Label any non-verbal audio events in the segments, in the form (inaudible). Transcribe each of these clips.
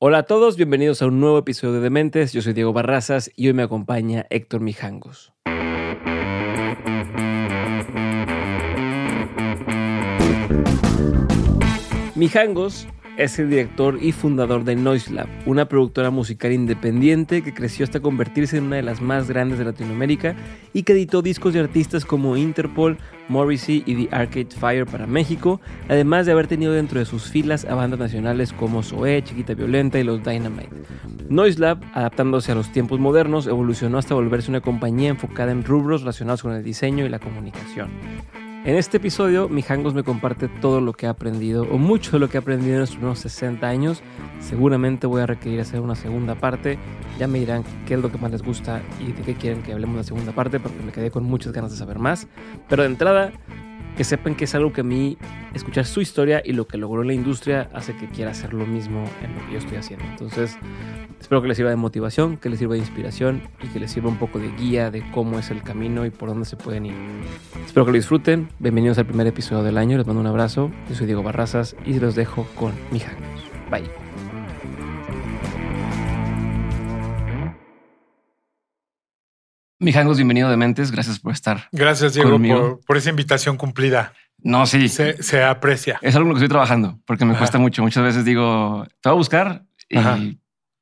Hola a todos, bienvenidos a un nuevo episodio de Dementes. Yo soy Diego Barrazas y hoy me acompaña Héctor Mijangos. Mijangos es el director y fundador de Noise Lab, una productora musical independiente que creció hasta convertirse en una de las más grandes de Latinoamérica y que editó discos de artistas como Interpol, Morrissey y The Arcade Fire para México, además de haber tenido dentro de sus filas a bandas nacionales como Zoé, Chiquita Violenta y los Dynamite. Noise Lab, adaptándose a los tiempos modernos, evolucionó hasta volverse una compañía enfocada en rubros relacionados con el diseño y la comunicación. En este episodio, Mijangos me comparte todo lo que ha aprendido, o mucho de lo que ha aprendido en estos unos 60 años. Seguramente voy a requerir hacer una segunda parte. Ya me dirán qué es lo que más les gusta y de qué quieren que hablemos de la segunda parte, porque me quedé con muchas ganas de saber más. Pero de entrada, que sepan que es algo que a mí escuchar su historia y lo que logró en la industria hace que quiera hacer lo mismo en lo que yo estoy haciendo. Entonces, espero que les sirva de motivación, que les sirva de inspiración y que les sirva un poco de guía de cómo es el camino y por dónde se pueden ir. Espero que lo disfruten. Bienvenidos al primer episodio del año. Les mando un abrazo. Yo soy Diego Barrazas y los dejo con mi Bye. Mijangos, bienvenido de Mentes. Gracias por estar. Gracias, Diego, por, por, esa invitación cumplida. No, sí. Se, se, aprecia. Es algo en lo que estoy trabajando porque me cuesta mucho. Muchas veces digo, te voy a buscar y,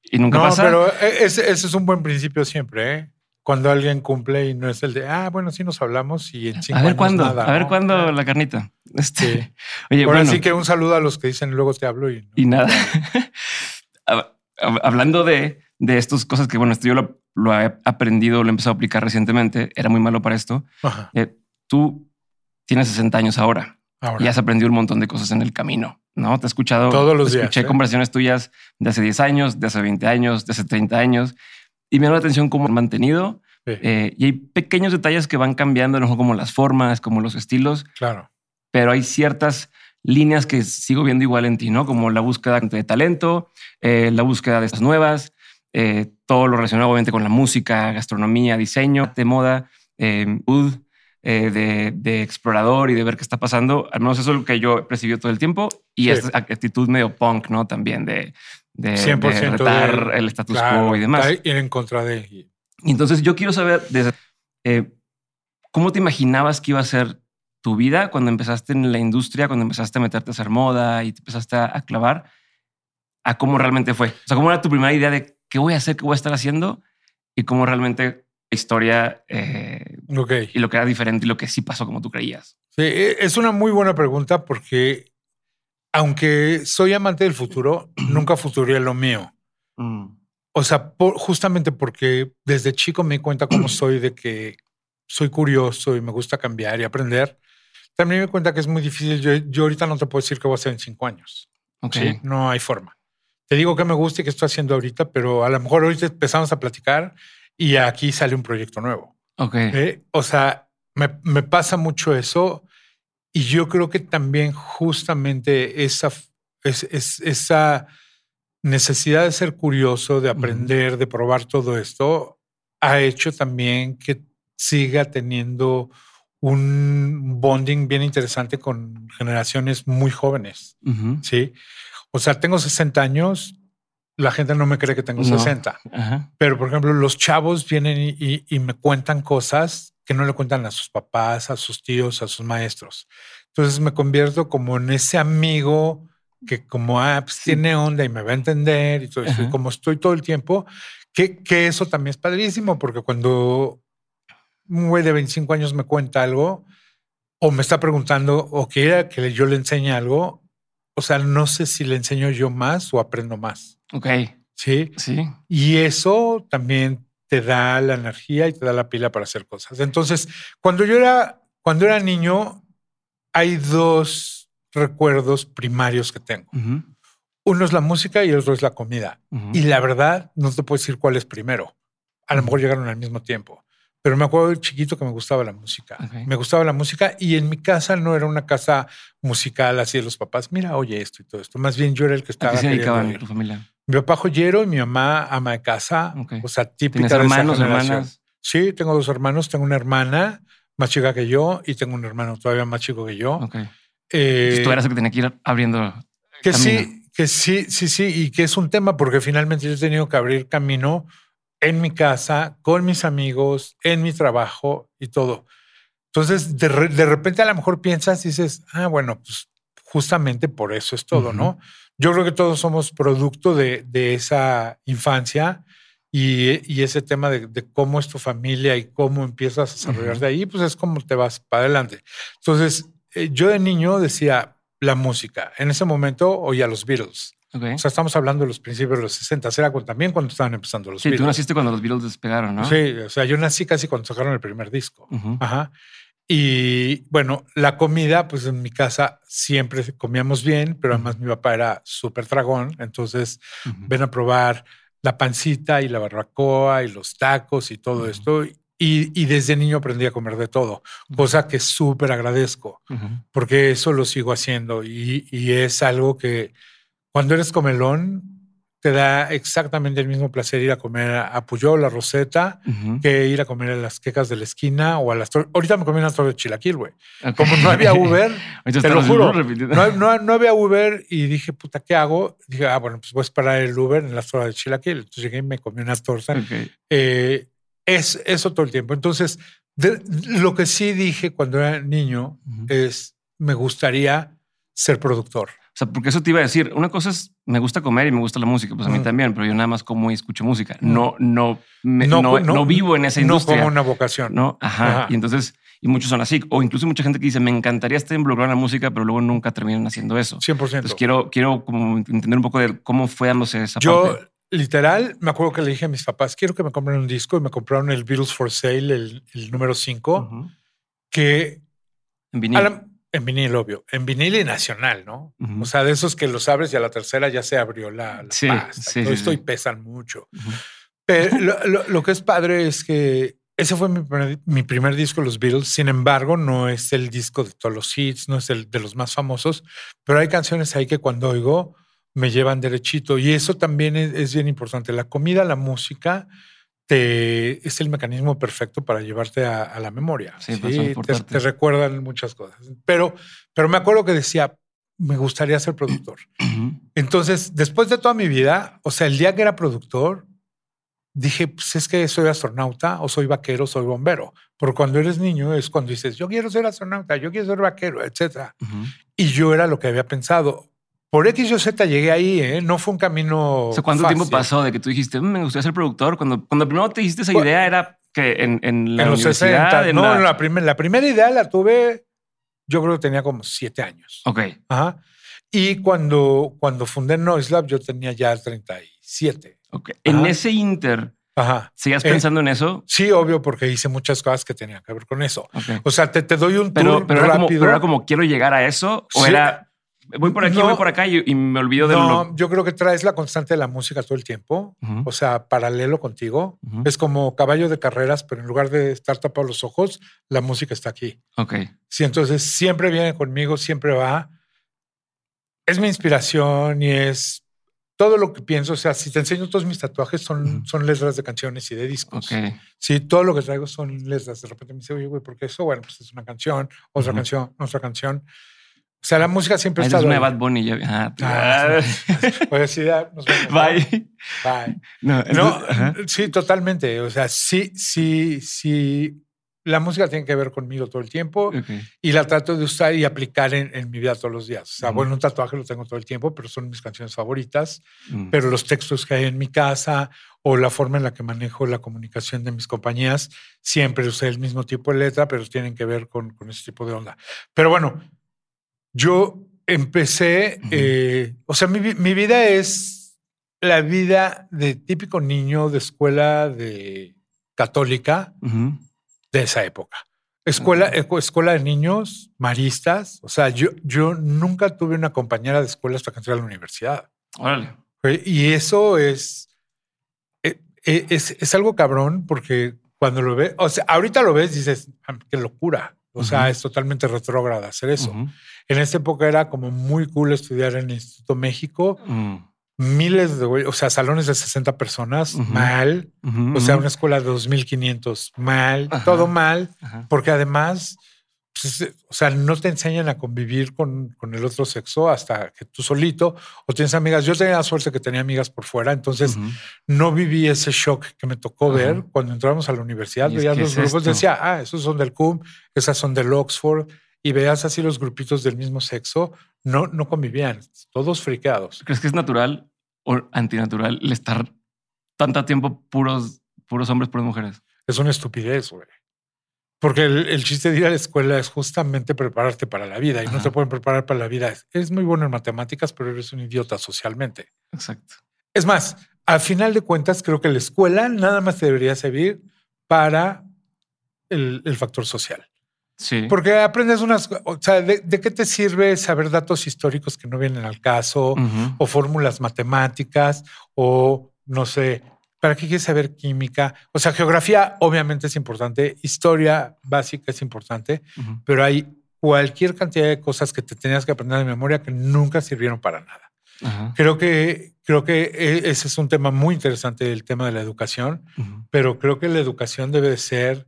y nunca pasa. No, pero e, ese, ese, es un buen principio siempre. ¿eh? Cuando alguien cumple y no es el de, ah, bueno, sí nos hablamos y en cinco A ver años cuándo, nada, a ver ¿no? cuándo la carnita. Este, Sí. (laughs) Oye, Ahora bueno, sí que un saludo a los que dicen luego te hablo y, y nada. (laughs) Hab- hab- Hablando de, de estas cosas que, bueno, esto yo lo, lo he aprendido, lo he empezado a aplicar recientemente. Era muy malo para esto. Eh, tú tienes 60 años ahora ahora. y has aprendido un montón de cosas en el camino, ¿no? Te he escuchado. Todos los días, Escuché ¿eh? conversaciones tuyas de hace 10 años, de hace 20 años, de hace 30 años. Y me llama la atención cómo han mantenido. Sí, eh, y hay pequeños detalles que van cambiando, ¿no? como las formas, como los estilos, claro. pero hay ciertas líneas que sigo viendo igual en ti, ¿no? Como la búsqueda de talento, eh, la búsqueda de estas nuevas, eh, todo lo relacionado obviamente con la música, gastronomía, diseño, de moda, eh, mood, eh, de, de explorador y de ver qué está pasando. Al menos eso es lo que yo he percibido todo el tiempo. Y Sí. esta actitud medio punk, ¿no? También de, de, 100% de retar el status Claro, quo y demás. Ir en contra de. Y entonces yo quiero saber desde eh, cómo te imaginabas que iba a ser tu vida cuando empezaste en la industria, cuando empezaste a meterte a hacer moda y te empezaste a, a clavar, a cómo realmente fue. O sea, cómo era tu primera idea de qué voy a hacer, qué voy a estar haciendo y cómo realmente la historia eh, Ok. y lo que era diferente y lo que sí pasó como tú creías. Sí, e- es una muy buena pregunta porque, aunque soy amante del futuro, (clears throat) nunca futuré lo mío. O sea, por- justamente porque desde chico me di cuenta cómo soy de que soy curioso y me gusta cambiar y aprender. También me di cuenta que es muy difícil. Yo, yo ahorita no te puedo decir qué voy a hacer en cinco años. Ok. ¿sí? No hay forma. Te digo que me gusta y que estoy haciendo ahorita, pero a lo mejor ahorita empezamos a platicar y aquí sale un proyecto nuevo. Ok. ¿eh? O sea, me, me pasa mucho eso y yo creo que también justamente esa, es, es- esa necesidad de ser curioso, de aprender, de probar todo esto, ha hecho también que siga teniendo un bonding bien interesante con generaciones muy jóvenes. Ujú. Sí. O sea, tengo 60 años, la gente no me cree que tengo No. 60. Ajá. Pero, por ejemplo, los chavos vienen y, y- y me cuentan cosas que no le cuentan a sus papás, a sus tíos, a sus maestros. Entonces me convierto como en ese amigo que como ah, pues, tiene onda y me va a entender y todo eso. Y como estoy todo el tiempo, que, que eso también es padrísimo porque cuando un güey de 25 años me cuenta algo o me está preguntando o quiere que yo le enseñe algo, o sea, no sé si le enseño yo más o aprendo más. Ok. Sí. Sí. Y eso también te da la energía y te da la pila para hacer cosas. Entonces, cuando yo era, cuando era niño, hay dos recuerdos primarios que tengo. Uno es la música y el otro es la comida. Y la verdad, no te puedo decir cuál es primero. A lo mejor llegaron al mismo tiempo. Pero me acuerdo de chiquito que me gustaba la música. Me gustaba la música y en mi casa no era una casa musical así de los papás. Mira, oye esto y todo esto. Más bien yo era el que ¿A estaba. qué se dedicaban tu familia? Mi papá joyero y mi mamá ama de casa. O sea, ¿Tienes típica de hermanos, hermanas? Sí, tengo dos hermanos. Tengo una hermana más chica que yo y tengo un hermano todavía más chico que yo. Ok. Eh, tú eras el que tenía que ir abriendo. que camino. sí, que sí, sí, sí, y que es un tema porque finalmente yo he tenido que abrir camino en mi casa, con mis amigos, en mi trabajo y todo. Entonces, de, repente a lo mejor piensas y dices, ah, bueno, pues justamente por eso es todo, ¿no? Yo creo que todos somos producto de, de esa infancia y, y, ese tema de, de, cómo es tu familia y cómo empiezas a desarrollar de ahí, pues es como te vas para adelante. Entonces, eh, yo de niño decía la música. En ese momento oía los Beatles. O sea, estamos hablando de los principios de los 60. Era también cuando estaban empezando los Beatles. Sí, tú naciste cuando los Beatles despegaron, ¿no? Sí, o sea, yo nací casi cuando sacaron el primer disco. Ajá. Y bueno, la comida, pues en mi casa siempre comíamos bien, pero además mi papá era súper dragón. Entonces, ven a probar la pancita y la barbacoa y los tacos y todo esto. Y, desde niño aprendí a comer de todo, cosa que súper agradezco, porque eso lo sigo haciendo y, y es algo que cuando eres comelón, te da exactamente el mismo placer ir a comer a Puyol, la Roseta, que ir a comer a las quecas de la esquina o a las Ahorita me comí una torre de chilaquil, güey. Como no había (laughs) Uber, te lo juro, no, no, había Uber y dije, puta, ¿qué hago? Dije, ah, bueno, pues voy a esperar el Uber en las torres de chilaquil. Entonces llegué y me comí una torta. Eh, es eso todo el tiempo. Entonces, lo que sí dije cuando era niño es, me gustaría ser productor. O sea, porque eso te iba a decir, una cosa es, me gusta comer y me gusta la música, pues a mí también, pero yo nada más como y escucho música. No, no, no, no, vivo en esa industria. No como una vocación. No, ajá. Y entonces, y muchos son así. O incluso mucha gente que dice, me encantaría estar involucrado en la música, pero luego nunca terminan haciendo eso. 100%. Entonces quiero, quiero como entender un poco de cómo fue dándose esa yo, Literal, me acuerdo que le dije a mis papás, quiero que me compren un disco y me compraron el Beatles for Sale, el, número 5, que... En vinil en vinil, obvio. En vinil y nacional, ¿no? O sea, de esos que los abres y a la tercera ya se abrió la, la sí, pasta. Todo esto y pesan mucho. Pero lo, que es padre es que ese fue mi primer, disco de los Beatles. Sin embargo, no es el disco de todos los hits, no es el de los más famosos, pero hay canciones ahí que cuando oigo me llevan derechito. Y eso también es bien importante. La comida, la música te, es el mecanismo perfecto para llevarte a, la memoria. Sí, pues, te, recuerdan muchas cosas. Pero, pero me acuerdo que decía, me gustaría ser productor. (clears throat) Entonces, después de toda mi vida, o sea, el día que era productor, dije, pues es que soy astronauta o soy vaquero, soy bombero. Porque cuando eres niño es cuando dices, yo quiero ser astronauta, yo quiero ser vaquero, etc. Y yo era lo que había pensado por X o Z llegué ahí, ¿eh? no fue un camino. O sea, ¿cuánto tiempo pasó de que tú dijiste, mm, me gustaría ser productor? Cuando, cuando primero te dijiste esa idea era que en, en la en los 60, no, la... La, la primera idea la tuve, yo creo que tenía como siete años. Ok. Ajá. Y cuando, cuando fundé Noiselab, yo tenía ya 37. Ok. En ese inter, Ajá. ¿Seguías eh, pensando en eso? Sí, obvio, porque hice muchas cosas que tenían que ver con eso. O sea, te, te doy un pero, tour pero rápido. Era como, pero era como quiero llegar a eso o era Voy por aquí, voy por acá y, me olvido de No, yo creo que traes la constante de la música todo el tiempo. O sea, paralelo contigo. Es como caballo de carreras, pero en lugar de estar tapado los ojos, la música está aquí. Ok. Sí, entonces siempre viene conmigo, siempre va. Es mi inspiración y es todo lo que pienso. O sea, si te enseño todos mis tatuajes, son, son letras de canciones y de discos. Okay. Sí, todo lo que traigo son letras. De repente me dice, oye, güey, ¿por qué eso? Bueno, pues es una canción, otra canción, otra canción. O sea, la música siempre está. Es una Bad Bunny. Ya. Ah, ah, (laughs) pues sí, nos vemos. Bye. Bye. No, sí, totalmente. O sea, sí, sí, sí. La música tiene que ver conmigo todo el tiempo y la trato de usar y aplicar en, mi vida todos los días. O sea, bueno, un tatuaje lo tengo todo el tiempo, pero son mis canciones favoritas. Mm. Pero los textos que hay en mi casa o la forma en la que manejo la comunicación de mis compañías, siempre usé el mismo tipo de letra, pero tienen que ver con, con ese tipo de onda. Pero bueno, yo empecé, eh, o sea, mi, vida es la vida de típico niño de escuela de católica de esa época. Escuela, escuela de niños maristas. O sea, yo, yo nunca tuve una compañera de escuela hasta que entré a la universidad. Órale. Y eso es, e, e, es, es, algo cabrón porque cuando lo ves, o sea, ahorita lo ves y dices, ah, qué locura. O sea, es totalmente retrógrada hacer eso. En esa época era como muy cool estudiar en el Instituto México. Mm. Miles de, o sea, salones de 60 personas, mal. o sea, una escuela de 2.500, mal. Todo mal. Porque además, pues, o sea, no te enseñan a convivir con, con, el otro sexo hasta que tú solito o tienes amigas. Yo tenía la suerte que tenía amigas por fuera, entonces no viví ese shock que me tocó ver cuando entramos a la universidad. Veías los grupos, decía, ah, esos son del CUM, esas son del Oxford, y veas así los grupitos del mismo sexo, no, no convivían, todos friqueados. ¿Crees que es natural o antinatural el estar tanto tiempo puros, puros hombres, puras mujeres? Es una estupidez, güey. Porque el, chiste de ir a la escuela es justamente prepararte para la vida y no te pueden preparar para la vida. Es muy bueno en matemáticas, pero eres un idiota socialmente. Exacto. Es más, al final de cuentas, creo que la escuela nada más te debería servir para el, factor social. Sí. Porque aprendes unas, o sea, ¿de, qué te sirve saber datos históricos que no vienen al caso o fórmulas matemáticas o no sé, ¿Para qué quieres saber química? O sea, geografía obviamente es importante, historia básica es importante, pero hay cualquier cantidad de cosas que te tenías que aprender de memoria que nunca sirvieron para nada. Creo que creo que e, ese es un tema muy interesante, el tema de la educación, pero creo que la educación debe de ser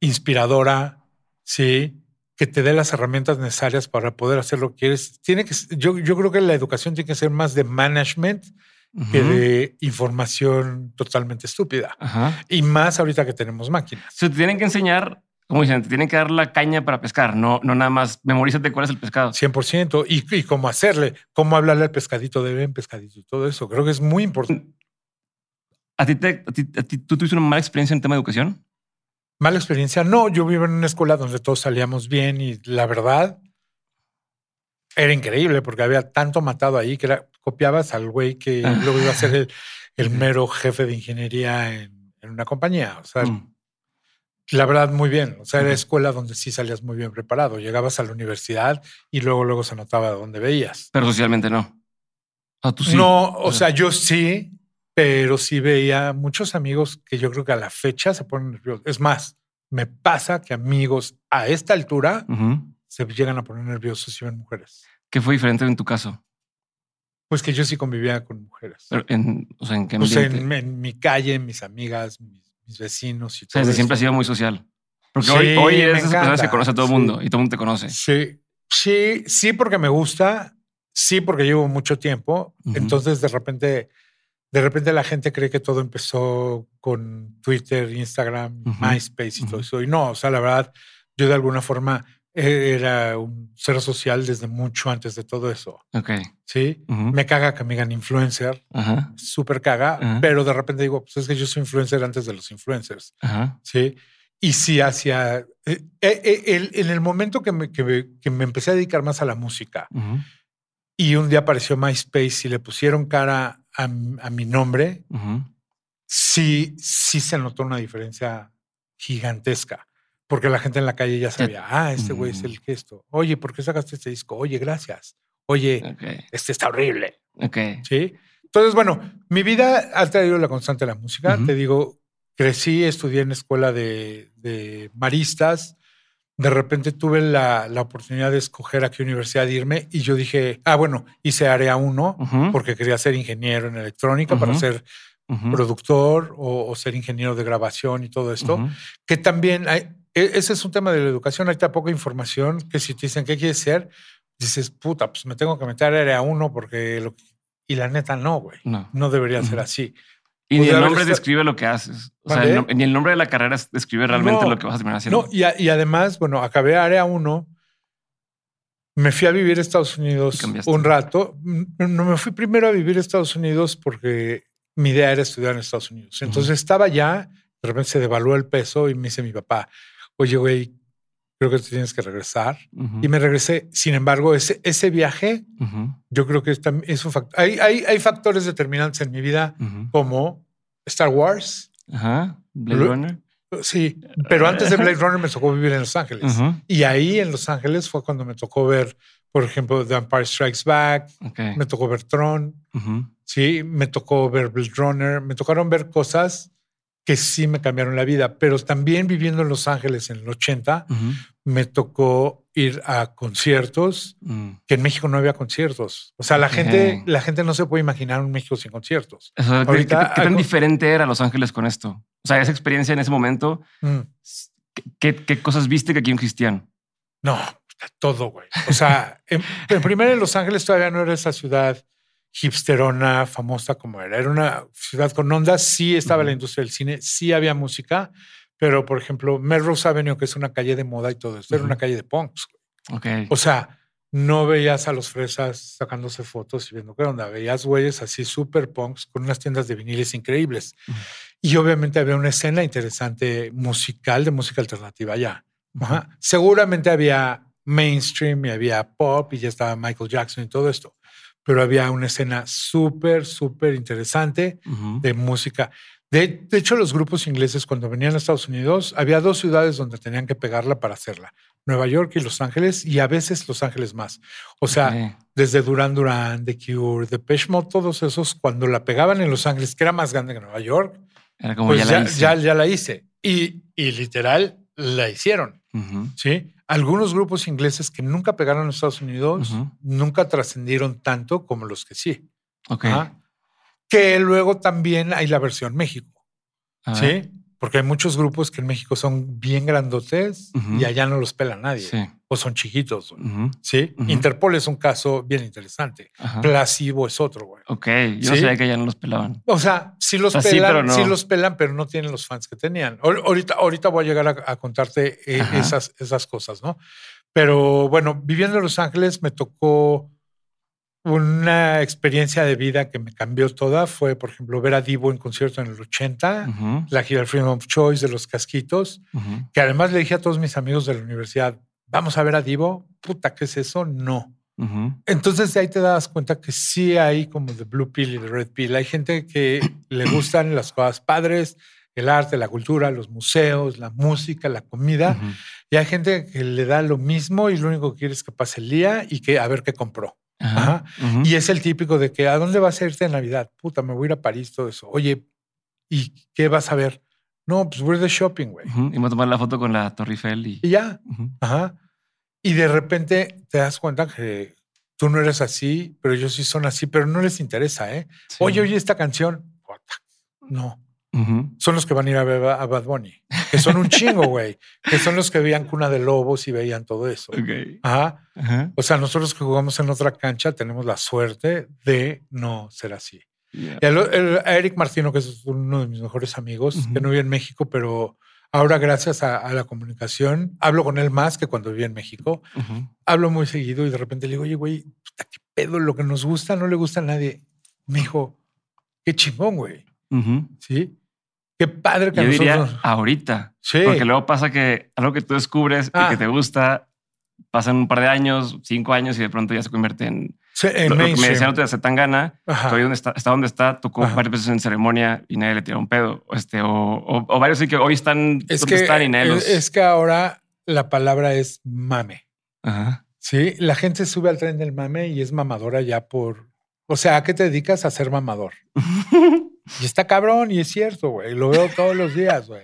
inspiradora, sí, que te dé las herramientas necesarias para poder hacer lo que quieres. Tiene que, yo, yo creo que la educación tiene que ser más de management que de información totalmente estúpida. Y más ahorita que tenemos máquinas. Se te tienen que enseñar, como dicen, te tienen que dar la caña para pescar, no, no nada más memorízate cuál es el pescado. 100%. Y, y cómo hacerle, cómo hablarle al pescadito de pescadito y todo eso. Creo que es muy importante. ¿A ti, te, a ti, tú tuviste una mala experiencia en tema de educación? Mala experiencia. No, yo vivo en una escuela donde todos salíamos bien y la verdad era increíble porque había tanto matado ahí que era, copiabas al güey que ah. luego iba a ser el, mero jefe de ingeniería en, una compañía. O sea, mm. la verdad, muy bien. O sea, era escuela donde sí salías muy bien preparado. Llegabas a la universidad y luego, luego se notaba dónde veías. Pero socialmente no. Ah, ¿tú sí? No, o sea, yo sí, pero sí veía muchos amigos que yo creo que a la fecha se ponen nerviosos. Es más, me pasa que amigos a esta altura se llegan a poner nerviosos si ven mujeres. ¿Qué fue diferente en tu caso? Pues que yo sí convivía con mujeres. en, o sea, ¿en qué pues en, mi calle, mis amigas, mis, vecinos y todo. O sea, siempre ha sido muy social. Porque hoy, hoy eres esas personas que conoce a todo el mundo y todo el mundo te conoce. Sí, sí, sí, porque me gusta, sí, porque llevo mucho tiempo. Entonces, de repente, de repente la gente cree que todo empezó con Twitter, Instagram, MySpace y todo eso. Y no, o sea, la verdad, yo de alguna forma era un ser social desde mucho antes de todo eso. Ok. Sí. Me caga que me digan influencer. Súper caga. Pero de repente digo, pues es que yo soy influencer antes de los influencers. Sí. Y sí hacia. Eh, eh, eh, en el momento que me, que me, empecé a dedicar más a la música y un día apareció MySpace y le pusieron cara a, mi nombre, sí, sí se notó una diferencia gigantesca. Porque la gente en la calle ya sabía, ah, este güey es el gesto. Oye, ¿por qué sacaste este disco? Oye, gracias. Oye, este está horrible. Sí. Entonces, bueno, mi vida ha traído la constante de la música. Te digo, crecí, estudié en escuela de, maristas. De repente tuve la, oportunidad de escoger a qué universidad irme y yo dije, ah, bueno, hice área 1 porque quería ser ingeniero en electrónica para ser productor o, ser ingeniero de grabación y todo esto, que también hay, e, ese es un tema de la educación. Hay tan poca información que si te dicen qué quieres ser, dices, puta, pues me tengo que meter a área uno porque lo Y la neta, no, güey. No. No debería ser así. Y ni el nombre describe lo que haces. O sea, ni el nombre de la carrera describe realmente lo que vas a terminar haciendo. No, y, y además, bueno, acabé área uno. Me fui a vivir a Estados Unidos un rato. No me fui primero a vivir a Estados Unidos porque mi idea era estudiar en Estados Unidos. Entonces estaba ya, de repente se devaluó el peso y me dice mi papá, oye, güey, creo que te tienes que regresar. Y me regresé. Sin embargo, ese, ese viaje, yo creo que es, es un factor. Hay, hay, hay, factores determinantes en mi vida como Star Wars. Blade Runner. Sí, pero antes de Blade (laughs) Runner me tocó vivir en Los Ángeles. Y ahí en Los Ángeles fue cuando me tocó ver, por ejemplo, The Empire Strikes Back. Me tocó ver Tron. Sí, me tocó ver Blade Runner. Me tocaron ver cosas que sí me cambiaron la vida, pero también viviendo en Los Ángeles en el 80, me tocó ir a conciertos, mm. que en México no había conciertos. O sea, la gente, la gente no se puede imaginar un México sin conciertos. ¿qué, tan diferente era Los Ángeles con esto? O sea, esa experiencia en ese momento, mm. ¿Qué, qué cosas viste que aquí no existían? No, todo, güey. O sea, en, en primero en Los Ángeles todavía no era esa ciudad hipsterona, famosa como era. Era una ciudad con ondas, sí estaba la industria del cine, sí había música, pero por ejemplo, Melrose Avenue, que es una calle de moda y todo esto, era una calle de punks. Ok. O sea, no veías a los fresas sacándose fotos y viendo qué onda. Veías güeyes así súper punks con unas tiendas de viniles increíbles. Y obviamente había una escena interesante musical de música alternativa allá. Seguramente había mainstream y había pop y ya estaba Michael Jackson y todo esto. Pero había una escena súper, súper interesante de música. De, de hecho, los grupos ingleses cuando venían a Estados Unidos, había dos ciudades donde tenían que pegarla para hacerla. Nueva York y Los Ángeles, y a veces Los Ángeles más. O sea, desde Duran Duran, The Cure, The Mode, todos esos, cuando la pegaban en Los Ángeles, que era más grande que Nueva York, Era como pues ya, ya, la hice. ya, ya la hice. Y, y literal, la hicieron. ¿sí? Algunos grupos ingleses que nunca pegaron en Estados Unidos, nunca trascendieron tanto como los que sí. Ok. Ajá. Que luego también hay la versión México. ¿Sí? Porque hay muchos grupos que en México son bien grandotes y allá no los pela nadie. Sí. O son chiquitos. Ujú. ¿Sí? Interpol es un caso bien interesante. Ajá. Placebo es otro, güey. Ok. Yo Sí. sabía que ya no los pelaban. O sea, sí los O sea, sí, pelan, sí, no. los pelan, pero no tienen los fans que tenían. Ahor- Ahorita, ahorita voy a llegar a, a contarte eh, esas, esas cosas, ¿no? Pero bueno, viviendo en Los Ángeles me tocó una experiencia de vida que me cambió toda. Fue, por ejemplo, ver a Divo en concierto en el 80, Ujú. la gira Freedom of Choice de los Casquitos, que además le dije a todos mis amigos de la universidad, vamos a ver a Divo. Puta, ¿qué es eso? No. Entonces de ahí te das cuenta que sí hay como de blue pill y de red pill. Hay gente que (clears throat) le gustan las cosas padres, el arte, la cultura, los museos, la música, la comida. Y hay gente que le da lo mismo y lo único que quiere es que pase el día y que a ver qué compró. Ajá. Ajá. Ujú. Y es el típico de que ¿a dónde vas a irte en Navidad? Puta, me voy a ir a París, todo eso. Oye, ¿y qué vas a ver? No, pues voy de shopping, güey. Ujú. Y me voy a tomar la foto con la Torre Eiffel y. Y ya. Ajá. Y de repente te das cuenta que tú no eres así, pero ellos sí son así, pero no les interesa, ¿eh? Sí. Oye, oye, esta canción. No, Ujú. son los que van a ir a ver a Bad Bunny, que son un chingo, güey, que son los que veían Cuna de Lobos y veían todo eso. Ok. Ajá. Ajá. O sea, nosotros que jugamos en otra cancha tenemos la suerte de no ser así. Yeah. El- Eric Martino, que es uno de mis mejores amigos, que no vive en México, pero ahora gracias a, a la comunicación, hablo con él más que cuando vivía en México. Hablo muy seguido y de repente le digo, oye, güey, qué pedo, lo que nos gusta no le gusta a nadie. Me dijo, qué chingón, güey. Sí. Qué padre que Yo diría nosotros. ahorita. Sí. Porque luego pasa que algo que tú descubres Ah. y que te gusta, pasan un par de años, cinco años y de pronto ya se convierte en. Sí, en lo, lo que me decían te hace tan gana. Todavía está, está donde está, tocó Ajá. varias veces en ceremonia y nadie le tiró un pedo. Este, o, o, o varios sí que hoy están Es donde que, están y nadie los. es, que ahora la palabra es mame. Ajá. Sí, la gente sube al tren del mame y es mamadora ya por. O sea, ¿a qué te dedicas a ser mamador? (laughs) Y está cabrón, y es cierto, güey. Lo veo todos los días, güey.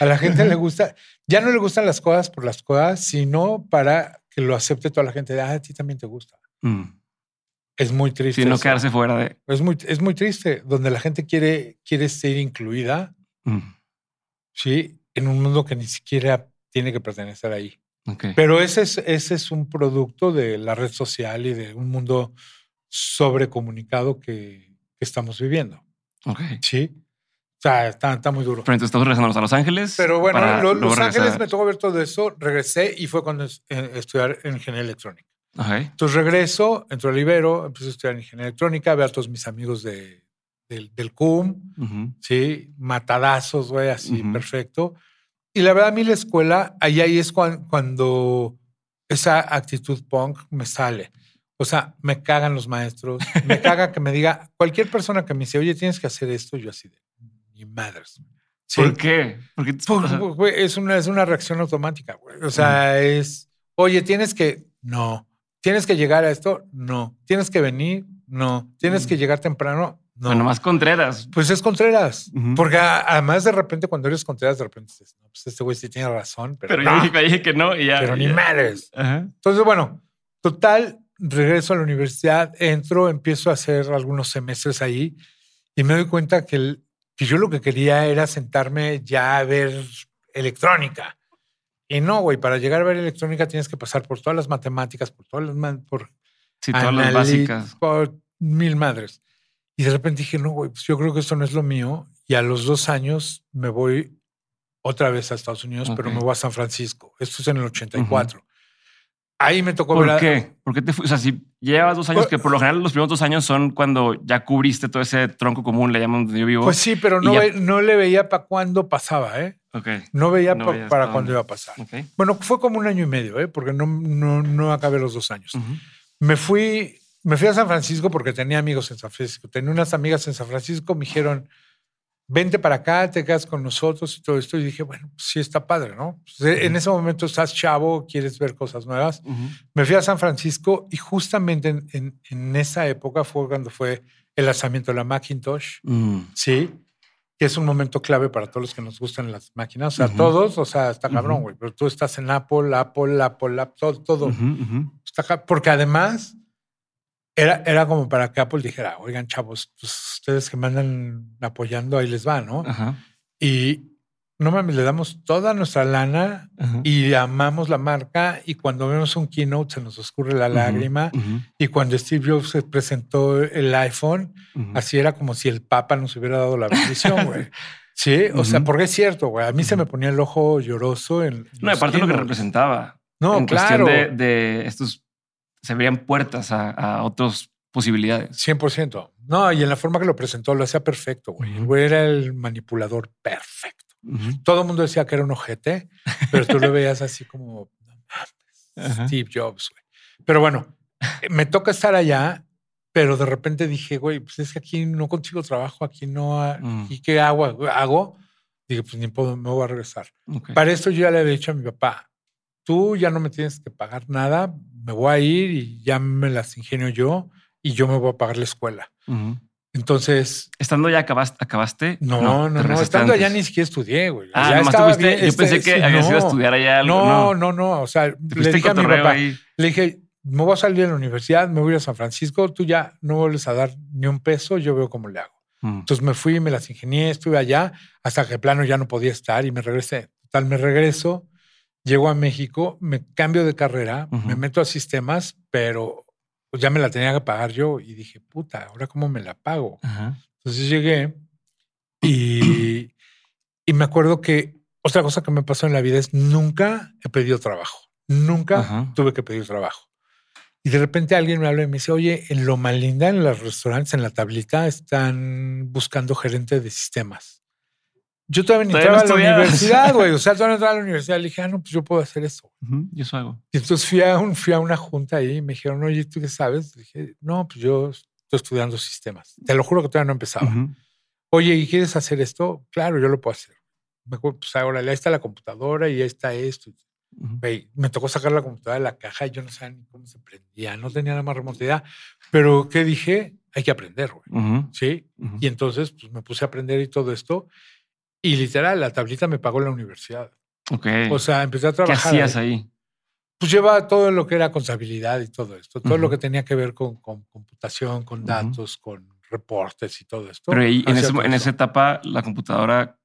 A la gente le gusta, ya no le gustan las cosas por las cosas, sino para que lo acepte toda la gente. Ah, a ti también te gusta. Mm. Es muy triste. Sí, no eso. quedarse fuera de. Es muy, es muy triste, donde la gente quiere, quiere ser incluida, Mm. sí, en un mundo que ni siquiera tiene que pertenecer ahí. Ok. Pero ese es, ese es un producto de la red social y de un mundo sobrecomunicado que, que estamos viviendo. Ok. Sí. O sea, está, está muy duro. Pero entonces estamos regresando a Los Ángeles. Pero bueno, Los Ángeles regresar. me tocó ver todo eso, regresé y fue cuando eh, estudiar en ingeniería electrónica. Entonces regreso, entro al Ibero, empiezo a estudiar ingeniería electrónica, veo a todos mis amigos de, del, del CUM, sí, matadazos, güey, así, perfecto. Y la verdad, a mí la escuela, ahí, ahí es cuan- cuando esa actitud punk me sale. O sea, me cagan los maestros, me (laughs) caga que me diga cualquier persona que me dice, oye, tienes que hacer esto, yo así de, ni madres. Sí. ¿Por qué? Porque güey, es, una, es una reacción automática, güey. O sea, es, oye, tienes que, no. ¿Tienes que llegar a esto? No. ¿Tienes que venir? No. ¿Tienes Mm. que llegar temprano? No. bueno, más Contreras. Pues es Contreras. Ujú. Porque a- además de repente cuando eres Contreras, de repente dices, no, pues este güey sí tiene razón, pero, Pero no, yo dije, que no y ya. pero ni ya. madres. Ajá. Entonces, bueno, total, regreso a la universidad, entro, empiezo a hacer algunos semestres ahí y me doy cuenta que, el- que yo lo que quería era sentarme ya a ver electrónica. Y no, güey, para llegar a ver electrónica tienes que pasar por todas las matemáticas, por todas las, por, Sí, todas las básicas. por mil madres. Y de repente dije, no, güey, pues yo creo que esto no es lo mío. Y a los dos años me voy otra vez a Estados Unidos, pero me voy a San Francisco. Esto es en el 84. Ahí me tocó ¿Por ver qué? ¿Por qué te fuiste? O sea, si llevas dos años, Pues- que por lo general los primeros dos años son cuando ya cubriste todo ese tronco común, le llaman donde yo vivo. Pues sí, pero no, ya- ve- no le veía para cuándo pasaba, ¿eh? ok. No veía No pa- veías para pa' cuándo iba a pasar. Bueno, fue como un año y medio, ¿eh? Porque no, no, no acabé los dos años. Me fui, me fui a San Francisco porque tenía amigos en San Francisco. Tenía unas amigas en San Francisco, me dijeron, vente para acá, te quedas con nosotros y todo esto. Y dije, bueno, pues sí está padre, ¿no? Pues, en ese momento estás chavo, quieres ver cosas nuevas. Ujú. Me fui a San Francisco y justamente en, en- en esa época fue cuando fue el lanzamiento de la Macintosh, Mm. ¿sí? Que es un momento clave para todos los que nos gustan las máquinas. O sea, Ujú. todos, o sea, está cabrón, güey. Pero tú estás en Apple, Apple, Apple, Apple, todo. todo. Está porque además era, era como para que Apple dijera, oigan, chavos, pues ustedes que me andan apoyando, ahí les va, ¿no? Ajá. Y no mames, le damos toda nuestra lana Ajá. y amamos la marca y cuando vemos un keynote se nos oscurre la lágrima ujú, y cuando Steve Jobs se presentó el iPhone, así era como si el Papa nos hubiera dado la bendición, güey. (laughs) Sí, o sea, porque es cierto, güey. A mí se me ponía el ojo lloroso en. No, aparte lo que representaba. No, en claro. cuestión de, de estos, se abrían puertas a, a otras posibilidades. 100%. No, y en la forma que lo presentó lo hacía perfecto, güey. El güey era el manipulador perfecto. Todo el mundo decía que era un ojete, pero tú lo veías así como. Steve Jobs, güey. Pero bueno, me toca estar allá, pero de repente dije, güey, pues es que aquí no consigo trabajo, aquí no. Mm. ¿Y qué hago? hago? Dije, pues ni puedo, me voy a regresar. Para esto yo ya le había dicho a mi papá, tú ya no me tienes que pagar nada, me voy a ir y ya me las ingenio yo y yo me voy a pagar la escuela. Ujú. Entonces, Estando ya acabaste, acabaste. no, no, no, regresaste estando allá ni siquiera estudié, güey. Ah, Ya estaba bien, Yo este, pensé que sí, habías ido a no. estudiar allá algo. No, No, no, no. O sea, le dije a mi papá, le dije, me voy a salir de la universidad, me voy a ir a San Francisco, tú ya no vuelves a dar ni un peso, yo veo cómo le hago. Mm. Entonces me fui, me las ingenié, estuve allá hasta que plano ya no podía estar y me regresé. Total, me regreso, llego a México, me cambio de carrera, me meto a sistemas, pero pues ya me la tenía que pagar yo y dije, puta, ahora cómo me la pago. Entonces llegué y, y me acuerdo que otra cosa que me pasó en la vida es nunca he pedido trabajo. Nunca tuve que pedir trabajo. Y de repente alguien me habla y me dice, oye, en Loma Linda, en los restaurantes, en la tablita, están buscando gerente de sistemas. Yo todavía ni entraba no a la universidad, güey. O sea, (laughs) todavía no entraba a la universidad. Le dije, ah, no, pues yo puedo hacer eso. Ujú, Y eso hago. Y entonces fui a, un, fui a una junta ahí y me dijeron, oye, ¿tú qué sabes? Le dije, no, pues yo estoy estudiando sistemas. Te lo juro que todavía no empezaba. Ujú. Oye, ¿y quieres hacer esto? Claro, yo lo puedo hacer. Me acuerdo, pues ahora ahí está la computadora y ahí está esto. Ujú. Güey, me tocó sacar la computadora de la caja y yo no sabía ni cómo se prendía, no tenía la más remota idea. Pero, ¿qué dije? Hay que aprender, güey. Sí. Y entonces, pues me puse a aprender y todo esto. Y literal, la tablita me pagó la universidad. Ok. O sea, empecé a ¿Qué trabajar. hacías ahí. ahí? Pues llevaba todo lo que era contabilidad y todo esto, todo lo Ujú. que tenía que ver con, con computación, con datos, con reportes y todo esto. Pero en, ese- en esa etapa, la computadora,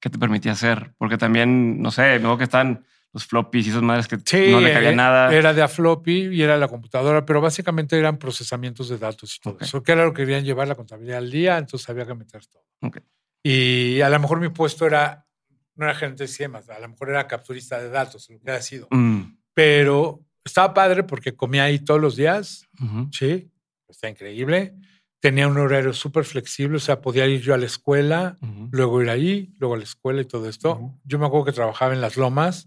¿qué te permitía hacer? Porque también, no sé, luego que están los floppies y esas madres que Sí, no le cabía eh, nada. Era de a floppy y era la computadora, pero básicamente eran procesamientos de datos y todo Ok. eso. Que era lo que querían llevar la contabilidad al día, entonces había que meter todo. Ok. Y a lo mejor mi puesto era, no era gerente de sistemas, a lo mejor era capturista de datos, lo que haya sido. Mm. Pero estaba padre porque comía ahí todos los días, Ujú. sí, está increíble. Tenía un horario súper flexible, o sea, podía ir yo a la escuela, Ujú. luego ir ahí, luego a la escuela y todo esto. Ujú. Yo me acuerdo que trabajaba en las lomas,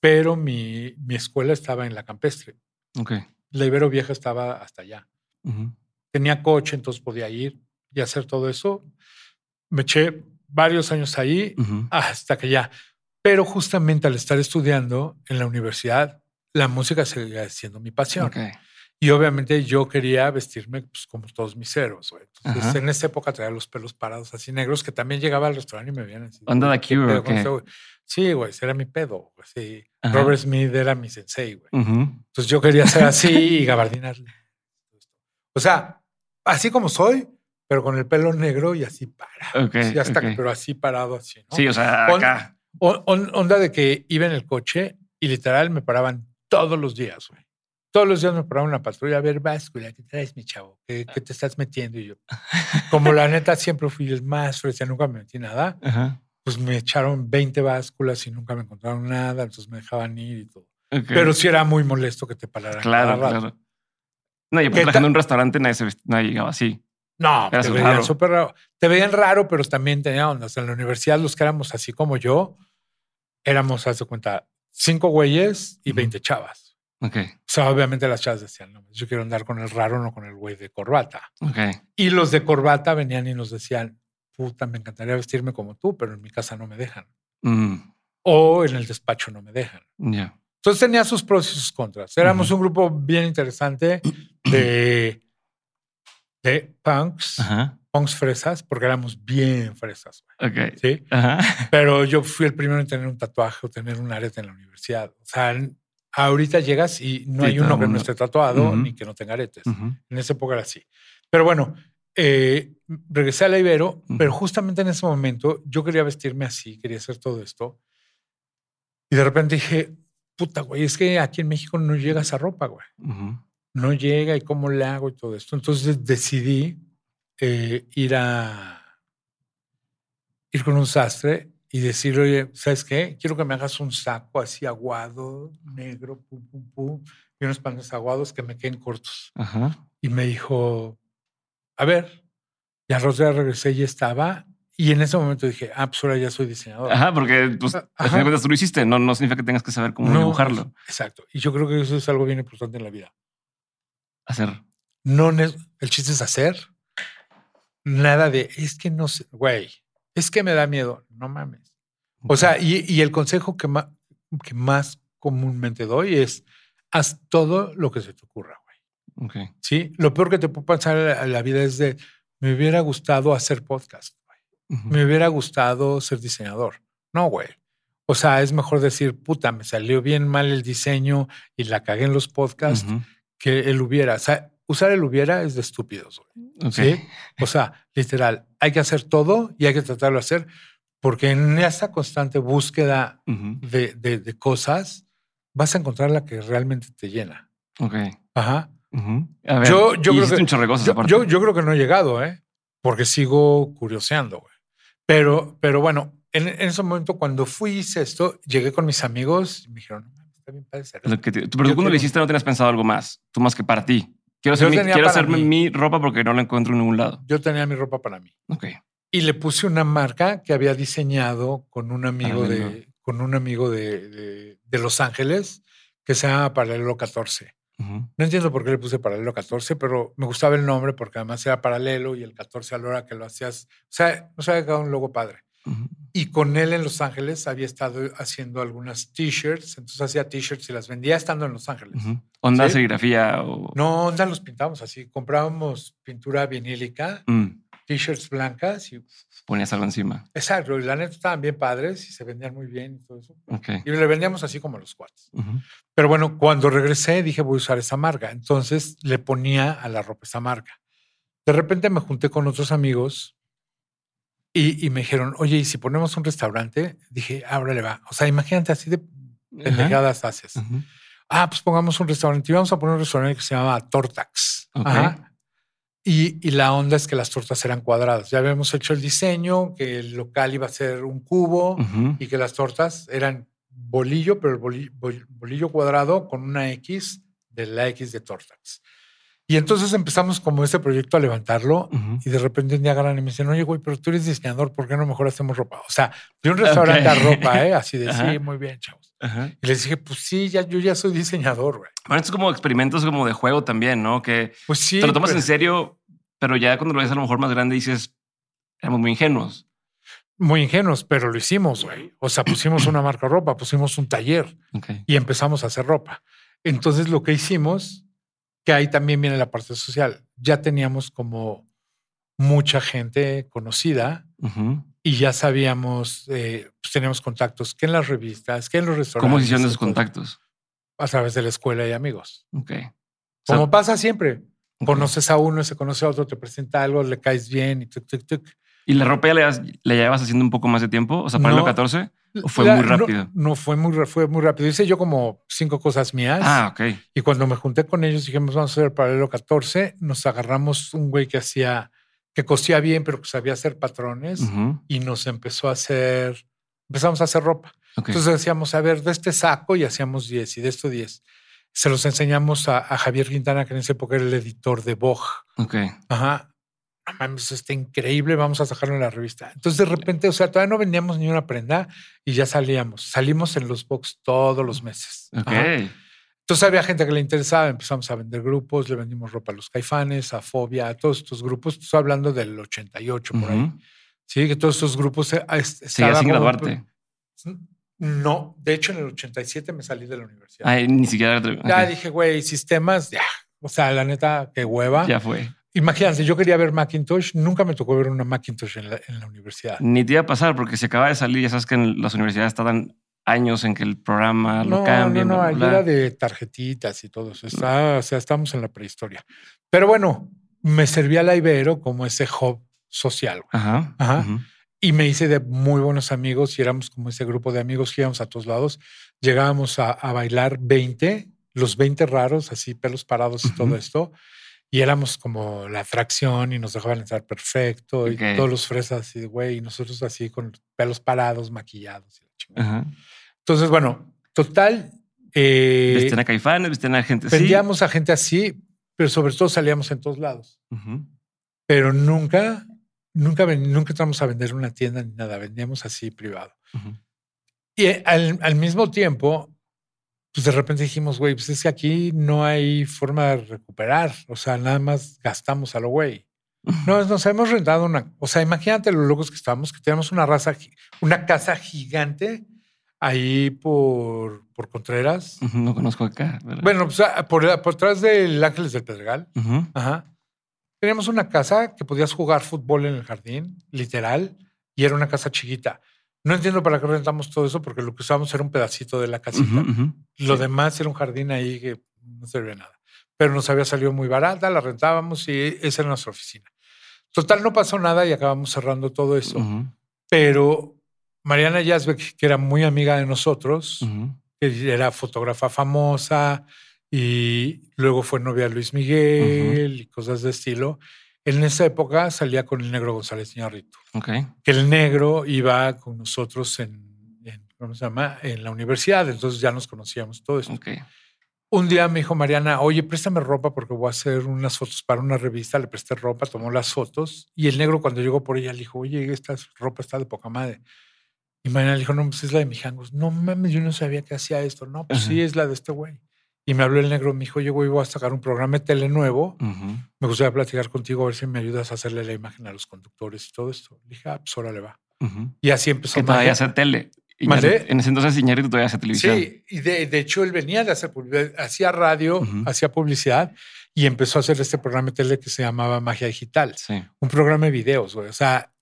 pero mi, mi escuela estaba en la campestre. Ok. La Ibero Vieja estaba hasta allá. Tenía coche, entonces podía ir y hacer todo eso. Me eché varios años ahí Ujú. hasta que ya. Pero justamente al estar estudiando en la universidad, la música seguía siendo mi pasión. Ok. Y obviamente yo quería vestirme pues, como todos mis héroes. güey. Entonces, Ajá. en esa época traía los pelos parados así negros, que también llegaba al restaurante y me veían así. ¿Onda de ¿qué Cure o pedo con qué? ese güey? Sí, güey, ese era mi pedo. sí. Robert Smith era mi sensei, güey. Ujú. Entonces yo quería ser así y gabardinar. (laughs) O sea, así como soy, pero con el pelo negro y así para. Ok, Sí, hasta que- ok. pero así parado, así. ¿no? Sí, o sea, acá. On- onda de que iba en el coche y literal me paraban todos los días, güey. Todos los días me paraban una patrulla a ver, báscula, ¿qué traes, mi chavo? ¿Qué, qué te estás metiendo? Y yo, (laughs) como la neta siempre fui el más fresa, nunca me metí nada, Ajá. pues me echaron 20 básculas y nunca me encontraron nada, entonces me dejaban ir y todo. Pero sí era muy molesto que te pararan. Claro, cada rato. claro. No, y ¿Qué aparte trabajando tal? en un restaurante nadie, se nadie llegaba así. No, te veían raro. súper raro. Te veían raro, pero también tenía ondas. En la universidad, los que éramos así como yo, éramos, haz de cuenta, cinco güeyes y. 20 chavas. Ok, O sea, obviamente las chavas decían, no, yo quiero andar con el raro, no con el güey de corbata. ok. Y los de corbata venían y nos decían, puta, me encantaría vestirme como tú, pero en mi casa no me dejan. Mm, O en el despacho no me dejan. ya. Entonces tenía sus pros y sus contras. Éramos un grupo bien interesante de, de punks, Ajá. punks fresas, porque éramos bien fresas. güey, Ok. ¿sí? Ajá. Pero yo fui el primero en tener un tatuaje o tener un arete en la universidad. O sea, ahorita llegas y no Sí, hay uno que no esté tatuado Ujú. ni que no tenga aretes. Ujú. En esa época era así. Pero bueno, eh, regresé a la Ibero, Ujú. pero justamente en ese momento yo quería vestirme así, quería hacer todo esto. Y de repente dije, puta, güey, es que aquí en México no llega esa ropa, güey. Ujú. No llega y cómo le hago y todo esto. Entonces decidí eh, ir a ir con un sastre y decir, oye, ¿sabes qué? Quiero que me hagas un saco así aguado, negro, pum, pum, pum, y unos pantalones aguados que me queden cortos. Ajá. Y me dijo, a ver, y día regresé y estaba. Y en ese momento dije, ah, pues ahora ya soy diseñador. Ajá, porque pues, Ah, al final de cuentas tú lo hiciste. No, no significa que tengas que saber cómo No, dibujarlo. Exacto. Y yo creo que eso es algo bien importante en la vida. Hacer. No, el chiste es hacer. Nada de, es que no sé, güey, es que me da miedo. No mames. O sea, y, y el consejo que, ma- que más comúnmente doy es, haz todo lo que se te ocurra, güey. Ok. Sí, lo peor que te puede pasar en la- vida es de, me hubiera gustado hacer podcast. güey. Me hubiera gustado ser diseñador. No, güey. O sea, es mejor decir, puta, me salió bien mal el diseño y la cagué en los podcasts. Que el hubiera. O sea, usar el hubiera es de estúpidos, güey. Ok. ¿Sí? O sea, literal, hay que hacer todo y hay que tratarlo de hacer porque en esta constante búsqueda Ujú. de, de- de cosas vas a encontrar la que realmente te llena. Ok. Ajá. A ver, Yo- yo creo que- Yo, yo, yo creo que no he llegado, ¿eh? Porque sigo curioseando, güey. Pero, pero bueno, en, en ese momento cuando fui hice esto, llegué con mis amigos y me dijeron, no, Lo esto". que te- pero tú cuando lo quiero- hiciste no tenías pensado algo más. Tú más que para ti. Quiero, hacer mi- quiero hacerme mí. mi ropa porque no la encuentro en ningún lado. Yo tenía mi ropa para mí. Ok. y le puse una marca que había diseñado con un amigo de con un amigo de, de- de Los Ángeles que se llama Paralelo 14. Ujú. No entiendo por qué le puse Paralelo 14, pero me gustaba el nombre porque además era paralelo y el 14 a la hora que lo hacías. O sea, nos había quedado un logo padre. Y con él en Los Ángeles había estado haciendo algunas t-shirts, entonces hacía t-shirts y las vendía estando en Los Ángeles. Ujú. Onda, ¿Sí? serigrafía o. No, onda los pintamos así. Comprábamos pintura vinílica, Mm, t-shirts blancas y ponías algo encima. exacto. Y la neta estaban bien padres y se vendían muy bien y todo eso. Ok. Y le vendíamos así como los cuates. Ujú. Pero bueno, cuando regresé dije voy a usar esa marca. Entonces le ponía a la ropa esa marca. De repente me junté con otros amigos y, y me dijeron, oye, ¿y si ponemos un restaurante? Dije, ahora le va. O sea, imagínate así de Ajá. pendejadas haces. Ujú. Ah, pues pongamos un restaurante. Y vamos a poner un restaurante que se llama Tortax. Ok. Ajá. Y, y la onda es que las tortas eran cuadradas. Ya habíamos hecho el diseño, que el local iba a ser un cubo y que las tortas eran bolillo, pero el boli- bol- bolillo cuadrado con una X de la X de Tortax. Y entonces empezamos como ese proyecto a levantarlo Ujú. y de repente un día agarran y me dicen, oye, güey, pero tú eres diseñador, ¿por qué no mejor hacemos ropa? O sea, de un restaurante Ok. a ropa, ¿eh? (laughs) Así de, Ajá. sí, muy bien, chavos. Ajá. Y les dije, pues sí, ya, yo ya soy diseñador, güey. Bueno, esto es como experimentos como de juego también, ¿no? Que Pues sí. te lo tomas pero- en serio, pero ya cuando lo ves a lo mejor más grande dices, éramos muy ingenuos. Muy ingenuos, pero lo hicimos, güey. O sea, pusimos una marca ropa, pusimos un taller Ok. y empezamos a hacer ropa. Entonces lo que hicimos, que ahí también viene la parte social, ya teníamos como mucha gente conocida y ya sabíamos, eh, pues teníamos contactos que en las revistas, que en los restaurantes. ¿Cómo se hicieron esos contactos? A través de la escuela y amigos. Ok. Como So- pasa siempre. Conoces a uno, se conoce a otro, te presenta algo, le caes bien y tuk, tuk, tuk. ¿Y la ropa ya le, la llevabas haciendo un poco más de tiempo? O sea, para No. el 14. ¿O fue La- muy no- rápido? No, fue muy, fue muy rápido. Hice yo como cinco cosas mías. Ah, ok. Y cuando me junté con ellos, dijimos, vamos a hacer paralelo 14. Nos agarramos un güey que hacía, que cosía bien, pero que sabía hacer patrones y nos empezó a hacer, empezamos a hacer ropa. ok. Entonces decíamos, a ver, de este saco y hacíamos 10 y de esto 10. Se los enseñamos a, a Javier Quintana, que en esa época era el editor de Vogue. ok. Ajá. No mames, está increíble, vamos a sacarlo en la revista. Entonces, de repente, o sea, todavía no vendíamos ni una prenda y ya salíamos. Salimos en los box todos los meses. Ok. Ajá. Entonces había gente que le interesaba, empezamos a vender grupos, le vendimos ropa a los caifanes, a Fobia, a todos estos grupos. Estoy hablando del 88 por ahí. Ujú. Sí, que todos estos grupos. eh, es- Seguías estaba sin graduarte. No, de hecho en el 87 me salí de la universidad. Ay, ni siquiera. Ya dije, güey, sistemas, ya. O sea, la neta, qué hueva. Ya fue. Imagínate, yo quería ver Macintosh, nunca me tocó ver una Macintosh en la, en la universidad. Ni te iba a pasar porque se acaba de salir. Ya sabes que en las universidades tardan años en que el programa lo No, cambien. no, no, bla. de tarjetitas y todo eso. Está, o sea, estamos en la prehistoria. Pero bueno, me servía la Ibero como ese hub social. Ajá. Ajá. ujú. Y me hice de muy buenos amigos y éramos como ese grupo de amigos que íbamos a todos lados. Llegábamos a, a bailar 20, los 20 raros, así pelos parados y Ujú. todo esto. Y éramos como la atracción y nos dejaban entrar perfecto Ok. y todos los fresas así, güey, y nosotros así con pelos parados, maquillados. y la. Entonces, bueno, total. eh, Vestían a caifanes, vestían a gente así. vendíamos a gente así, pero sobre todo salíamos en todos lados. Ujú. Pero nunca, nunca, nunca entramos a vender una tienda ni nada. Vendíamos así privado. Ujú. Y eh, al, al mismo tiempo, pues de repente dijimos, güey, pues es que aquí no hay forma de recuperar. O sea, nada más gastamos a lo güey. No, nos hemos rentado una. O sea, imagínate lo locos que estábamos, que teníamos una raza, una casa gigante ahí por, por Contreras. No conozco acá. ¿verdad? Bueno, pues por, por atrás del Ángeles del Pedregal. Ujú. Ajá. Teníamos una casa que podías jugar fútbol en el jardín, literal, y era una casa chiquita. No entiendo para qué rentamos todo eso, porque lo que usábamos era un pedacito de la casita. Lo Sí. demás era un jardín ahí que no servía nada. Pero nos había salido muy barata, la rentábamos y esa era nuestra oficina. Total, no pasó nada y acabamos cerrando todo eso. Pero Mariana Yazbek, que era muy amiga de nosotros, que era fotógrafa famosa y luego fue novia de Luis Miguel y cosas de estilo. En esa época salía con el negro González Iñárritu, Ok. que el negro iba con nosotros en, en- ¿cómo se llama? En la universidad, entonces ya nos conocíamos todo esto. Ok. Un día me dijo Mariana, oye, préstame ropa porque voy a hacer unas fotos para una revista. Le presté ropa, tomó las fotos y el negro cuando llegó por ella le dijo, oye, esta ropa está de poca madre. Y Mariana le dijo, no, pues es la de Mijangos. No mames, yo no sabía que hacía esto. No, pues Ajá. sí, es la de este güey. Y me habló el negro, me dijo, oye, güey, voy a sacar un programa de tele nuevo. Ujú. Me gustaría platicar contigo a ver si me ayudas a hacerle la imagen a los conductores y todo esto. Le dije, ah, pues órale va. Ujú. Y así empezó. Que todavía hace tele. Iñárritu- En ese entonces Iñárritu todavía hace televisión. Sí, y de, de hecho él venía de hacer publicidad, hacía radio, Ujú. hacía publicidad y empezó a hacer este programa de tele que se llamaba Magia Digital, Sí. un programa de videos, güey. O sea,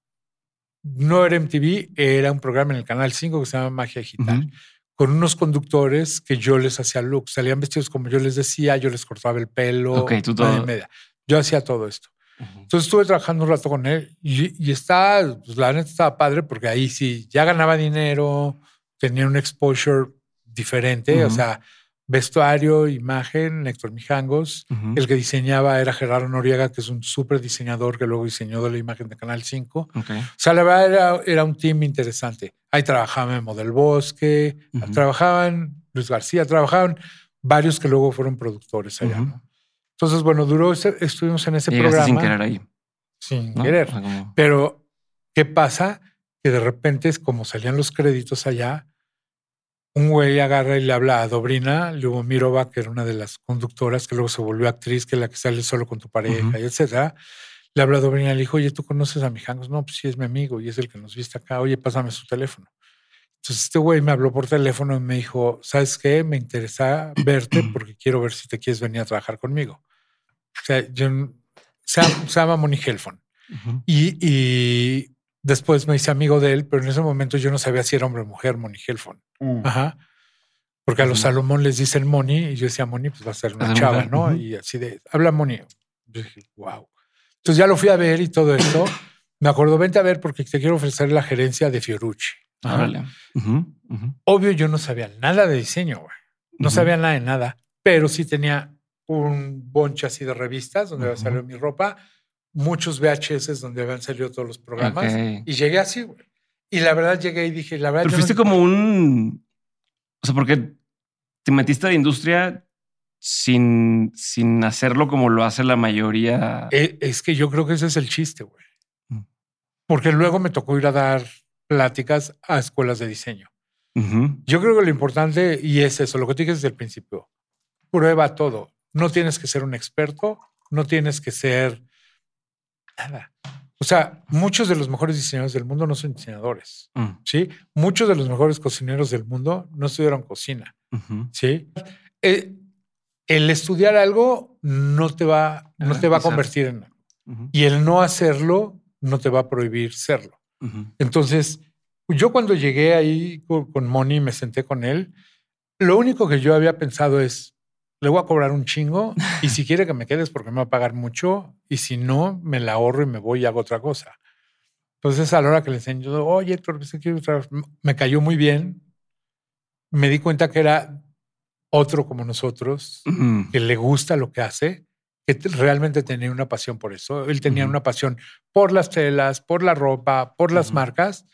no era MTV, era un programa en el canal 5 que se llama Magia Digital, Ujú. Con unos conductores que yo les hacía looks, salían vestidos como yo les decía, yo les cortaba el pelo, Ok, tú todo. media. Yo hacía todo esto. Ujú. Entonces estuve trabajando un rato con él y, y está, pues la neta estaba padre porque ahí sí ya ganaba dinero, tenía un exposure diferente, o Ujú. sea, vestuario, imagen, Héctor Mijangos. Ujú. El que diseñaba era Gerardo Noriega, que es un súper diseñador que luego diseñó la imagen de Canal 5. O Ok. sea, la verdad era, era un team interesante. Ahí trabajaba Memo del Bosque, trabajaban Luis García, trabajaban varios que luego fueron productores allá. Ujú. ¿no? Entonces, bueno, duró, estuvimos en ese Llegaste programa. sin querer ahí. Sin ¿no? querer. O sea, como- Pero, ¿qué pasa? Que de repente, es como salían los créditos allá, un güey agarra y le habla a Dobrina Lubomirova, que era una de las conductoras, que luego se volvió actriz, que es la que sale solo con tu pareja, Ujú. y etcétera. Le habla a Dobrina y le dijo, oye, ¿tú conoces a Mijangos? No, pues sí, es mi amigo y es el que nos viste acá. Oye, pásame su teléfono. Entonces este güey me habló por teléfono y me dijo, ¿sabes qué? Me interesa verte (clears throat) porque quiero ver si te quieres venir a trabajar conmigo. O sea, yo, se, llama- Moni Helfon. Ujú. Y, y después me hice amigo de él, pero en ese momento yo no sabía si era hombre o mujer, Moni Helfon. Ajá. Porque a los Ujú. Salomón les dicen Moni y yo decía Moni, pues va a ser una chava, ¿no? Y así de, habla Moni. Yo dije, wow. Entonces ya lo fui a ver y todo esto. me acuerdo, vente a ver porque te quiero ofrecer la gerencia de Fiorucci. Ujú, ujú. Obvio, yo no sabía nada de diseño, güey. No sabía nada de nada, pero sí tenía un bonche así de revistas donde salido mi ropa, muchos VHS donde habían salido todos los programas. Y llegué así, güey. Y la verdad llegué y dije, la verdad. Pero fuiste no- como un. O sea, porque te metiste a la industria sin, sin hacerlo como lo hace la mayoría. Eh, Es que yo creo que ese es el chiste, güey. Mm. Porque luego me tocó ir a dar pláticas a escuelas de diseño. Yo creo que lo importante, y es eso, lo que te dije desde el principio, prueba todo. No tienes que ser un experto, no tienes que ser nada. O sea, muchos de los mejores diseñadores del mundo no son diseñadores, Mm, ¿sí? Muchos de los mejores cocineros del mundo no estudiaron cocina. ¿sí? Eh, el estudiar algo no te va, no Ajá, te va a convertir en Ujú. y el no hacerlo no te va a prohibir serlo. Entonces, yo cuando llegué ahí con, con Moni y me senté con él, lo único que yo había pensado es, le voy a cobrar un chingo y si quiere que me quedes porque me va a pagar mucho y si no, me la ahorro y me voy y hago otra cosa. Entonces, a la hora que le enseñé, yo, oye, Héctor, pues, quiero otra-". me cayó muy bien. Me di cuenta que era otro como nosotros, que le gusta lo que hace, que te- realmente tenía una pasión por eso. Él tenía una pasión por las telas, por la ropa, por las marcas.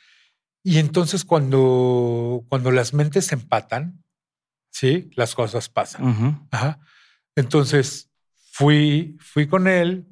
Y entonces cuando, cuando las mentes se empatan, sí, las cosas pasan. Ajá. Entonces fui, fui con él,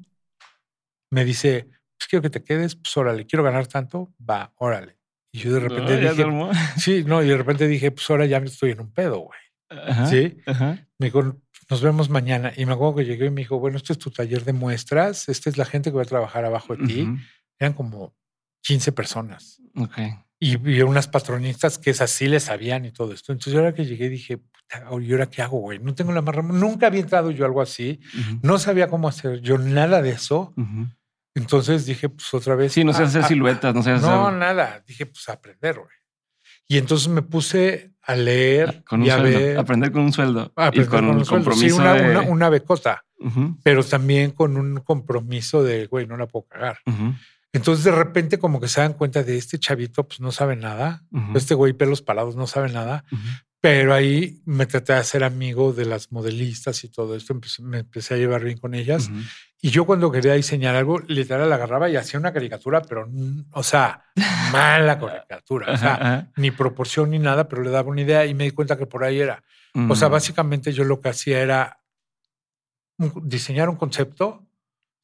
me dice, pues quiero que te quedes, pues órale, quiero ganar tanto, va, órale. Y yo de repente No, dije, (laughs) sí, no, y de repente dije, pues ahora ya me estoy en un pedo, güey. Ajá, Sí. ajá. Me dijo, nos vemos mañana. Y me acuerdo que llegué y me dijo, bueno, este es tu taller de muestras. Esta es la gente que va a trabajar abajo de ti. Ujú. Eran como 15 personas. Ok. Y, y unas patronistas que esas sí le sabían y todo esto. Entonces, yo ahora que llegué dije, puta, ¿y ahora qué hago, güey? No tengo la más rama. Nunca había entrado yo algo así. Ujú. No sabía cómo hacer yo nada de eso. Ujú. Entonces dije, pues otra vez. Sí, no sé hacer a- siluetas, no sé hacer. No, nada. Dije, pues aprender, güey. Y entonces me puse a leer con un y a sueldo. ver. Aprender con un sueldo. a y aprender con, un sueldo. Sí, compromiso. una, de... una, una becota. Ujú, pero también con un compromiso de, güey, no la puedo cagar. Entonces de repente como que se dan cuenta de este chavito, pues no sabe nada, ujú, este güey pelos parados no sabe nada, ujú. pero ahí me traté de hacer amigo de las modelistas y todo esto, empecé- me empecé a llevar bien con ellas. Ujú. Y yo cuando quería diseñar algo, literal la agarraba y hacía una caricatura, pero, mm, o sea, (laughs) mala caricatura, o sea, ni proporción ni nada, pero le daba una idea y me di cuenta que por ahí era. O sea, Mm. básicamente yo lo que hacía era diseñar un concepto,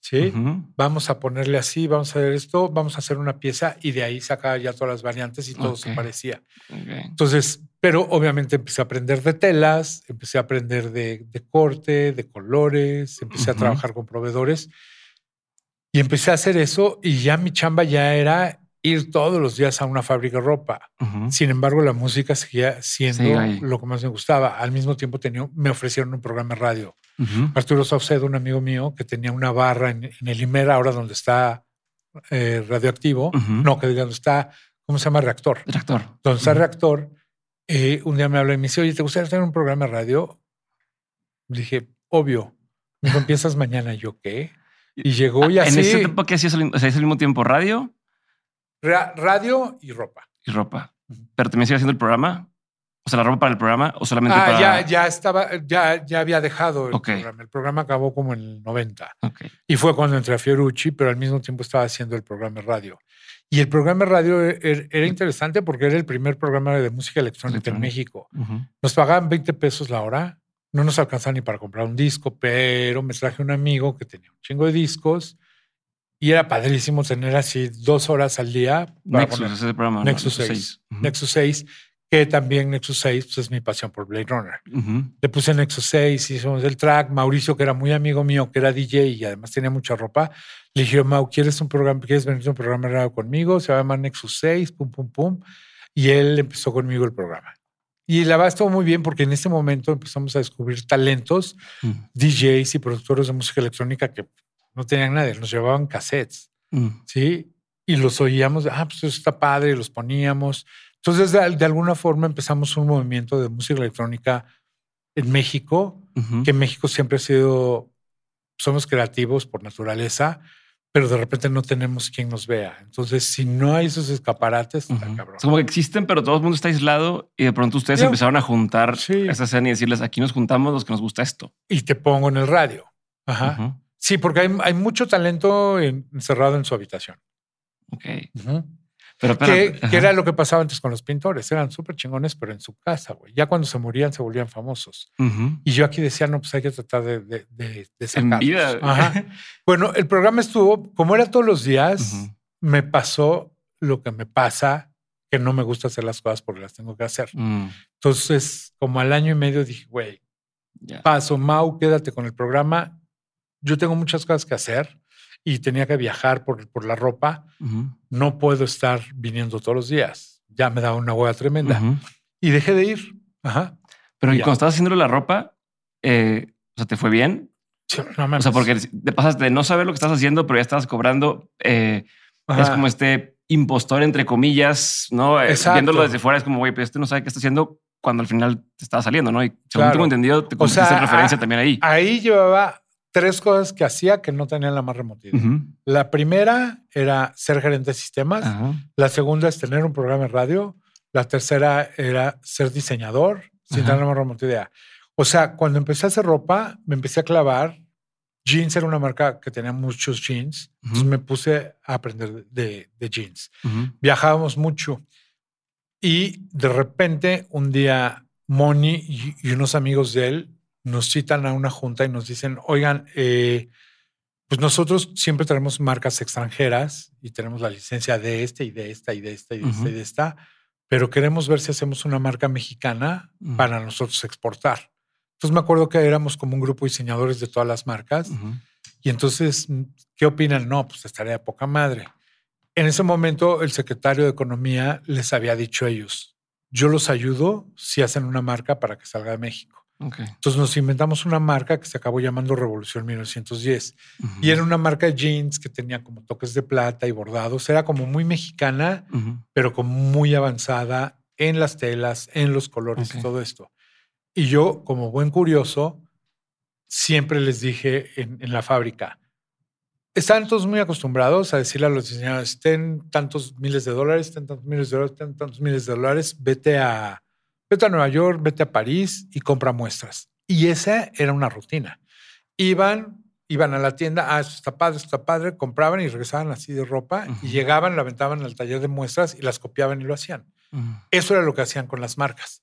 ¿sí? Vamos a ponerle así, vamos a hacer esto, vamos a hacer una pieza y de ahí sacar ya todas las variantes y todo se parecía. Entonces, pero obviamente empecé a aprender de telas, empecé a aprender de, de corte, de colores, empecé a trabajar con proveedores y empecé a hacer eso y ya mi chamba ya era ir todos los días a una fábrica de ropa. Sin embargo, la música seguía siendo lo que más me gustaba. Al mismo tiempo tenía, me ofrecieron un programa de radio. Ujú. Arturo Saucedo, un amigo mío que tenía una barra en, en el Imer, ahora donde está eh, radioactivo, Ujú. no, que diga, donde está, ¿cómo se llama? Reactor. Director. Donde está reactor, eh, un día me habló y me dice, oye, ¿te gustaría tener un programa de radio? Dije, obvio. Me dijo, empiezas mañana. Y yo, ¿qué? Y llegó y Ah, así, En ese tiempo que hacías al, o sea, al mismo tiempo radio ra- radio y ropa. y ropa. Pero también sigues haciendo el programa. O sea, la ropa para el programa o solamente Ah, para. ya, ya estaba, ya, ya había dejado el Ok. programa. El programa acabó como en el 90. Ok. Y fue cuando entré a Fiorucci, pero al mismo tiempo estaba haciendo el programa de radio. Y el programa de radio e- er- era interesante porque era el primer programa de música electrónica en Electrónica. México. Ujú. Nos pagaban 20 pesos la hora. No nos alcanzaba ni para comprar un disco, pero me traje un amigo que tenía un chingo de discos y era padrísimo tener así dos horas al día. para Nexus, poner- ese programa. ¿no? Nexus 6. Ujú. Nexus 6, que también Nexus 6 pues, es mi pasión por Blade Runner. Ujú. Le puse Nexus 6, hicimos el track. Mauricio, que era muy amigo mío, que era DJ y además tenía mucha ropa, le dije, Mau, ¿quieres un programa? ¿Quieres venir a un programa conmigo? Se llama Nexus 6, pum, pum, pum. Y él empezó conmigo el programa. Y la verdad estuvo muy bien porque en ese momento empezamos a descubrir talentos, Mm. DJs y productores de música electrónica que no tenían nadie, nos llevaban cassettes, Mm. ¿sí? Y los oíamos, ah, pues eso está padre, y los poníamos. Entonces, de, de alguna forma empezamos un movimiento de música electrónica en México, que México siempre ha sido, somos creativos por naturaleza, pero de repente no tenemos quien nos vea. Entonces, si no hay esos escaparates, está cabrón. Es como que existen, pero todo el mundo está aislado y de pronto ustedes empezaron a juntar Sí. esa escena y decirles aquí nos juntamos los que nos gusta esto. Y te pongo en el radio. Ajá. Sí, porque hay, hay mucho talento en- encerrado en su habitación. Ok. Pero, Que, que era lo que pasaba antes con los pintores. Eran súper chingones, pero en su casa, güey. Ya cuando se morían, se volvían famosos. Ujú. Y yo aquí decía, no, pues hay que tratar de, de, de, de En sacarlos. vida. Ajá. Bueno, el programa estuvo, como era todos los días, Ujú. me pasó lo que me pasa, que no me gusta hacer las cosas porque las tengo que hacer. Mm, Entonces, como al año y medio dije, güey, ya. paso, Mau, quédate con el programa. Yo tengo muchas cosas que hacer y tenía que viajar por, por la ropa. Ujú. No puedo estar viniendo todos los días. Ya me daba una hueá tremenda. Ujú. Y dejé de ir. Ajá. Pero y cuando estabas haciendo la ropa, eh, o sea, ¿te fue bien? Sí, no O mames. sea, porque te pasas de no saber lo que estás haciendo, pero ya estabas cobrando. eh. Es como este impostor, entre comillas, ¿no? Eh, Exacto. Viéndolo desde fuera, es como, güey, pero este no sabe qué está haciendo cuando al final te estaba saliendo, ¿no? Y según Claro. tengo entendido, te O sea, en referencia ah, también ahí. Ahí llevaba tres cosas que hacía que no tenían la más remota idea. La primera era ser gerente de sistemas. La segunda es tener un programa de radio. La tercera era ser diseñador sin tener la más remota idea. O sea, cuando empecé a hacer ropa, me empecé a clavar. Jeans era una marca que tenía muchos jeans. Entonces me puse a aprender de, de jeans. Viajábamos mucho. Y de repente, un día, Moni y, y unos amigos de él nos citan a una junta y nos dicen, oigan, eh, pues nosotros siempre tenemos marcas extranjeras y tenemos la licencia de este y de esta y de esta y de esta y de esta, pero queremos ver si hacemos una marca mexicana Ujú. para nosotros exportar. Entonces me acuerdo que éramos como un grupo de diseñadores de todas las marcas y entonces, ¿qué opinan? No, pues estaría poca madre. En ese momento, el secretario de Economía les había dicho a ellos, yo los ayudo si hacen una marca para que salga de México. Ok. Entonces nos inventamos una marca que se acabó llamando Revolución 1910. Ujú. Y era una marca de jeans que tenía como toques de plata y bordados. Era como muy mexicana, Ujú. pero como muy avanzada en las telas, en los colores Ok. y todo esto. Y yo, como buen curioso, siempre les dije en, en la fábrica, estaban todos muy acostumbrados a decirle a los diseñadores, ten tantos miles de dólares, ten tantos miles de dólares, ten tantos miles de dólares, vete a, vete a Nueva York, vete a París y compra muestras. Y esa era una rutina. Iban, iban a la tienda, ah, esto está padre, esto está padre, compraban y regresaban así de ropa Ujú. y llegaban, la aventaban al taller de muestras y las copiaban y lo hacían. Eso era lo que hacían con las marcas.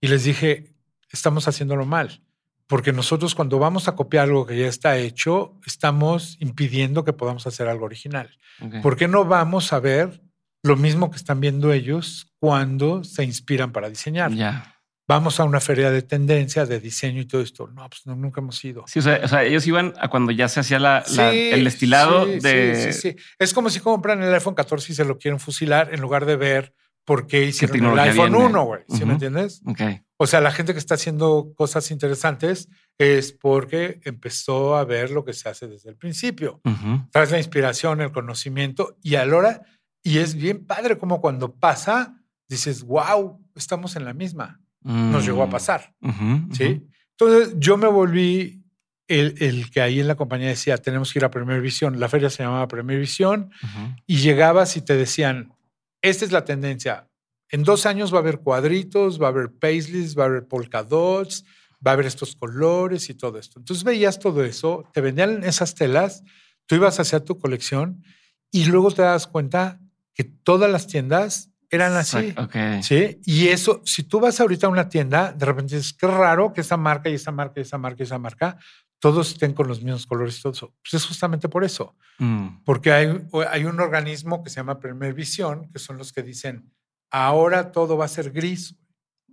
Y les dije, estamos haciéndolo mal, porque nosotros cuando vamos a copiar algo que ya está hecho, estamos impidiendo que podamos hacer algo original. Ok. ¿Por qué no vamos a ver lo mismo que están viendo ellos cuando se inspiran para diseñar? Ya. Vamos a una feria de tendencia, de diseño y todo esto. No, pues no, nunca hemos ido. Sí, o sea, o sea, ellos iban a cuando ya se hacía la, la- el destilado sí, de. Sí, sí, sí. Es como si compran el iPhone 14 y se lo quieren fusilar en lugar de ver por qué hicieron el tecnología iPhone viene? 1, güey. ¿Sí Ujú. me entiendes? Ok. O sea, la gente que está haciendo cosas interesantes es porque empezó a ver lo que se hace desde el principio. Ujú. Traes la inspiración, el conocimiento y a la hora, y es bien padre como cuando pasa, dices, wow, estamos en la misma. Nos llegó a Mm. pasar. Ujú, ¿sí? ujú. Entonces yo me volví el, el que ahí en la compañía decía, tenemos que ir a Premier Visión. La feria se llamaba Premier Visión Ujú. y llegabas y te decían, esta es la tendencia. En dos años va a haber cuadritos, va a haber paisleys, va a haber polka dots, va a haber estos colores y todo esto. Entonces veías todo eso, te vendían esas telas, tú ibas hacia tu colección y luego te das cuenta que todas las tiendas eran así. Ok. Sí, y eso, si tú vas ahorita a una tienda, de repente dices, qué raro que esa marca y esa marca y esa marca y esa marca, todos estén con los mismos colores y todo eso. Pues es justamente por eso, Mm. porque hay, hay un organismo que se llama Primer Visión, que son los que dicen, ahora todo va a ser gris,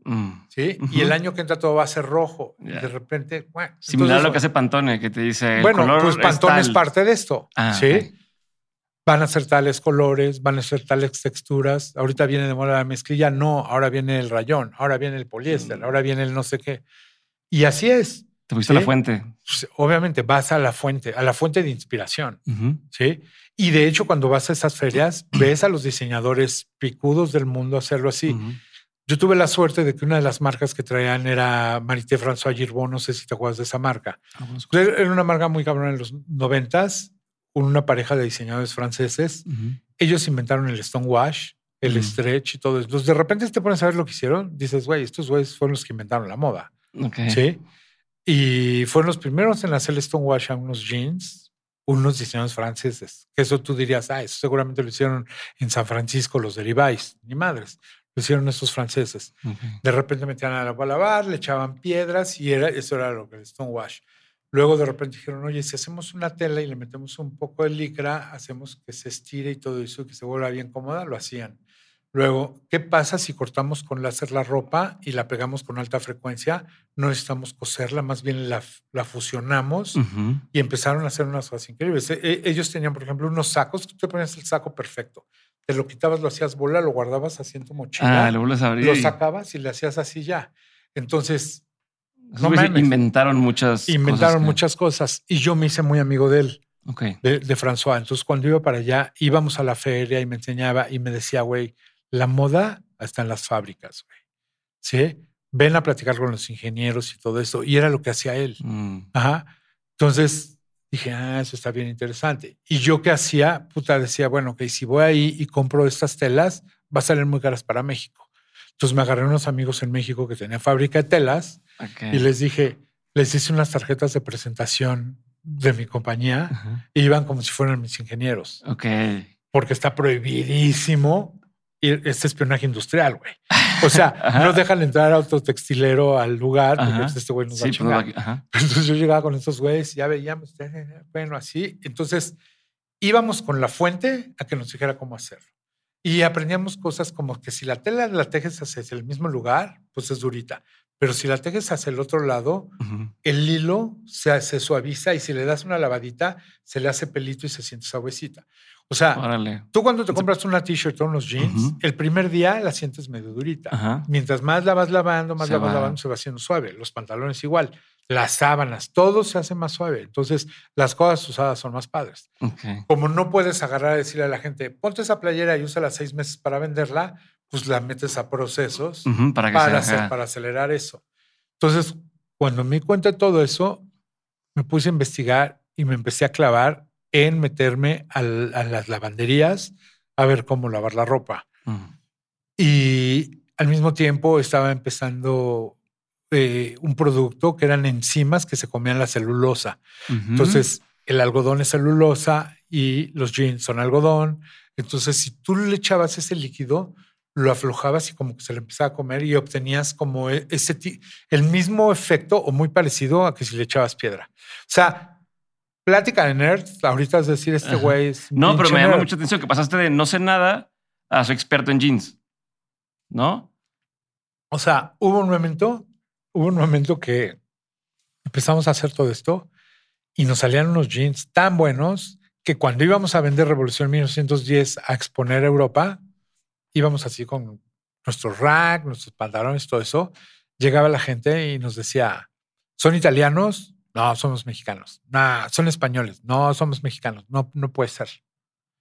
Mm. ¿sí? Ujú. Y el año que entra todo va a ser rojo. Y Ya. de repente, bueno. Similar a lo entonces, que hace Pantone, que te dice. El Bueno, color pues Pantone es tal. parte de esto, Ah, ¿sí? ok. Van a ser tales colores, van a ser tales texturas. Ahorita viene de moda la mezclilla, no, ahora viene el rayón, ahora viene el poliéster, Mm. ahora viene el no sé qué. Y así es. Te fuiste a la fuente. Pues, obviamente vas a la fuente, a la fuente de inspiración. ¿sí? Y de hecho, cuando vas a esas ferias, (clears throat) ves a los diseñadores picudos del mundo hacerlo así. Yo tuve la suerte de que una de las marcas que traían era Marité François Girbon, no sé si te acuerdas de esa marca. Ah, bueno, Era era una marca muy cabrona en los noventas, una pareja de diseñadores franceses. Ellos inventaron el Stonewash, el stretch y todo eso. Entonces, de repente te pones a ver lo que hicieron. Dices, güey, estos güeyes fueron los que inventaron la moda. Sí. Y fueron los primeros en hacer el Stonewash a unos jeans, unos diseñadores franceses. Eso tú dirías, ah, eso seguramente lo hicieron en San Francisco los de Levi's. Ni madres. Lo hicieron estos franceses. De repente metían al agua a lavar, le echaban piedras y era, eso era lo que el Stonewash. Luego de repente dijeron, oye, si hacemos una tela y le metemos un poco de licra, hacemos que se estire y todo eso, que se vuelva bien cómoda, lo hacían. Luego, ¿qué pasa si cortamos con láser la ropa y la pegamos con alta frecuencia? No necesitamos coserla, más bien la, la fusionamos y empezaron a hacer unas cosas increíbles. E- e- Ellos tenían, por ejemplo, unos sacos, tú te ponías el saco perfecto. Te lo quitabas, lo hacías bola, lo guardabas así en tu mochila Ah, lo lo sacabas y le hacías así ya. Entonces, no mames. inventaron muchas inventaron cosas que- muchas cosas y yo me hice muy amigo de él, Ok. de, de François. Entonces, cuando iba para allá, íbamos a la feria y me enseñaba y me decía, güey, la moda está en las fábricas, güey. ¿Sí? Ven a platicar con los ingenieros y todo eso. Y era lo que hacía él. Mm. Ajá. Entonces dije, ah, eso está bien interesante. Y yo qué hacía, puta, decía, bueno, ok, si voy ahí y compro estas telas, va a salir muy caras para México. Entonces me agarré unos amigos en México que tenían fábrica de telas Ok. y les dije, les hice unas tarjetas de presentación de mi compañía Ajá. e iban como si fueran mis ingenieros, Ok. porque está prohibidísimo este espionaje industrial, güey. O sea, (laughs) Ajá. no dejan entrar a otro textilero al lugar porque pues, este güey nos va Sí, a pues, chingar. no, ajá. (laughs) Entonces yo llegaba con estos güeyes, ya veíamos, eh, bueno, así. Entonces íbamos con la fuente a que nos dijera cómo hacerlo. Y aprendíamos cosas como que si la tela la tejes hacia el mismo lugar, pues es durita. Pero si la tejes hacia el otro lado, el hilo se, se suaviza y si le das una lavadita, se le hace pelito y se siente suavecita. O sea, Órale. tú cuando te compras una t-shirt o unos jeans, el primer día la sientes medio durita. Mientras más la vas lavando, más Se la vas va. lavando, se va haciendo suave. Los pantalones igual. Las sábanas, todo se hace más suave. Entonces, las cosas usadas son más padres. Como no puedes agarrar y decirle a la gente, ponte esa playera y úsala seis meses para venderla, pues la metes a procesos Para que para, se hacer- para acelerar eso. Entonces, cuando me di cuenta de todo eso, me puse a investigar y me empecé a clavar en meterme al- a las lavanderías a ver cómo lavar la ropa. Ujú. Y al mismo tiempo estaba empezando eh, un producto que eran enzimas que se comían la celulosa. Ujú. Entonces, el algodón es celulosa y los jeans son algodón. Entonces, si tú le echabas ese líquido, lo aflojabas y como que se le empezaba a comer y obtenías como e- ese el mismo efecto o muy parecido a que si le echabas piedra. O sea, plática de nerds, ahorita es decir, este Ajá. güey es No, pero me llama nerd. mucha atención que pasaste de no sé nada a soy experto en jeans. ¿No? O sea, hubo un momento, hubo un momento que empezamos a hacer todo esto y nos salían unos jeans tan buenos que cuando íbamos a vender Revolución 1910 a exponer a Europa, íbamos así con nuestro rack, nuestros pantalones, todo eso. Llegaba la gente y nos decía, ¿son italianos? No, somos mexicanos. No, son españoles. No, somos mexicanos. No, no puede ser.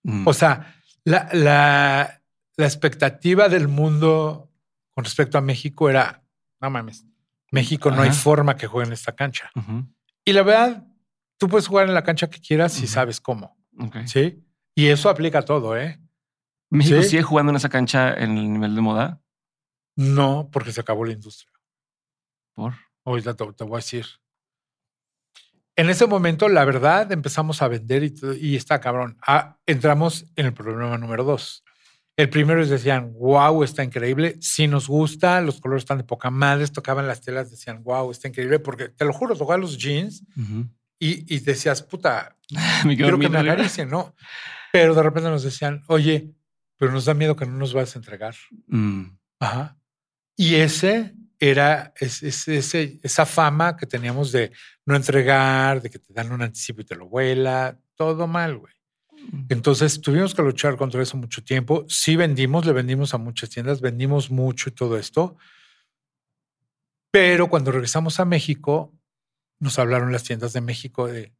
Mm. O sea, la, la, la expectativa del mundo con respecto a México era, no mames, México no hay forma que juegue en esta cancha. Ujú. Y la verdad, tú puedes jugar en la cancha que quieras si sabes cómo, Ok. ¿sí? Y eso aplica a todo, ¿eh? ¿México ¿Sí? sigue jugando en esa cancha en el nivel de moda? No, porque se acabó la industria. Por. Ahorita te, te voy a decir. En ese momento, la verdad, empezamos a vender y, y está cabrón. Ah, entramos en el problema número dos. El primero es decían, wow, está increíble. Si nos gusta, los colores están de poca madre. Tocaban las telas, decían, wow, está increíble. Porque te lo juro, tocaban los jeans Ujú. y, y decías, puta, (laughs) quiero que me acaricien, ¿no? Pero de repente nos decían, oye, pero nos da miedo que no nos vayas a entregar. Mm. Ajá. Y ese era ese, esa fama que teníamos de no entregar, de que te dan un anticipo y te lo vuela, todo mal, güey. Entonces tuvimos que luchar contra eso mucho tiempo. Sí vendimos, le vendimos a muchas tiendas, vendimos mucho y todo esto. Pero cuando regresamos a México, nos hablaron las tiendas de México de,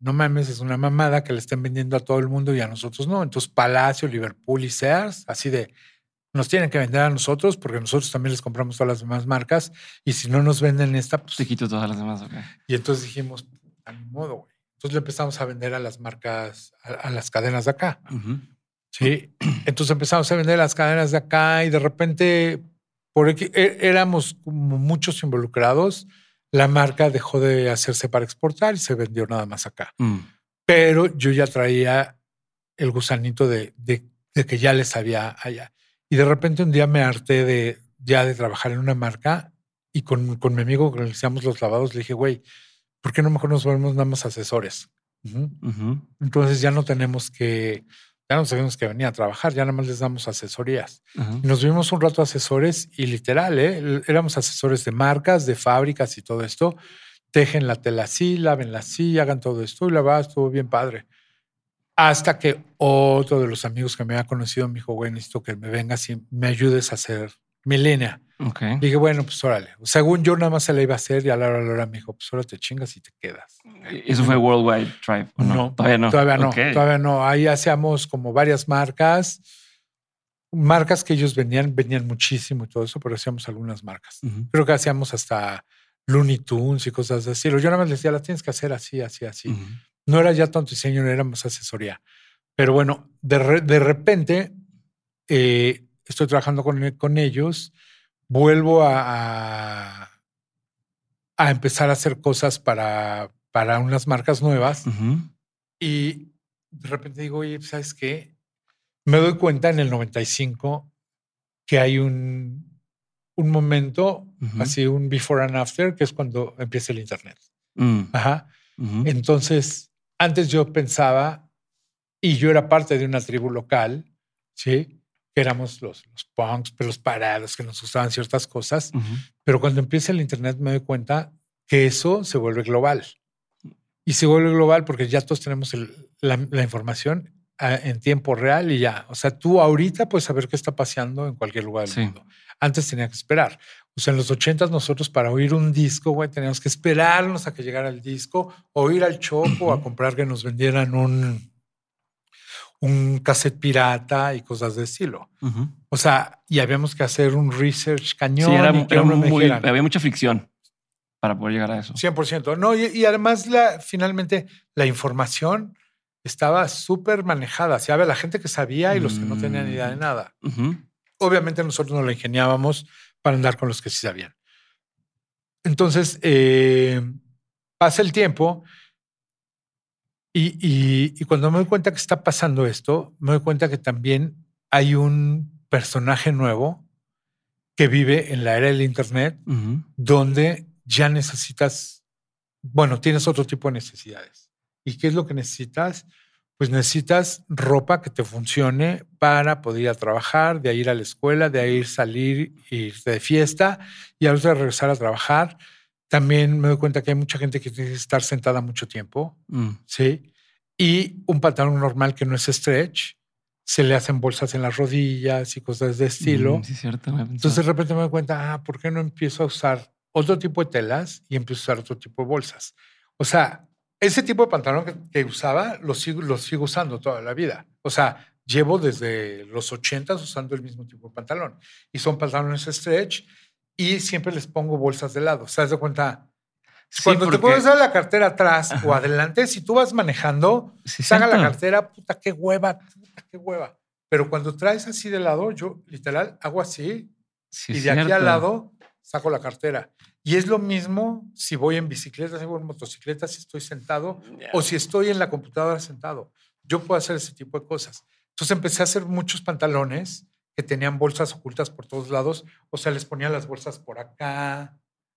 no mames, es una mamada que le estén vendiendo a todo el mundo y a nosotros no. Entonces Palacio, Liverpool y Sears, así de, nos tienen que vender a nosotros porque nosotros también les compramos todas las demás marcas y si no nos venden esta, pues... Te quito todas las demás. ok. Y entonces dijimos, a mi modo, güey. Entonces le empezamos a vender a las marcas, a, a las cadenas de acá. Sí. Entonces empezamos a vender las cadenas de acá y de repente, por aquí- é- éramos como muchos involucrados, la marca dejó de hacerse para exportar y se vendió nada más acá. Mm. Pero yo ya traía el gusanito de, de- de que ya les sabía allá. Y de repente un día me harté de ya de trabajar en una marca y con, con mi amigo que realizamos los lavados le dije, güey, ¿por qué no mejor nos volvemos nada más asesores? Entonces ya no tenemos que, ya no tenemos que venir a trabajar, ya nada más les damos asesorías. Ajá. Nos vimos un rato asesores y literal, ¿eh? éramos asesores de marcas, de fábricas y todo esto. Tejen la tela así, lávenla así, hagan todo esto y la verdad estuvo bien padre. Hasta que otro de los amigos que me había conocido me dijo, güey, necesito que me vengas y me ayudes a hacer mi línea. Ok. Y dije, bueno, pues órale. Según yo nada más se la iba a hacer y a la hora, a la hora me dijo, pues ahora te chingas y te quedas. ¿Eso fue Worldwide Tribe? ¿o no? todavía no. Todavía no, Ok. todavía no. Ahí hacíamos como varias marcas, marcas que ellos vendían, vendían muchísimo y todo eso, pero hacíamos algunas marcas. Ujú. Creo que hacíamos hasta Looney Tunes y cosas así. Yo nada más les decía, la tienes que hacer así, así, así. Ujú. No era ya tanto diseño, era más asesoría. Pero bueno, de, re- de repente eh, estoy trabajando con, con ellos, vuelvo a, a, a empezar a hacer cosas para, para unas marcas nuevas y de repente digo, oye, ¿sabes qué? Me doy cuenta en el 95 que hay un, un momento, así un before and after, que es cuando empieza el Internet. Mm. Ajá. Entonces, antes yo pensaba, y yo era parte de una tribu local, ¿sí? Que éramos los, los punks, pelos parados, que nos gustaban ciertas cosas. Pero cuando empieza el Internet me doy cuenta que eso se vuelve global. Y se vuelve global porque ya todos tenemos el- la, la información ah, en tiempo real y ya. O sea, tú ahorita puedes saber qué está pasando en cualquier lugar del Sí. mundo. Antes tenía que esperar. O sea, en los ochentas nosotros para oír un disco, güey, teníamos que esperarnos a que llegara el disco o ir al Chopo a comprar que nos vendieran un, un cassette pirata y cosas de estilo. O sea, y habíamos que hacer un research cañón. Sí, era, y que era uno me muy, dijeran, había mucha fricción para poder llegar a eso. 100%. No, y, y además la, finalmente la información estaba súper manejada. Sí, había la gente que sabía y los que no tenían idea de Mm. nada. Obviamente nosotros nos la ingeniábamos para andar con los que sí sabían. Entonces, eh, pasa el tiempo y, y- y cuando me doy cuenta que está pasando esto, me doy cuenta que también hay un personaje nuevo que vive en la era del Internet donde ya necesitas, bueno, tienes otro tipo de necesidades. ¿Y qué es lo que necesitas? Pues necesitas ropa que te funcione para poder ir a trabajar, de ahí ir a la escuela, de ahí ir salir, irte de fiesta y ahora regresar a trabajar. También me doy cuenta que hay mucha gente que tiene que estar sentada mucho tiempo, Mm. ¿sí? Y un pantalón normal que no es stretch, se le hacen bolsas en las rodillas y cosas de estilo. Mm, Sí, cierto. Entonces de repente me doy cuenta, ah, ¿por qué no empiezo a usar otro tipo de telas y empiezo a usar otro tipo de bolsas? O sea, ese tipo de pantalón que, que usaba lo sigo, lo sigo usando toda la vida. O sea, llevo desde los 80 usando el mismo tipo de pantalón. Y son pantalones stretch y siempre les pongo bolsas de lado. Haz de cuenta, Sí, cuando te porque- puedes dar la cartera atrás o adelante, si tú vas manejando, Sí, saca la cartera, puta, qué hueva, puta, qué hueva. Pero cuando traes así de lado, yo literal hago así Sí, y de aquí al lado saco la cartera. Y es lo mismo si voy en bicicleta, si voy en motocicleta, si estoy sentado o si estoy en la computadora sentado. Yo puedo hacer ese tipo de cosas. Entonces empecé a hacer muchos pantalones que tenían bolsas ocultas por todos lados. O sea, les ponía las bolsas por acá.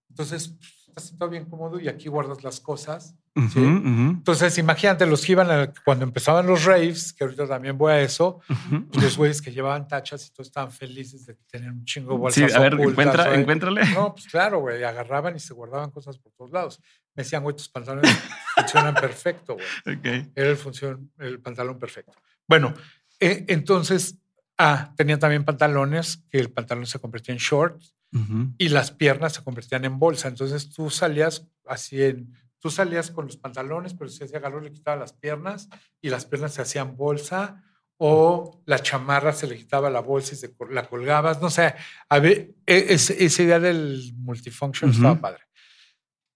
Entonces, pues, estás sentado bien cómodo y aquí guardas las cosas. Ujú, ¿sí? ujú, Entonces, imagínate los que iban a- cuando empezaban los raves, que ahorita también voy a eso, ujú. pues los güeyes que llevaban tachas y todos estaban felices de tener un chingo de Sí, bolsas a ver, ocultas, encuentra, encuéntrale. No, pues claro, güey, agarraban y se guardaban cosas por todos lados. Me decían, güey, tus pantalones funcionan perfecto, güey. Ok. Era el, función, el pantalón perfecto. Bueno, eh, entonces, ah, tenía también pantalones, que el pantalón se convertía en short Ujú. y las piernas se convertían en bolsa. Entonces tú salías así en, tú salías con los pantalones, pero si hacía calor le quitaba las piernas y las piernas se hacían bolsa o la chamarra se le quitaba la bolsa y se la colgabas. No sé, a ver, e- es- esa idea del multifunction Ujú. estaba padre.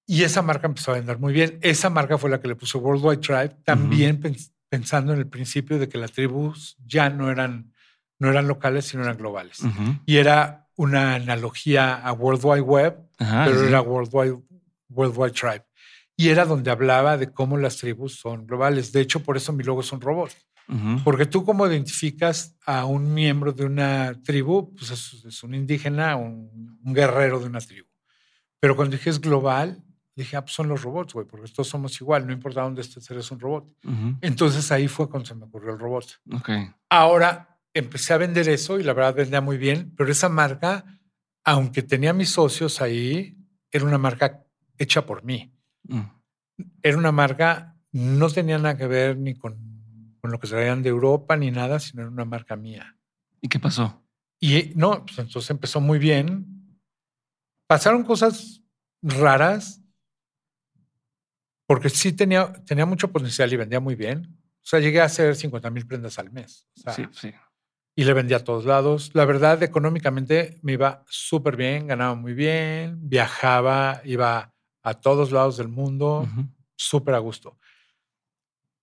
Y esa marca empezó a vender muy bien. Esa marca fue la que le puso Worldwide Tribe, también pens- pensando en el principio de que las tribus ya no eran, no eran locales, sino eran globales. Y era una analogía a World Wide Web, Ajá, pero sí. era World Wide, World Wide Tribe. Y era donde hablaba de cómo las tribus son globales. De hecho, por eso mi logo es un robot. Ujú. Porque tú como identificas a un miembro de una tribu, pues es, es un indígena, un, un guerrero de una tribu. Pero cuando dije es global, dije, ah, pues son los robots, güey, porque todos somos igual, no importa dónde estés, eres un robot. Entonces ahí fue cuando se me ocurrió el robot. Ok. Ahora empecé a vender eso y la verdad vendía muy bien, pero esa marca, aunque tenía mis socios ahí, era una marca hecha por mí. Mm. Era una marca, no tenía nada que ver ni con, con lo que traían de Europa ni nada, sino era una marca mía. ¿Y qué pasó? Y no, pues entonces empezó muy bien. Pasaron cosas raras, porque sí tenía, tenía mucho potencial y vendía muy bien. O sea, llegué a hacer 50 mil prendas al mes. O sea, sí, sí. Y le vendía a todos lados. La verdad, económicamente me iba súper bien, ganaba muy bien, viajaba, iba a todos lados del mundo, Ujú. súper a gusto.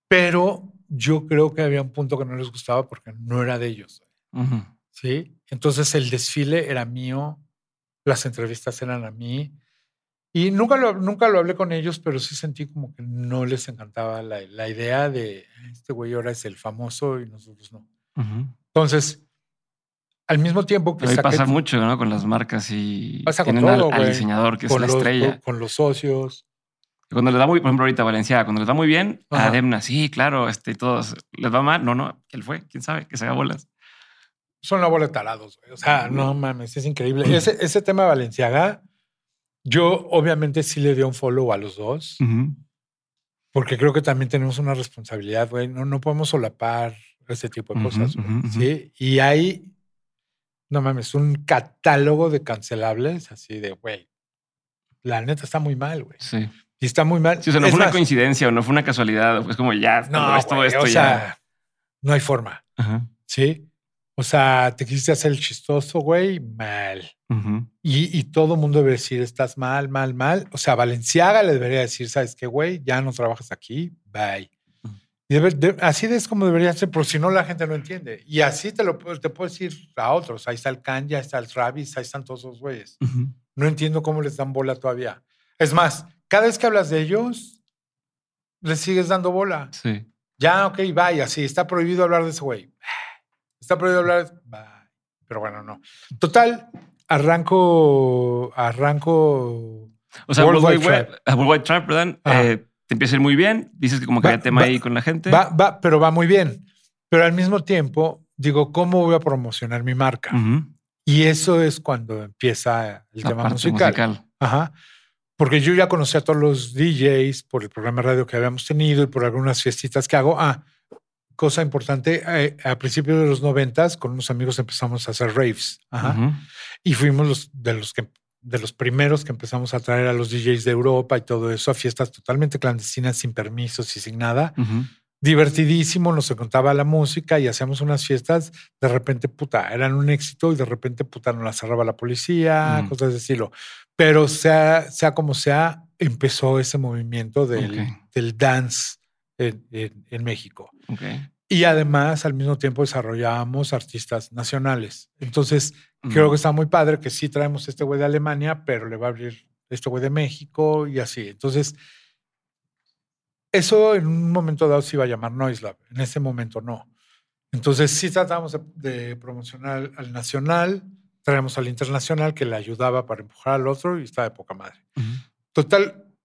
Pero yo creo que había un punto que no les gustaba porque no era de ellos. Ujú. ¿sí? Entonces el desfile era mío, las entrevistas eran a mí. Y nunca lo, nunca lo hablé con ellos, pero sí sentí como que no les encantaba la, la idea de este güey ahora es el famoso y nosotros no. Ujú. Entonces, al mismo tiempo que saqué pasa mucho, ¿no? Con las marcas y Pasa con tienen todo, al, diseñador que es la los, estrella. con, con los socios, Cuando les da muy, por ejemplo, ahorita Valenciaga, cuando les va muy bien, Ajá. a Demna, sí, claro, este, todos, les va mal, no, no, él fue, quién sabe, que se haga bolas. son la bola de tarados. güey. O sea, no mames, es increíble. Ese, ese tema de Valenciaga, yo obviamente sí le di un follow a los dos. Ujú. Porque creo que también tenemos una responsabilidad, güey. No, no podemos solapar ese tipo de cosas. ujú. Sí. Y hay, no mames, un catálogo de cancelables así de, güey. La neta está muy mal, güey. Sí. Y está muy mal. Sí, o sea, no Es fue una coincidencia o no fue una casualidad, es como ya, No, esto, güey, esto o ya. sea, no hay forma. Ajá. Sí. O sea, te quisiste hacer el chistoso, güey, mal. Y, y todo el mundo debe decir, estás mal, mal, mal. O sea, Valenciaga le debería decir, ¿sabes qué, güey? Ya no trabajas aquí, bye. Y de- así es como debería ser, porque si no la gente no entiende. Y así te lo te puedo decir a otros. Ahí está el Kanye, ahí está el Travis, ahí están todos esos güeyes. No entiendo cómo les dan bola todavía. Es más, cada vez que hablas de ellos, les sigues dando bola. Sí. Ya, ok, bye, así. Está prohibido hablar de ese güey. Está prohibido hablar de... Bye. Pero bueno, no. Total, arranco, arranco... O sea, Worldwide Worldwide Web, ah, Worldwide Tribe, perdón, eh, te empieza a ir muy bien, dices que como que Va- había tema va- ahí con la gente. Va, va, pero va muy bien. Pero al mismo tiempo, digo, ¿cómo voy a promocionar mi marca? Ujú. Y eso es cuando empieza el La tema musical. musical. Ajá. Porque yo ya conocí a todos los DJs por el programa de radio que habíamos tenido y por algunas fiestitas que hago. Ah, cosa importante, eh, a principios de los noventas, con unos amigos empezamos a hacer raves. Ajá. Ujú. Y fuimos los, de los que de los primeros que empezamos a traer a los DJs de Europa y todo eso a fiestas totalmente clandestinas, sin permisos y sin nada. Divertidísimo, nos contaba la música y hacíamos unas fiestas. De repente, puta, eran un éxito y de repente, puta, nos las cerraba la policía, cosas de estilo. Pero sea, sea como sea, empezó ese movimiento del, del dance en, en- en México. Y además, al mismo tiempo, desarrollábamos artistas nacionales. Entonces, Ujú. creo que está muy padre que sí traemos este güey de Alemania, pero le va a abrir este güey de México y así. Entonces, eso en un momento dado se iba a llamar Noislab. En ese momento no. Entonces, sí tratamos de, de promocionar al, al nacional, traemos al internacional que le ayudaba para empujar al otro y está de poca madre. Ujú. Total,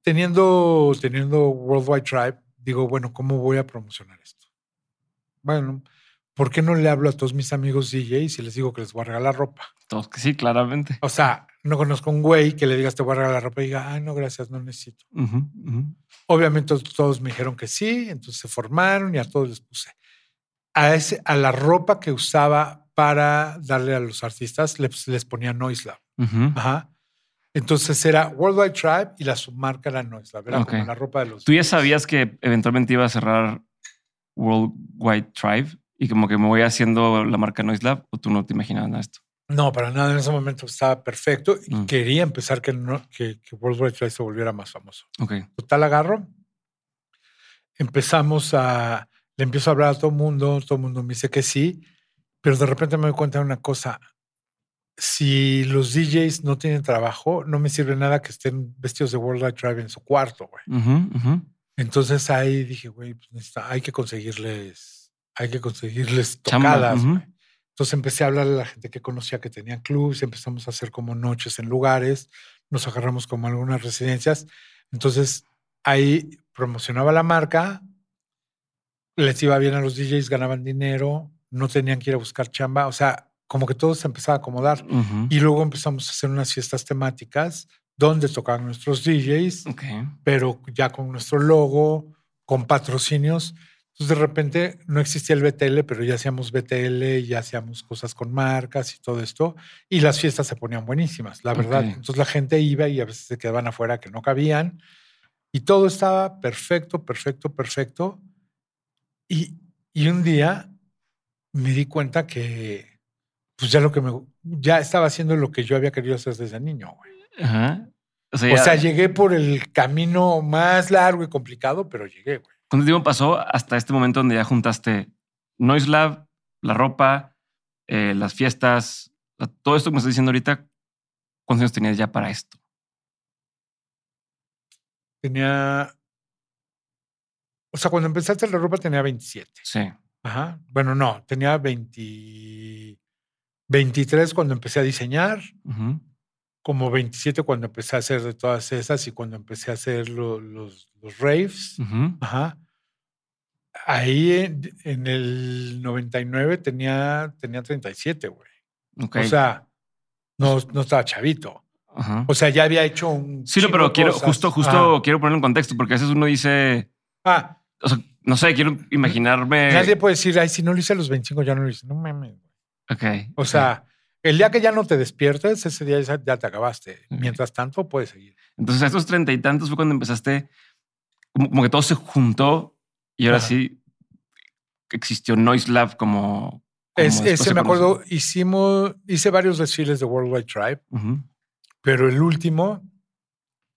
teniendo, teniendo Worldwide Tribe, digo, bueno, ¿cómo voy a promocionar esto? Bueno, ¿por qué no le hablo a todos mis amigos DJs y les digo que les voy a regalar ropa? Todos que sí, claramente. O sea, no conozco un güey que le digas te voy a regalar ropa y diga, ay, no, gracias, no necesito. Obviamente todos me dijeron que sí, entonces se formaron y a todos les puse. A, ese, a la ropa que usaba para darle a los artistas les, les ponía Noislab. Ujú. Ajá. Entonces era Worldwide Tribe y la submarca era Noislab. Era Ok. como la ropa de los. ¿Tú ya sabías que eventualmente iba a cerrar Worldwide Tribe y como que me voy haciendo la marca Noiselab o tú no te imaginabas nada de esto? No, para nada. En ese momento estaba perfecto y Mm. quería empezar que, no, que, que World Wide Drive se volviera más famoso. Ok. Total, agarro. Empezamos a. Le empiezo a hablar a todo el mundo. Todo el mundo me dice que sí. Pero de repente me doy cuenta de una cosa. Si los DJs no tienen trabajo, no me sirve nada que estén vestidos de World Wide Drive en su cuarto, güey. Ujú, ujú. Entonces ahí dije, güey, pues hay que conseguirles, hay que conseguirles tocadas. ujú. güey. Entonces empecé a hablarle a la gente que conocía que tenían clubs, empezamos a hacer como noches en lugares, nos agarramos como algunas residencias. Entonces ahí promocionaba la marca, les iba bien a los DJs, ganaban dinero, no tenían que ir a buscar chamba, o sea, como que todo se empezaba a acomodar. Y luego empezamos a hacer unas fiestas temáticas donde tocaban nuestros DJs pero ya con nuestro logo, con patrocinios. Entonces de repente no existía el BTL, pero ya hacíamos BTL, ya hacíamos cosas con marcas y todo esto. Y las fiestas se ponían buenísimas, la verdad. Entonces la gente iba y a veces se quedaban afuera que no cabían. Y todo estaba perfecto, perfecto, perfecto. Y, y un día me di cuenta que pues ya lo que me ya estaba haciendo lo que yo había querido hacer desde niño, güey. Ajá. O sea, O ya- sea, llegué por el camino más largo y complicado, pero llegué, güey. ¿cuánto tiempo pasó hasta este momento donde ya juntaste Noise Lab, la ropa, eh, las fiestas, todo esto que me estás diciendo ahorita? ¿Cuántos años tenías ya para esto? Tenía. O sea, cuando hacer la ropa tenía 27. Sí. Ajá. Bueno, no, tenía 20, 23 cuando empecé a diseñar, Ujú. Como 27 cuando empecé a hacer de todas esas y cuando empecé a hacer lo- los, los raves. Ujú. Ajá. Ahí en, en el 99 tenía, tenía 37, güey. Ok. O sea, no, no estaba chavito. Ajá. O sea, ya había hecho un. Sí, pero quiero, cosas. justo, justo Ajá. quiero ponerlo en contexto, porque a veces uno dice, Ah, o sea, no sé, quiero imaginarme. nadie puede decir, ay, si no lo hice a los 25, ya no lo hice. No mames. Ok. O sea, el día que ya no te despiertes, ese día ya, te acabaste. Mientras tanto, puedes seguir. Entonces, a estos treinta y tantos fue cuando empezaste, como, como que todo se juntó y ahora Ajá. sí existió Noise Lab como. como Es- ese se me acuerdo, hicimos, hice varios desfiles de Worldwide Tribe, Ujú. pero el último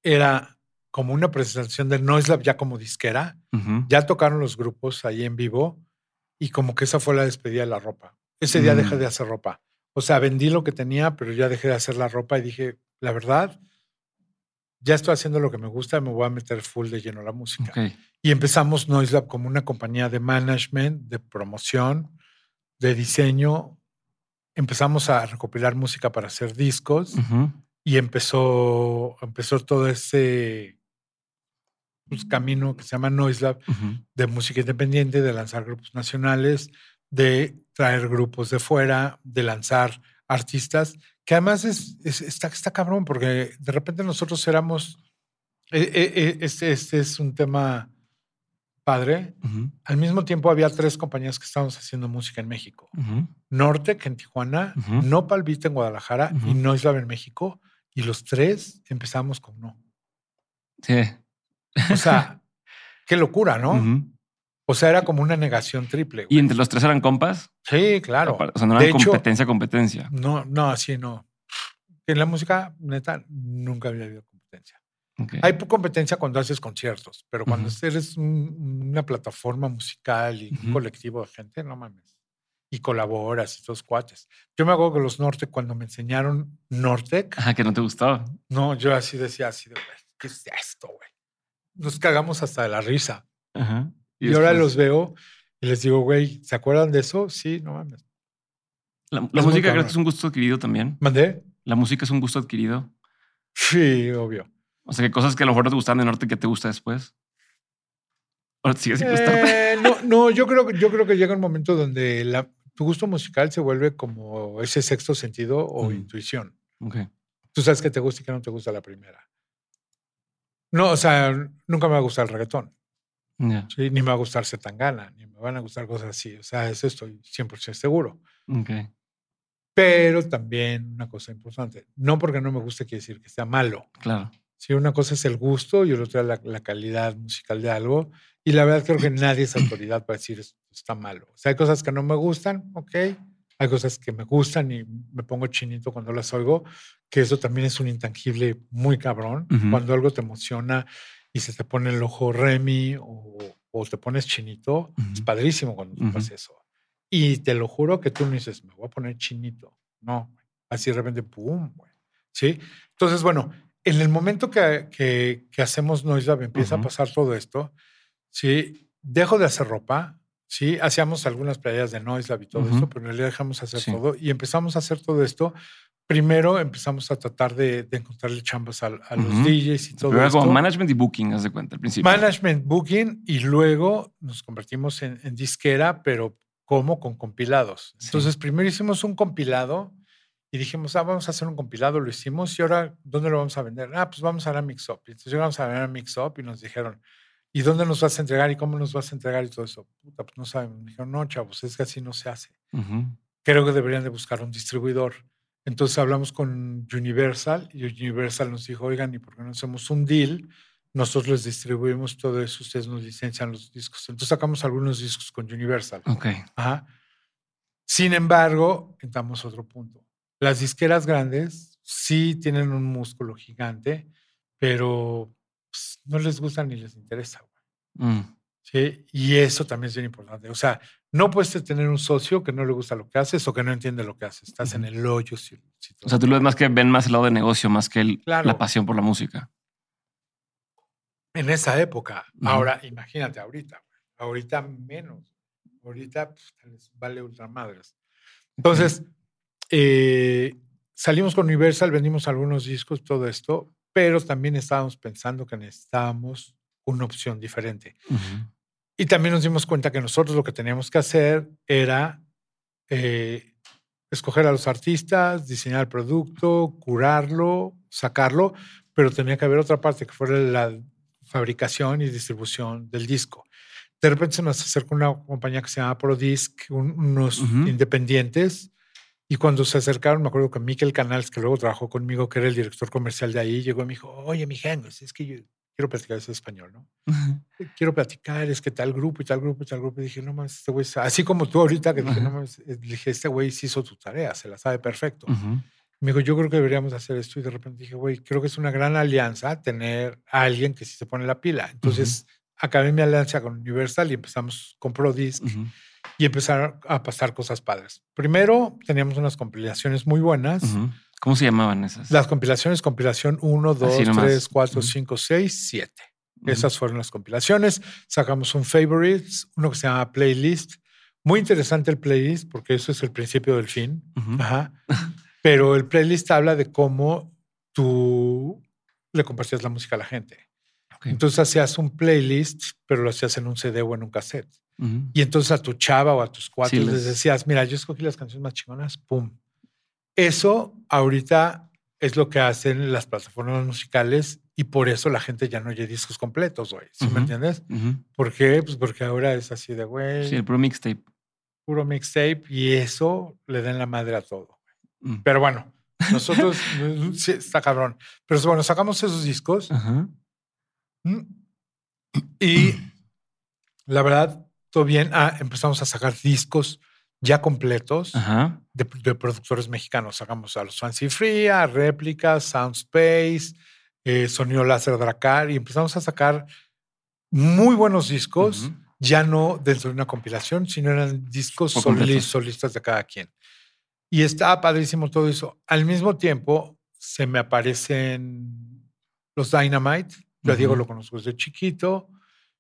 era como una presentación de Noise Lab ya como disquera. Ya tocaron los grupos ahí en vivo y como que esa fue la despedida de la ropa. Ese día dejé de hacer ropa. O sea, vendí lo que tenía, pero ya dejé de hacer la ropa y dije, la verdad, ya estoy haciendo lo que me gusta, me voy a meter full de lleno a la música. Y empezamos Noise Lab como una compañía de management, de promoción, de diseño. Empezamos a recopilar música para hacer discos y empezó, empezó todo ese pues, camino que se llama Noise Lab de música independiente, de lanzar grupos nacionales, de traer grupos de fuera, de lanzar artistas, que además es, es- está, está cabrón, porque de repente nosotros éramos, eh, eh, eh, este, este es un tema padre. Al mismo tiempo había tres compañías que estábamos haciendo música en México. Ujú. Nortec en Tijuana. Nopal Beat en Guadalajara y Ujú. Noise Lab en México. Y los tres empezamos con no. Sí. O sea, (laughs) qué locura, ¿no? O sea, era como una negación triple. güey. ¿Y entre los tres eran compas? Sí, claro. O sea, no De eran hecho- competencia, competencia. No, no, así no. En la música, neta, nunca había habido competencia. Ok. Hay competencia cuando haces conciertos, pero cuando Ujú. eres un- una plataforma musical y un Ujú. colectivo de gente, no mames. Y colaboras y todos cuates. Yo me acuerdo que los Nortec, cuando me enseñaron Nortec, Ajá, que no te gustó. no, yo así decía, así de, güey, ¿qué es esto, güey? Nos cagamos hasta de la risa. Ajá. Y, ahora los veo y les digo, güey, ¿se acuerdan de eso? Sí, no mames. La, música creo que es un gusto adquirido también. ¿Mandé? La música es un gusto adquirido. Sí, obvio. O sea, que cosas que a lo mejor no te gustaban de norte que te gusta después. O te sigue sin gustarte. Eh, no, (laughs) no, yo creo, que- yo creo que llega un momento donde la, tu gusto musical se vuelve como ese sexto sentido o Ujú. intuición. Ok. Tú sabes que te gusta y que no te gusta la primera. No, o sea, nunca me va a gustar el reggaetón, ¿sí? ni me va a gustar Setangana, ni me van a gustar cosas así. O sea, eso estoy 100% seguro. Ok. Pero también una cosa importante, no porque no me guste quiere decir que sea malo. Claro. Sí, una cosa es el gusto y otra la, la calidad musical de algo. Y la verdad creo que nadie es autoridad para decir esto está malo. O sea, hay cosas que no me gustan, ok, hay cosas que me gustan y me pongo chinito cuando las oigo, que eso también es un intangible muy cabrón. Cuando algo te emociona y se te pone el ojo Remy o, o te pones chinito, es Ujú. padrísimo cuando tú Ujú. haces eso. Y te lo juro que tú no dices, me voy a poner chinito. No, así de repente, ¡pum! güey. ¿Sí? Entonces, bueno, en el momento que, que, que hacemos Noise Lab, empieza Ujú. a pasar todo esto, ¿sí? Dejo de hacer ropa, ¿sí? Hacíamos algunas playas de Noise Lab y todo Ujú. esto, pero en realidad dejamos hacer Sí. todo y empezamos a hacer todo esto. Primero empezamos a tratar de, de encontrarle chambas a, a los Ujú. DJs y todo Pero era esto. como management y booking, haz de cuenta, al principio. Management Booking y luego nos convertimos en, en disquera, pero como con compilados. Sí. Entonces, primero hicimos un compilado y dijimos, ah, vamos a hacer un compilado, lo hicimos y ahora, ¿dónde lo vamos a vender? Ah, pues vamos a la Mix Up. Entonces llegamos a la Mix Up y nos dijeron, ¿y dónde nos vas a entregar y cómo nos vas a entregar y todo eso? Puta, pues no sabemos. Me dijeron, no, chavos, es que así no se hace. Ujú. Creo que deberían de buscar un distribuidor. Entonces hablamos con Universal y Universal nos dijo, oigan, ¿y por qué no hacemos un deal? Nosotros les distribuimos todo eso, ustedes nos licencian los discos. Entonces sacamos algunos discos con Universal. Ok. Ajá. Sin embargo, entramos a otro punto. Las disqueras grandes sí tienen un músculo gigante, pero pues, no les gusta ni les interesa. güey. Mm. ¿sí? Y eso también es bien importante. O sea, no puedes tener un socio que no le gusta lo que haces o que no entiende lo que haces. Estás en el hoyo. Si, si O sea, tú lo ves más que ven más el lado de negocio, más que el- Claro. la pasión por la música. en esa época. Ahora, imagínate ahorita. güey. Ahorita menos. Ahorita pues, les vale ultramadres. Entonces, eh, salimos con Universal, vendimos algunos discos, todo esto, pero también estábamos pensando que necesitábamos una opción diferente. Ujú. Y también nos dimos cuenta que nosotros lo que teníamos que hacer era eh, escoger a los artistas, diseñar el producto, curarlo, sacarlo, pero tenía que haber otra parte que fuera la fabricación y distribución del disco. De repente se nos acercó una compañía que se llama Prodisc, un- unos Ujú. independientes, y cuando se acercaron, me acuerdo que Miquel Canals, que luego trabajó conmigo, que era el director comercial de ahí, llegó y me dijo, oye, mi Jengos, es que yo quiero platicar ese español, ¿no? quiero platicar, es que tal grupo y tal grupo y tal grupo. Y dije, no más, este güey, así como tú ahorita que dije, no mames, eh, dije, este güey sí hizo tu tarea, se la sabe perfecto. Ujú. Me dijo, yo creo que deberíamos hacer esto. Y de repente dije, güey, creo que es una gran alianza tener a alguien que sí se pone la pila. Entonces, acabé mi alianza con Universal y empezamos con Prodisc. Y empezaron a pasar cosas padres. Primero, teníamos unas compilaciones muy buenas. ¿Cómo se llamaban esas? Las compilaciones, compilación 1, 2, nomás. 3, 4, Ujú. 5, 6, 7. Ujú. Esas fueron las compilaciones. Sacamos un favorites, uno que se llama playlist. Muy interesante el playlist porque eso es el principio del fin. Ajá. (laughs) Pero el playlist habla de cómo tú le compartías la música a la gente. Entonces hacías un playlist, pero lo hacías en un CD o en un cassette. Ujú. Y entonces a tu chava o a tus cuatro Sí, les decías, mira, yo escogí las canciones más chingonas, pum. Eso ahorita es lo que hacen las plataformas musicales y por eso la gente ya no oye discos completos, güey. ¿Sí Ujú. me entiendes? Ujú. ¿Por qué? Pues porque ahora es así de, güey, Sí, el puro mixtape. puro mixtape y eso le den la madre a todo. Mm. Pero bueno, nosotros, (laughs) sí, está cabrón. Pero bueno, sacamos esos discos mm, y la verdad, todo bien. Ah, empezamos a sacar discos ya completos Ajá. de, de productores mexicanos. Sacamos a los Fancy Free, a Réplicas, Soundspace, eh, Sonido Láser Dracar y empezamos a sacar muy buenos discos, ya no dentro de una compilación, sino eran discos soli- solistas de cada quien. Y estaba padrísimo todo eso. Al mismo tiempo, se me aparecen los Dynamite. Yo a Diego lo conozco desde chiquito.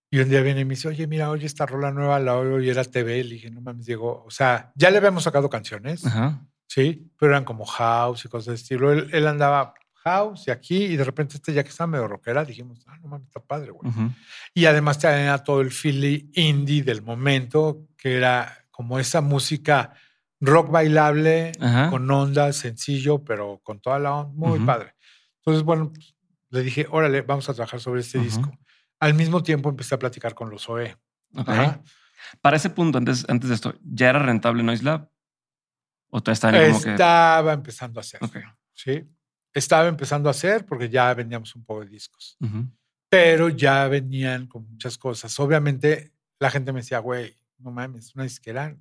Y un día viene y me dice, oye, mira, oye, esta rola nueva la oigo y era TV. Le dije, no mames, Diego. O sea, ya le habíamos sacado canciones, Ajá. sí, pero eran como house y cosas de estilo. Él, él andaba house y aquí, y de repente este ya que estaba medio rockera, dijimos, ah, no mames, está padre, güey. Ujú. Y además tenía todo el feeling indie del momento, que era como esa música rock bailable, Ajá. con onda, sencillo, pero con toda la onda, muy Ujú. padre. Entonces, bueno, le dije, órale, vamos a trabajar sobre este Ujú. disco. Al mismo tiempo empecé a platicar con los OE. Para ese punto, antes, antes de esto, ¿ya era rentable Noise Lab? ¿O todavía como que.? Estaba empezando a hacer. ¿sí? Estaba empezando a hacer porque ya vendíamos un poco de discos, pero ya venían con muchas cosas. Obviamente la gente me decía, güey, no mames, una disquera,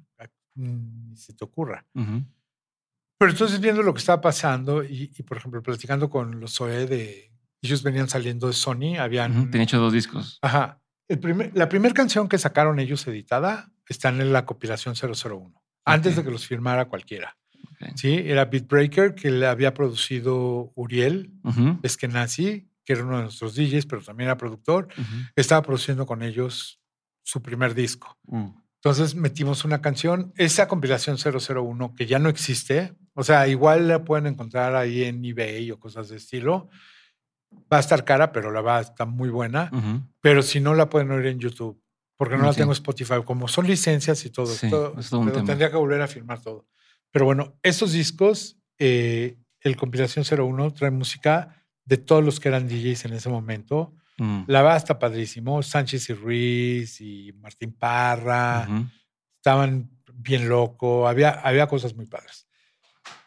ni se te ocurra. Pero entonces viendo lo que estaba pasando y, y, por ejemplo, platicando con los OE de... Ellos venían saliendo de Sony, habían... Ujú. Tiene hecho dos discos. Ajá. El primer, la primera canción que sacaron ellos editada está en la compilación 001, antes Ok. de que los firmara cualquiera. Ok. Sí, era Beat Breaker, que le había producido Uriel Ujú. Eskenazi, que era uno de nuestros DJs, pero también era productor. Ujú. Estaba produciendo con ellos su primer disco. Mm. Entonces metimos una canción, esa compilación 001, que ya no existe, o sea, igual la pueden encontrar ahí en eBay o cosas de estilo. Va a estar cara, pero la va a estar muy buena. Ujú. Pero si no, la pueden oír en YouTube, porque no la Ok. tengo en Spotify. Como son licencias y todo Sí, esto, es todo pero tendría que volver a firmar todo. Pero bueno, estos discos, eh, el compilación 01 trae música de todos los que eran DJs en ese momento. Mm. La va está padrísimo. Sánchez y Ruiz y Martín Parra Ujú. estaban bien loco, había, había cosas muy padres.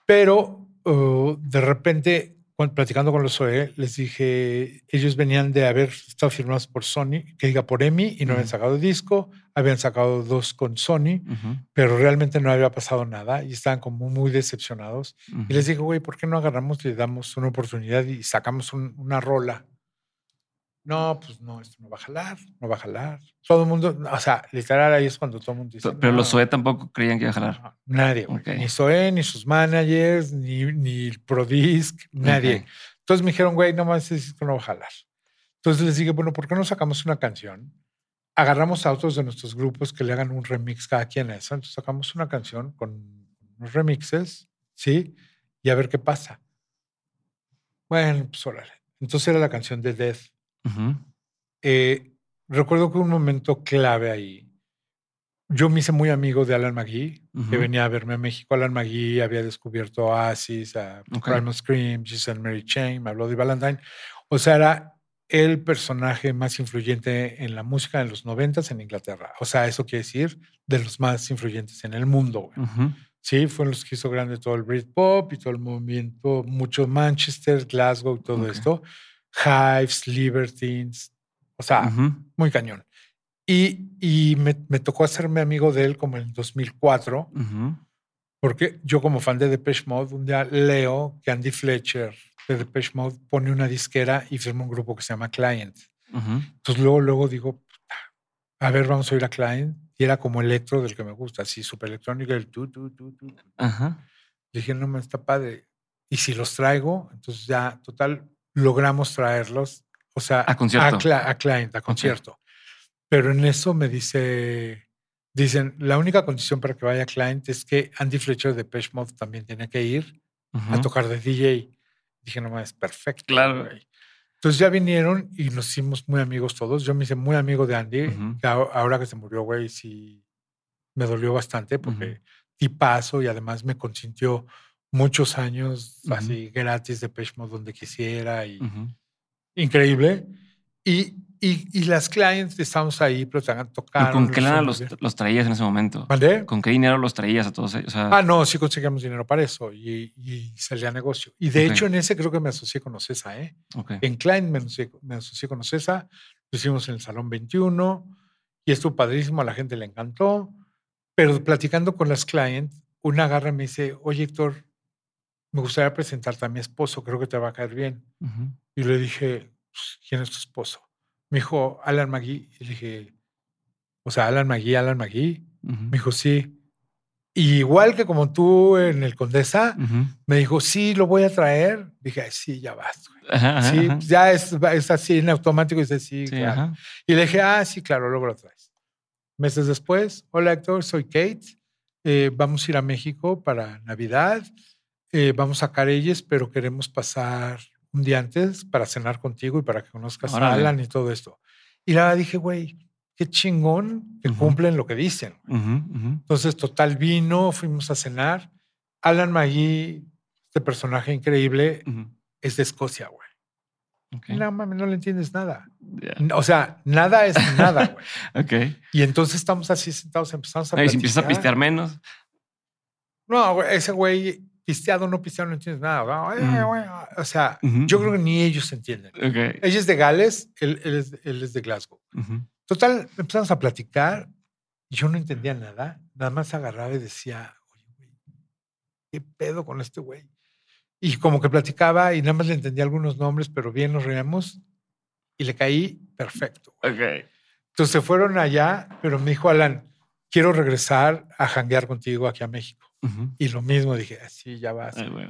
Pero uh, de repente, cuando, platicando con los OE, les dije, ellos venían de haber estado firmados por Sony, que diga por EMI, y no habían Ujú. sacado disco, habían sacado dos con Sony, Ujú. pero realmente no había pasado nada y estaban como muy decepcionados. Ujú. Y les dije, güey, ¿por qué no agarramos y le damos una oportunidad y sacamos un- una rola? No, pues no, esto no va a jalar, no va a jalar. Todo el mundo, o sea, literal ahí es cuando todo el mundo dice. Pero los "No". SOE tampoco creían que iba a jalar. No, Nadie, güey. Ok. Ni Zoé, ni sus managers, ni, ni el Prodisc, nadie. Ok. Entonces me dijeron, güey, nomás ese disco no va a jalar. Entonces les dije, bueno, ¿por qué no sacamos una canción? Agarramos a otros de nuestros grupos que le hagan un remix cada quien a eso. Entonces sacamos una canción con unos remixes, ¿sí? Y a ver qué pasa. Bueno, pues órale. Entonces era la canción de Death. Ujú. Eh, recuerdo que un momento clave ahí. Yo me hice muy amigo de Alan McGee, que Ujú. venía a verme a México. Alan McGee había descubierto Oasis, a Ok. Primal Scream, Giselle Mary Chain, me habló de Valentine. O sea, era el personaje más influyente en la música en los noventas en Inglaterra. O sea, eso quiere decir de los más influyentes en el mundo. güey. Ujú. Sí, fueron los que hizo grande todo el Britpop y todo el movimiento, mucho Manchester, Glasgow y todo Ok. esto. Hives, Libertines, o sea, muy cañón. Y, y me, me tocó hacerme amigo de él como en el 2004, Ujú. porque yo como fan de Depeche Mode, un día leo que Andy Fletcher de Depeche Mode pone una disquera y firma un grupo que se llama Client. Ujú. Entonces luego, luego digo, "Puta, a ver, vamos a ir a Client. Y era como electro del que me gusta, así súper electrónico, el tu, tu, tu, tu. Ajá. Dije, no, me está padre. Y si los traigo, entonces ya, total, logramos traerlos, o sea, A concierto. a, cla- a client, a concierto. Pero en eso me dice, dicen, la única condición para que vaya client es que Andy Fletcher de Pesh Mode también tiene que ir a Ujú. tocar de DJ. Dije, no, es perfecto. Claro. güey". Entonces ya vinieron y nos hicimos muy amigos todos. Yo me hice muy amigo de Andy. Ujú. que ahora- que se murió, güey, sí me dolió bastante porque Ujú. tipazo y además me consintió muchos años así gratis de Mode donde quisiera y increíble. Y, y, y las clients estábamos ahí, pero ¿Y tocaron. con qué lana los, los traías en ese momento? ¿Mandé? ¿Con qué dinero los traías a todos ellos? O sea, Ah, no, sí conseguíamos dinero para eso y, y salía negocio. Y de hecho en ese creo que me asocié con Ocesa, ¿eh? ok. En me asocié, me asocié con Ocesa, lo hicimos en el Salón 21 y estuvo padrísimo, a la gente le encantó. Pero platicando con las clients, una agarra y me dice, oye Héctor, me gustaría presentarte a mi esposo, creo que te va a caer bien. Ujú. Y le dije, "Pues, ¿quién es tu esposo? Me dijo, Alan McGee. Y le dije, o sea, Alan McGee, Alan McGee. Ujú. Me dijo, sí. Y igual que como tú en el Condesa, Ujú. me dijo, sí, lo voy a traer. Dije, "Ay, sí, ya vas. güey". Ajá, Sí, ajá. ya es, es así en automático. Y dice, sí, Sí, claro". Y le dije, ah, sí, claro, luego lo traes. Meses después, hola Héctor, soy Kate. eh, vamos a ir a México para Navidad. Eh, vamos a Carelles, pero queremos pasar un día antes para cenar contigo y para que conozcas a Órale. Alan y todo esto. Y la dije, güey, qué chingón que Ujú. cumplen lo que dicen. Ujú, ujú. Entonces, total vino, fuimos a cenar. Alan Magui, este personaje increíble, es de Escocia, güey. Ok. No mames, no le entiendes nada. Ya. O sea, nada es nada, güey. (laughs) Ok. Y entonces estamos así sentados, empezamos a y si empiezas a pistear menos. No, güey, ese güey, pisteado, no pisteado, no entiendes nada. güey, O sea, Ujú, yo ujú. creo que ni ellos entienden. Ok. Ella es de Gales, él, él es, él es de Glasgow. Ujú. Total, empezamos a platicar. Yo no entendía nada. nada más agarraba y decía, oye, güey, ¿qué pedo con este güey? Y como que platicaba y nada más le entendía algunos nombres, pero bien nos reíamos y le caí perfecto. Ok. Entonces se fueron allá, pero me dijo Alan, quiero regresar a janguear contigo aquí a México. Ujú. Y lo mismo dije, así ya vas. Ay, güey.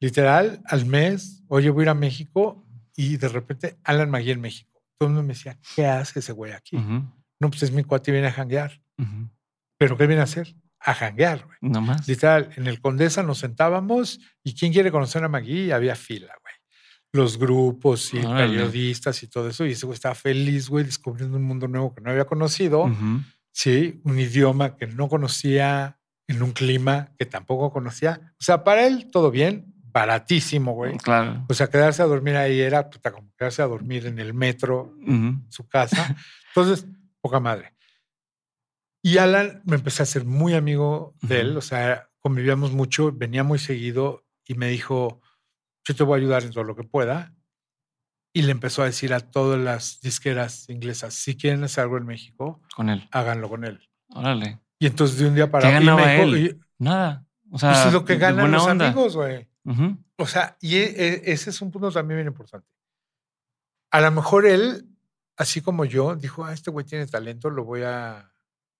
Literal, al mes, oye, voy a ir a México y de repente Alan Magui en México. Todo el mundo me decía, ¿qué hace ese güey aquí? Ujú. No, pues es mi cuate y viene a janguear. Ujú. ¿Pero qué viene a hacer? A janguear, güey. No más. Literal, en el Condesa nos sentábamos y ¿quién quiere conocer a Magui? Había fila, güey. Los grupos y Órale. periodistas y todo eso. Y ese güey estaba feliz, güey, descubriendo un mundo nuevo que no había conocido. Sí, un idioma que no conocía, en un clima que tampoco conocía. O sea, para él todo bien, baratísimo, güey. Claro. O sea, quedarse a dormir ahí era puta, como quedarse a dormir en el metro, Ujú. en su casa. Entonces, poca madre. Y Alan me empecé a ser muy amigo de él, Ujú. o sea, convivíamos mucho, venía muy seguido y me dijo, yo te voy a ayudar en todo lo que pueda. Y le empezó a decir a todas las disqueras inglesas, si quieren hacer algo en México, Con él. háganlo con él. Órale. Y entonces de un día para ¿Qué y ganaba dijo, él? y- Nada. O sea, pues es lo que ganan los onda. amigos, güey. Ujú. O sea, y e- e- ese es un punto también bien importante. A lo mejor él, así como yo, dijo, ah, este güey tiene talento, lo voy a,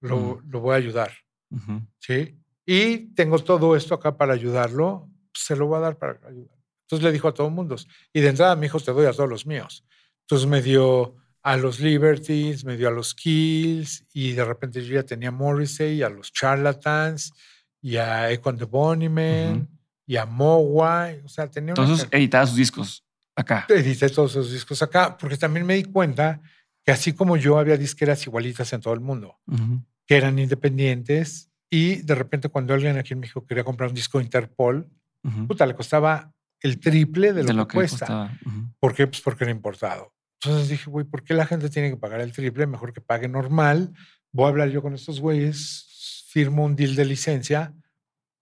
lo, lo voy a ayudar, Ujú. ¿sí? Y tengo todo esto acá para ayudarlo, se lo voy a dar para ayudar. Entonces le dijo a todo el mundo. Y de entrada me dijo, te doy a todos los míos. Entonces me dio a los Liberties, me dio a los Kills, y de repente yo ya tenía a Morrissey, a los Charlatans, y a Econ the Bunnymen, y a Mogwai. O sea, tenía Entonces editaba sus discos acá. edité todos esos discos acá, porque también me di cuenta que así como yo había disqueras igualitas en todo el mundo, que eran independientes y de repente cuando alguien aquí en México quería comprar un disco Interpol, puta, le costaba el triple de lo, que, cuesta. costaba. ¿Por qué? Pues porque era importado. Entonces dije, güey, ¿por qué la gente tiene que pagar el triple? Mejor que pague normal. Voy a hablar yo con estos güeyes, firmo un deal de licencia,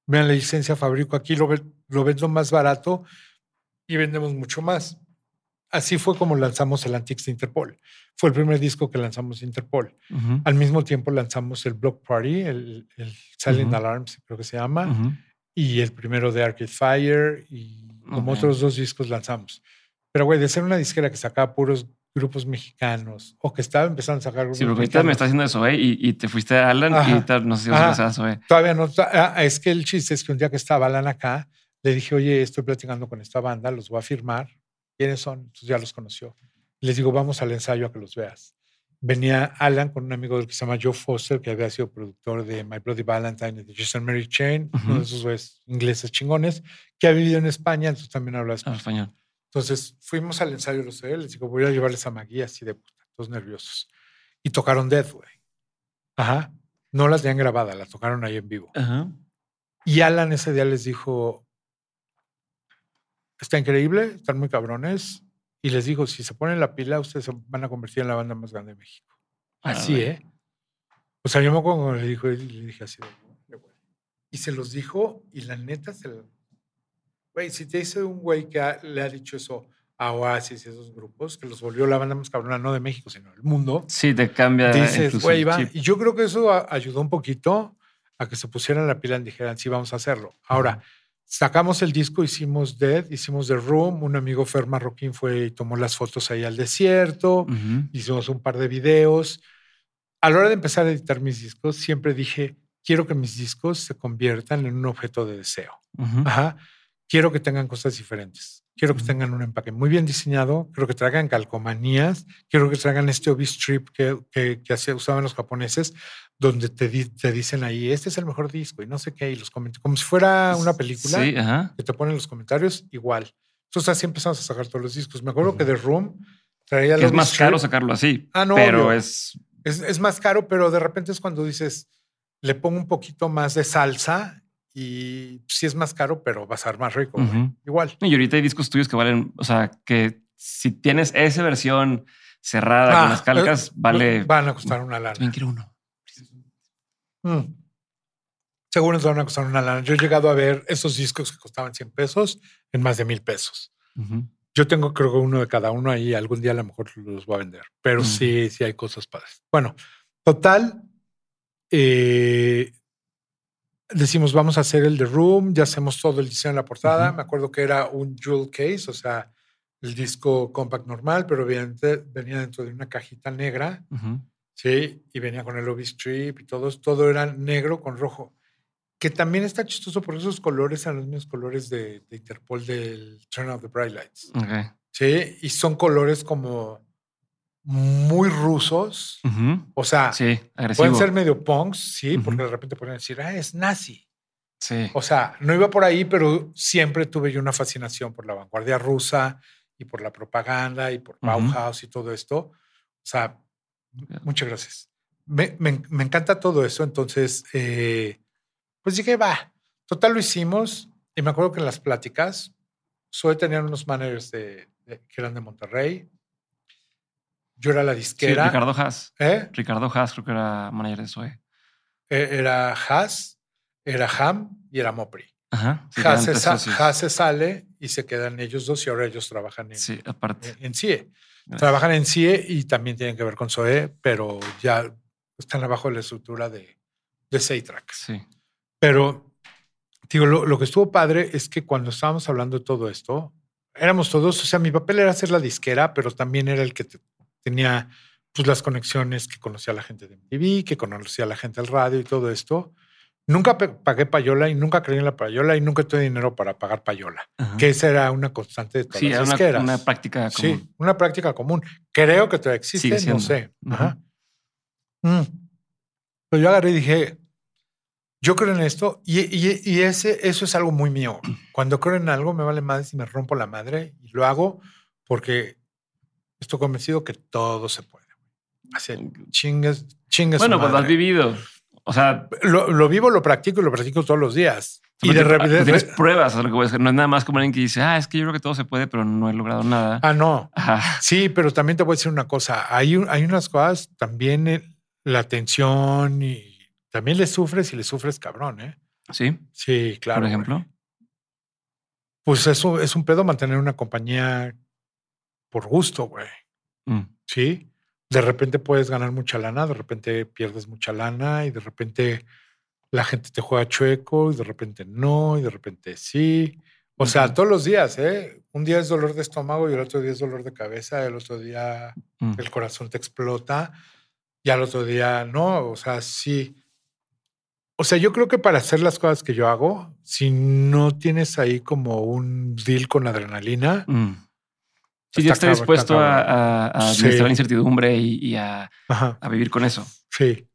me dan la licencia, fabrico aquí, lo, lo vendo más barato y vendemos mucho más. Así fue como lanzamos el Antiques de Interpol. Fue el primer disco que lanzamos de Interpol. Ujú. Al mismo tiempo lanzamos el Block Party, el, el Silent Ujú. Alarms, creo que se llama, Ujú. y el primero de Arcade Fire, y como Ok. otros dos discos lanzamos. Pero, güey, de ser una disquera que sacaba puros grupos mexicanos o que estaba empezando a sacar grupos Sí, porque ahorita me mexicanos, está haciendo eso, ¿eh? Y, y te fuiste a Alan y Ajá. ahorita no sé si vas a a Zoe. Todavía no. ta- ah, es que el chiste es que un día que estaba Alan acá, le dije, oye, estoy platicando con esta banda, los voy a firmar. ¿Quiénes son? Entonces ya los conoció. Les digo, vamos al ensayo a que los veas. Venía Alan con un amigo del que se llama Joe Foster, que había sido productor de My Bloody Valentine y de and Mary Chain, uno Ujú. de esos ingleses chingones, que ha vivido en España, entonces también habla español. español. Entonces fuimos al ensayo los de él, les digo, voy a llevarles a Magui así de puta, todos nerviosos. Y tocaron Death, güey. Ajá. No las tenían grabada, la tocaron ahí en vivo. Ajá. Y Alan ese día les dijo, está increíble, están muy cabrones. Y les dijo, si se ponen la pila, ustedes se van a convertir en la banda más grande de México. Así. ¿eh? O sea, yo me acuerdo cuando le dijo, y le dije así, de, y se los dijo, y la neta se. Güey, si te dice un güey que ha- le ha dicho eso a Oasis y esos grupos, que los volvió la banda más cabrona, no de México, sino del mundo, Sí, te cambia. dices, güey, va. Y yo creo que eso a- ayudó un poquito a que se pusieran la pila y dijeran, sí, vamos a hacerlo. Ahora, sacamos el disco, hicimos Dead, hicimos The Room, un amigo Fer Marroquín fue y tomó las fotos ahí al desierto, Ujú. hicimos un par de videos. A la hora de empezar a editar mis discos, siempre dije, quiero que mis discos se conviertan en un objeto de deseo. Ujú. Ajá. Quiero que tengan cosas diferentes. Quiero que tengan un empaque muy bien diseñado. Quiero que traigan calcomanías. Quiero que traigan este obi strip que, que, que usaban los japoneses, donde te, di- te dicen ahí, este es el mejor disco y no sé qué. Y los comentan como si fuera una película Sí, ajá. que te ponen los comentarios igual. Entonces así empezamos a sacar todos los discos. Me acuerdo Ujú. que The Room traía Que es más strip. caro sacarlo así. Ah, no, Pero es. Es, es más caro, pero de repente es cuando dices, le pongo un poquito más de salsa y sí es más caro, pero va a ser más rico. güey. Ujú. Igual. Y ahorita hay discos tuyos que valen. O sea, que si tienes esa versión cerrada con Ah, las calcas, eh, vale. Van a costar una lana. También quiero uno. Mm. Seguro nos van a costar una lana. Yo he llegado a ver esos discos que costaban 100 pesos en más de mil pesos. Ujú. Yo tengo creo que uno de cada uno ahí. Algún día a lo mejor los voy a vender. Pero Mm. sí, sí hay cosas padres. Bueno, total. eh, decimos, vamos a hacer el The Room, ya hacemos todo el diseño de la portada. Me acuerdo que era un jewel case, o sea, el disco compact normal, pero obviamente venía dentro de una cajita negra. ¿sí? Y venía con el lobby strip y todo, todo era negro con rojo. Que también está chistoso porque esos colores eran los mismos colores de, de Interpol del Turn Off the Bright Lights. Sí, y son colores como muy rusos. Ujú. O sea, Sí, pueden ser medio punks, sí, porque Ujú. de repente pueden decir, ah, es nazi. Sí. O sea, no iba por ahí, pero siempre tuve yo una fascinación por la vanguardia rusa y por la propaganda y por. Bauhaus y todo esto. O sea, muchas gracias. Me, me- me encanta todo eso. Entonces, eh, pues dije, va, total lo hicimos. Y me acuerdo que en las pláticas, Zoe tenía unos managers de, de- que eran de Monterrey. Yo era la Sí, disquera. Ricardo Haas. ¿eh? Ricardo Haas creo que era manager de Zoe. E- Era Haas, era Ham y era Mopri. Ajá. Sí, Haas se. Haas se sale y se quedan ellos dos y ahora ellos trabajan en, Sí, aparte. en, en CIE. Gracias. Trabajan en CIE y también tienen que ver con SOE, pero ya están abajo de la estructura de, de Seitrack. Sí. Pero, digo, lo, lo que estuvo padre es que cuando estábamos hablando de todo esto, éramos todos, o sea, mi papel era hacer la disquera, pero también era el que te- tenía pues las conexiones, que conocía a la gente de MTV, que conocía a la gente del radio y todo esto. Nunca pagué payola y nunca creí en la payola y nunca tuve dinero para pagar payola, Ajá. que esa era una constante de todas Sí, las era una, una práctica Sí, común. una práctica común. Creo que todavía existe, no sé. Ajá. Mm. Pero yo agarré y dije, yo creo en esto y, y- y ese, eso es algo muy mío. (clears throat) Cuando creo en algo me vale madre si me rompo la madre y lo hago porque estoy convencido que todo se puede. Así, chingas, chingas. Bueno, cuando has vivido. O sea, Lo, lo vivo, lo practico y lo practico todos los días. Y de repente... tienes pruebas, a lo que voy a decir. No es nada más como alguien que dice, ah, es que yo creo que todo se puede, pero no he logrado nada. Ah, no. Ajá. Sí, pero también te voy a decir una cosa. Hay, hay unas cosas, también la tensión y también le sufres y le sufres cabrón, ¿eh? Sí, Sí, claro. por güey. ejemplo. Pues eso es un pedo mantener una compañía por gusto, güey. Mm. Sí. De repente puedes ganar mucha lana, de repente pierdes mucha lana y de repente la gente te juega chueco y de repente no y de repente sí. O sea, todos los días, ¿eh? Un día es dolor de estómago y el otro día es dolor de cabeza, el otro día Mm. el corazón te explota y al otro día no, o sea, sí. O sea, yo creo que para hacer las cosas que yo hago, si no tienes ahí como un deal con adrenalina, Mm. Sí, está cabrón, dispuesto a, a- a Sí. administrar la incertidumbre y, y a, a vivir con eso. sí,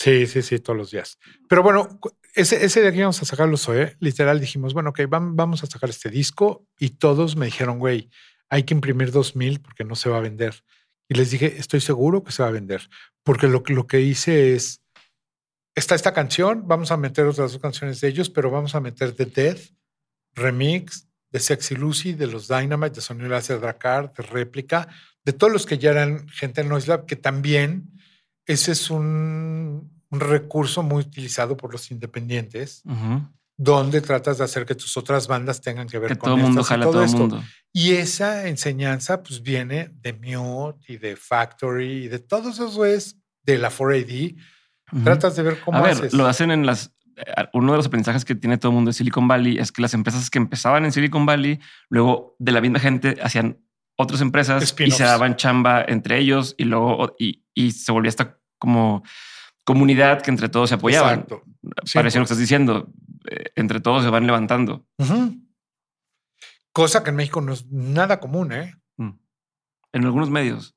sí, sí, sí, todos los días. Pero bueno, ese, ese día que íbamos a sacar los OE, literal dijimos, bueno, ok, vam- vamos a sacar este disco y todos me dijeron, güey, hay que imprimir 2000 porque no se va a vender. Y les dije, estoy seguro que se va a vender, porque lo, que- lo que hice es, está esta canción, vamos a meter otras dos canciones de ellos, pero vamos a meter The Death, remix, de Sexy Lucy, de los Dynamite, de Sonido Láser Dracar, de Réplica, de todos los que ya eran gente en Noise Lab, que también ese es un, un recurso muy utilizado por los independientes, Ujú. donde tratas de hacer que tus otras bandas tengan que ver Que con todo mundo estas y jala a todo todo esto. mundo. Y esa enseñanza pues viene de Mute y de Factory y de todos esos güeyes de la 4AD. Ujú. Tratas de ver cómo A ver, haces. lo hacen en las. Uno de los aprendizajes que tiene todo el mundo de Silicon Valley es que las empresas que empezaban en Silicon Valley, luego de la misma gente hacían otras empresas y se daban chamba entre ellos y luego y, y se volvía esta como comunidad que entre todos se apoyaban. Exacto. Sí, lo pues. que estás diciendo. eh, entre todos se van levantando. Cosa que en México no es nada común, ¿eh? Mm. En algunos medios.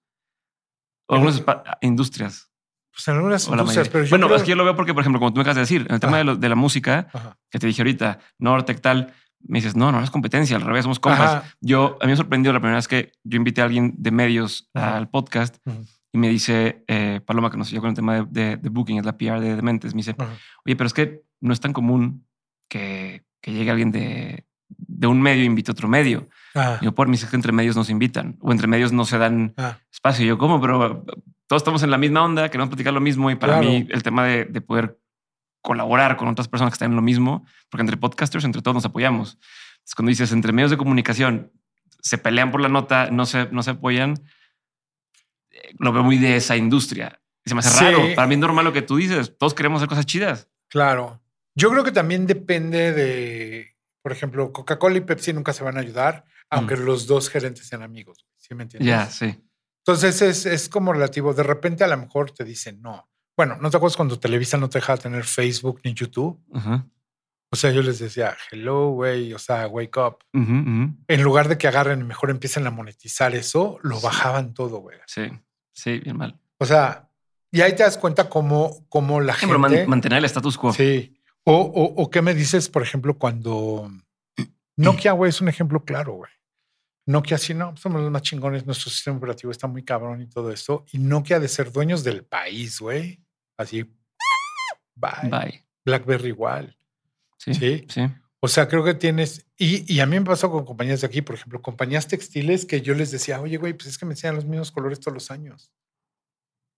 O En- algunas industrias. Pues en algunas industrias, pero yo bueno, creo- es que yo lo veo porque, por ejemplo, como tú me acabas de decir, en el tema Ajá. de, lo- de la música, Ajá. que te dije ahorita, Nortec tal, me dices, no, no es competencia, al revés, somos compas. Ajá. Yo, a mí me sorprendió la primera vez que yo invité a alguien de medios Ajá. al podcast y me dice, eh, Paloma, que nos siguió con el tema de, de- de booking, es la PR de Dementes, me dice, Ajá. oye, pero es que no es tan común que, que llegue alguien de, de un medio e invite a otro medio. Ah, Yo, por mí, es que entre medios nos invitan o entre medios no se dan ah, espacio. Y yo, ¿cómo? Pero todos estamos en la misma onda, queremos platicar lo mismo. Y para Claro. mí, el tema de, de poder colaborar con otras personas que están en lo mismo, porque entre podcasters, entre todos nos apoyamos. Es cuando dices entre medios de comunicación se pelean por la nota, no se, no se apoyan, eh, lo veo muy de esa industria. Y se me hace Sí. raro. Para mí es normal lo que tú dices. Todos queremos hacer cosas chidas. claro. Yo creo que también depende de, por ejemplo, Coca-Cola y Pepsi nunca se van a ayudar, aunque los dos gerentes sean amigos. ¿Sí me entiendes? Ya, sí. Entonces es, es como relativo. De repente a lo mejor te dicen no. Bueno, ¿no te acuerdas cuando Televisa no te dejaba tener Facebook ni YouTube? O sea, yo les decía, hello, güey, o sea, wake up. En lugar de que agarren y mejor empiecen a monetizar eso, lo bajaban todo, güey. Sí, sí, bien mal. O sea, y ahí te das cuenta cómo, cómo la Sí, pero man- gente... mantener el status quo. Sí. O, o, o qué me dices, por ejemplo, cuando (clears throat) Nokia, güey, es un ejemplo claro, güey. Nokia, sí, no, somos los más chingones, nuestro sistema operativo está muy cabrón y todo esto. Y Nokia de ser dueños del país, güey. Así, bye. Bye. BlackBerry igual. Sí. Sí. Sí. O sea, creo que tienes, y, y a mí me pasó con compañías de aquí, por ejemplo, compañías textiles que yo les decía, oye, güey, pues es que me enseñan los mismos colores todos los años.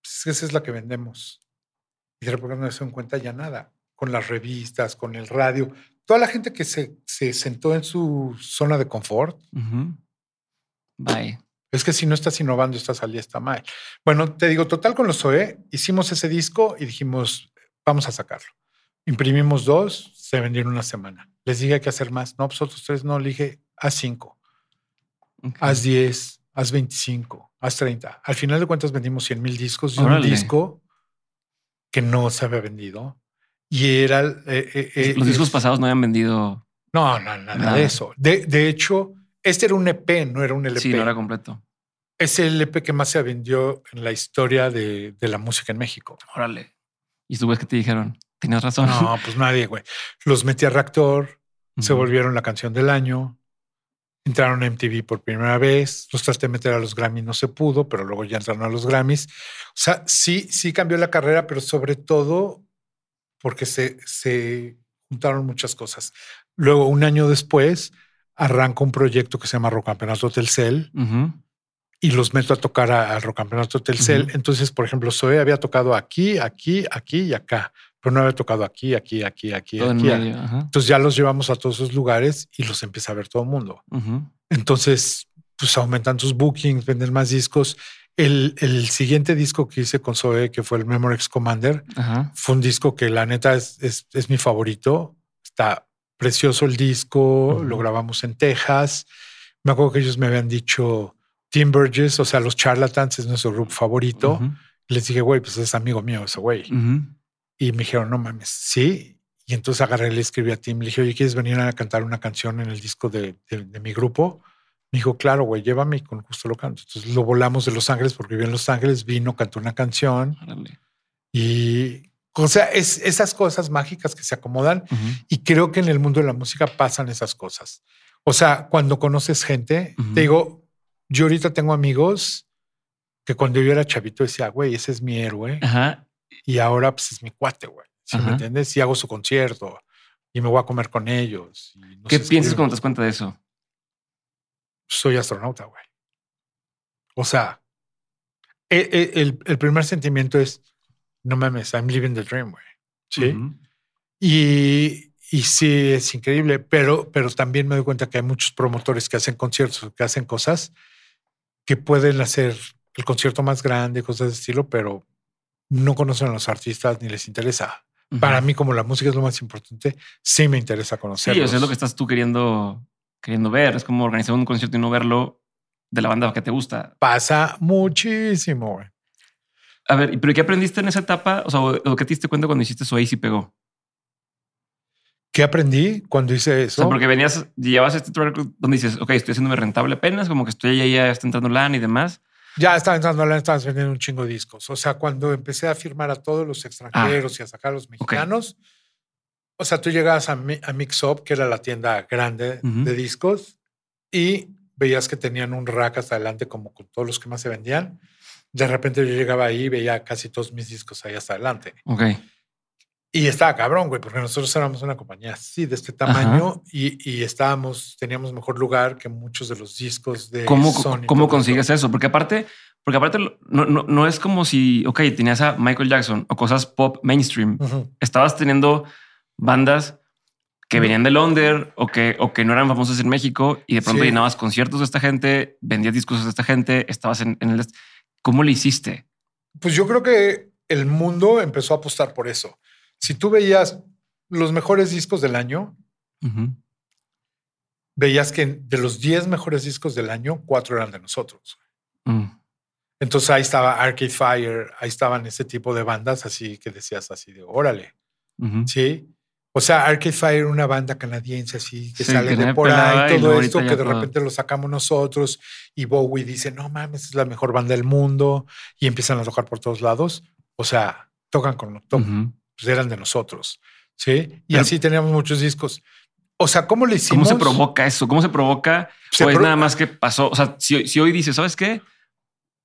Pues esa es la que vendemos. Y de repente no se dan cuenta ya nada, con las revistas, con el radio, toda la gente que se, se sentó en su zona de confort, Ujú. Bye. es que si no estás innovando, estás al día, está mal. Bueno, te digo, total con los OE, hicimos ese disco y dijimos, vamos a sacarlo. Imprimimos dos, se vendieron una semana. Les dije que hacer más. No, pues otros tres no, le dije, haz cinco, Ok. haz 10, haz 25, haz 30. Al final de cuentas vendimos 100 mil discos y un disco que no se había vendido. Y era... eh, eh, eh, Los discos pasados no habían vendido. No, no, nada Nada. de eso. De, de hecho, este era un EP, no era un LP. Sí, no era completo. Es el EP que más se vendió en la historia de, de la música en México. Órale. Y tú ves que te dijeron, tenías razón. No, pues nadie, güey. Los metí a Reactor, se volvieron la canción del año, entraron a MTV por primera vez, los traté de meter a los Grammys, no se pudo, pero luego ya entraron a los Grammys. O sea, sí, sí cambió la carrera, pero sobre todo porque se, se juntaron muchas cosas. Luego, un año después, arranca un proyecto que se llama Rock Campeonato Telcel Ujú. y los meto a tocar a- al Rock Campeonato Telcel. Ujú. Entonces, por ejemplo, Zoe había tocado aquí, aquí, aquí y acá, pero no había tocado aquí, aquí, aquí, aquí, Todo en aquí. Ajá. Entonces ya los llevamos a todos esos lugares y los empieza a ver todo el mundo. Entonces, pues aumentan sus bookings, venden más discos. El, el siguiente disco que hice con Zoe, que fue el Memorex Commander, fue un disco que la neta es, es, es mi favorito. Está precioso el disco, Ujú. lo grabamos en Texas. Me acuerdo que ellos me habían dicho Tim Burgess, o sea, los Charlatans es nuestro grupo favorito. Ujú. Les dije, güey, pues es amigo mío ese güey. Ujú. Y me dijeron, no mames, sí. Y entonces agarré le escribí a Tim. Le dije, oye, ¿quieres venir a cantar una canción en el disco de, de- de mi grupo? Me dijo, claro, güey, llévame y con gusto lo canto. Entonces lo volamos de Los Ángeles porque vivía en Los Ángeles, vino, cantó una canción Órale. y, o sea, es esas cosas mágicas que se acomodan y creo que en el mundo de la música pasan esas cosas. O sea, cuando conoces gente, te digo, yo ahorita tengo amigos que cuando yo era chavito decía, güey, ese es mi héroe Ajá. y ahora pues es mi cuate, güey. ¿Sí me entiendes? Y hago su concierto y me voy a comer con ellos. y nos ¿Qué piensas cuando te das cuenta de eso? Soy astronauta, güey. O sea, e- e- el, el primer sentimiento es, no mames, I'm living the dream, güey. Sí. Ujú. Y, y sí, es increíble, pero, pero también me doy cuenta que hay muchos promotores que hacen conciertos, que hacen cosas que pueden hacer el concierto más grande, cosas de estilo, pero no conocen a los artistas ni les interesa. Para mí, como la música es lo más importante, sí me interesa Sí, conocerlos. o sea, es lo que estás tú queriendo, queriendo ver. Es como organizar un concierto y no verlo de la banda que te gusta. Pasa muchísimo, güey. A ver, ¿y ¿pero qué aprendiste en esa etapa? O sea, o, o qué te diste cuenta cuando hiciste eso ahí sí pegó? ¿Qué aprendí cuando hice O eso? sea, porque venías, llevabas este track donde dices, ok, estoy haciéndome rentable apenas, como que estoy ahí, ya está entrando LAN y demás. Ya estaba entrando a la estabas vendiendo un chingo de discos. O sea, cuando empecé a firmar a todos los extranjeros y a sacar a los mexicanos, o sea, tú llegabas a, Mi- a Mix Up, que era la tienda grande Ujú. de discos, y veías que tenían un rack hasta adelante, como con todos los que más se vendían. De repente yo llegaba ahí y veía casi todos mis discos ahí hasta adelante. Ok. Y estaba cabrón, güey, porque nosotros éramos una compañía así, de este tamaño, y, y estábamos, teníamos mejor lugar que muchos de los discos de ¿Cómo, Sony. ¿cómo todo consigues eso? Porque aparte, porque aparte no, no, no es como si, ok, tenías a Michael Jackson o cosas pop mainstream. Ujú. Estabas teniendo bandas que venían de Londres o que, o que no eran famosas en México y de pronto Sí. llenabas conciertos de esta gente, vendías discos de esta gente, estabas en, en el... ¿Cómo le hiciste? Pues yo creo que el mundo empezó a apostar por eso. Si tú veías los mejores discos del año, veías que de los 10 mejores discos del año, cuatro eran de nosotros. Mm. Entonces ahí estaba Arcade Fire, ahí estaban ese tipo de bandas así que decías así de órale. ¿sí? O sea, Arcade Fire, una banda canadiense así que Sí, sale que de por ahí, todo esto que de todo. repente lo sacamos nosotros y Bowie dice, no mames, es la mejor banda del mundo y empiezan a tocar por todos lados. O sea, tocan con to- Ujú. pues eran de nosotros, ¿sí? Y Pero- así teníamos muchos discos. O sea, ¿cómo le ¿Cómo hicimos? se provoca eso? ¿Cómo se provoca? Se o es pro- nada más que pasó. O sea, si, si hoy dices, ¿sabes qué?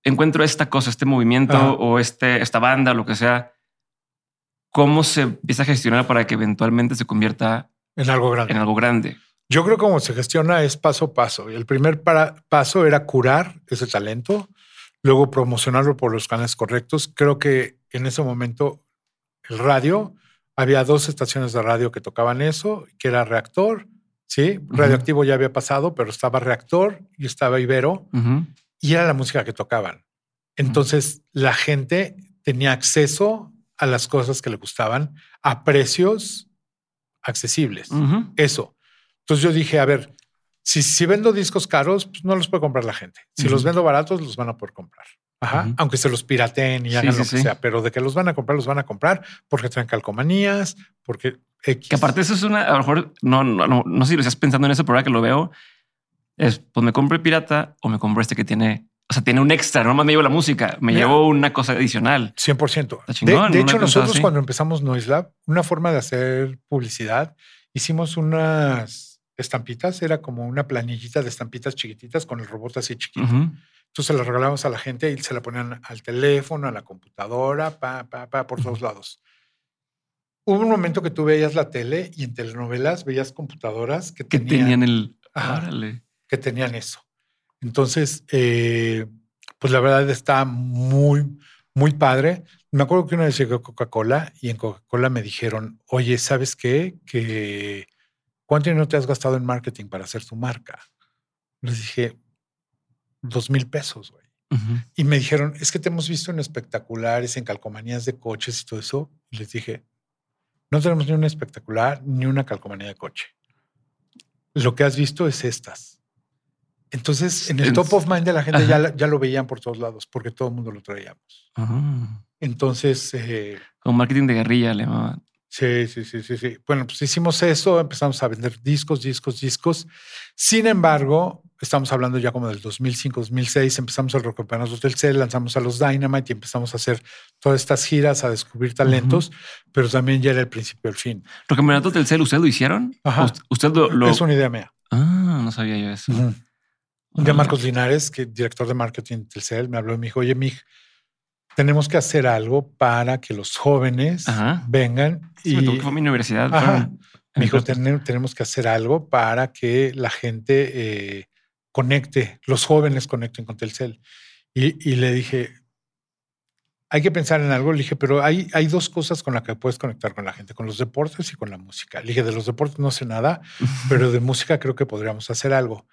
Encuentro esta cosa, este movimiento Ajá. o este, esta banda, lo que sea. ¿Cómo se empieza a gestionar para que eventualmente se convierta En algo grande. en algo grande? Yo creo que como se gestiona es paso a paso. El primer para- paso era curar ese talento, luego promocionarlo por los canales correctos. Creo que en ese momento el radio, había dos estaciones de radio que tocaban eso, que era Reactor, ¿sí? Radioactivo ya había pasado, pero estaba Reactor y estaba Ibero y era la música que tocaban. Entonces la gente tenía acceso a las cosas que le gustaban a precios accesibles. Eso. Entonces yo dije, a ver, si, si vendo discos caros, pues no los puede comprar la gente. Si los vendo baratos, los van a poder comprar. Ajá. Aunque se los pirateen y Sí, hagan sí, lo que sí. sea, pero de que los van a comprar, los van a comprar porque traen calcomanías, porque X. Que aparte eso es una, a lo mejor, no, no, no, no sé si lo estás pensando en eso, pero ahora que lo veo, es, pues me compro el pirata o me compro este que tiene, o sea, tiene un extra, no más me llevo la música, me Mira. llevo una cosa adicional. 100%. Está De, chingón, de hecho, nosotros así. cuando empezamos Noise Lab, una forma de hacer publicidad, hicimos unas estampitas, era como una planillita de estampitas chiquititas con el robot así chiquito. Entonces se la regalábamos a la gente y se la ponían al teléfono, a la computadora, pa, pa, pa, por todos lados. Hubo un momento que tú veías la tele y en telenovelas veías computadoras que Que tenían, tenían el, Ajá. que tenían eso. Entonces, eh, pues la verdad está muy, muy padre. Me acuerdo que una vez llegó Coca-Cola y en Coca-Cola me dijeron, oye, ¿sabes qué? Que ¿cuánto dinero te has gastado en marketing para hacer tu marca? Les dije, dos mil pesos, güey. Y me dijeron, es que te hemos visto en espectaculares, en calcomanías de coches y todo eso. Y les dije, no tenemos ni una espectacular ni una calcomanía de coche. Lo que has visto es estas. Entonces, en el top of mind de la gente ya, Ajá. ya lo veían por todos lados, porque todo el mundo lo traíamos. Ah. Entonces, eh, Como marketing de guerrilla le llamaban. sí, sí, sí, sí, sí. Bueno, pues hicimos eso, empezamos a vender discos, discos, discos. Sin embargo, estamos hablando ya como del 2005, 2006, empezamos el Rockoperanos del Cel, lanzamos a los Dynamite y empezamos a hacer todas estas giras, a descubrir talentos, pero también ya era el principio del fin. ¿Los campeonatos del CEL usted lo hicieron? Ajá. Ust- ¿Usted lo...? lo- Es una idea mía. Ah, no sabía yo eso. De Órale. Marcos Linares, que director de marketing del CEL, me habló y me dijo, oye, Mig, tenemos que hacer algo para que los jóvenes Ajá. vengan Sí, y me tocó que fue mi universidad. Ajá. me dijo, "Tenem- tenemos que hacer algo para que la gente eh, conecte, los jóvenes conecten con Telcel. Y, y le dije, hay que pensar en algo. Le dije, pero hay, hay dos cosas con las que puedes conectar con la gente, con los deportes y con la música. Le dije, de los deportes no sé nada, (laughs) pero de música creo que podríamos hacer algo.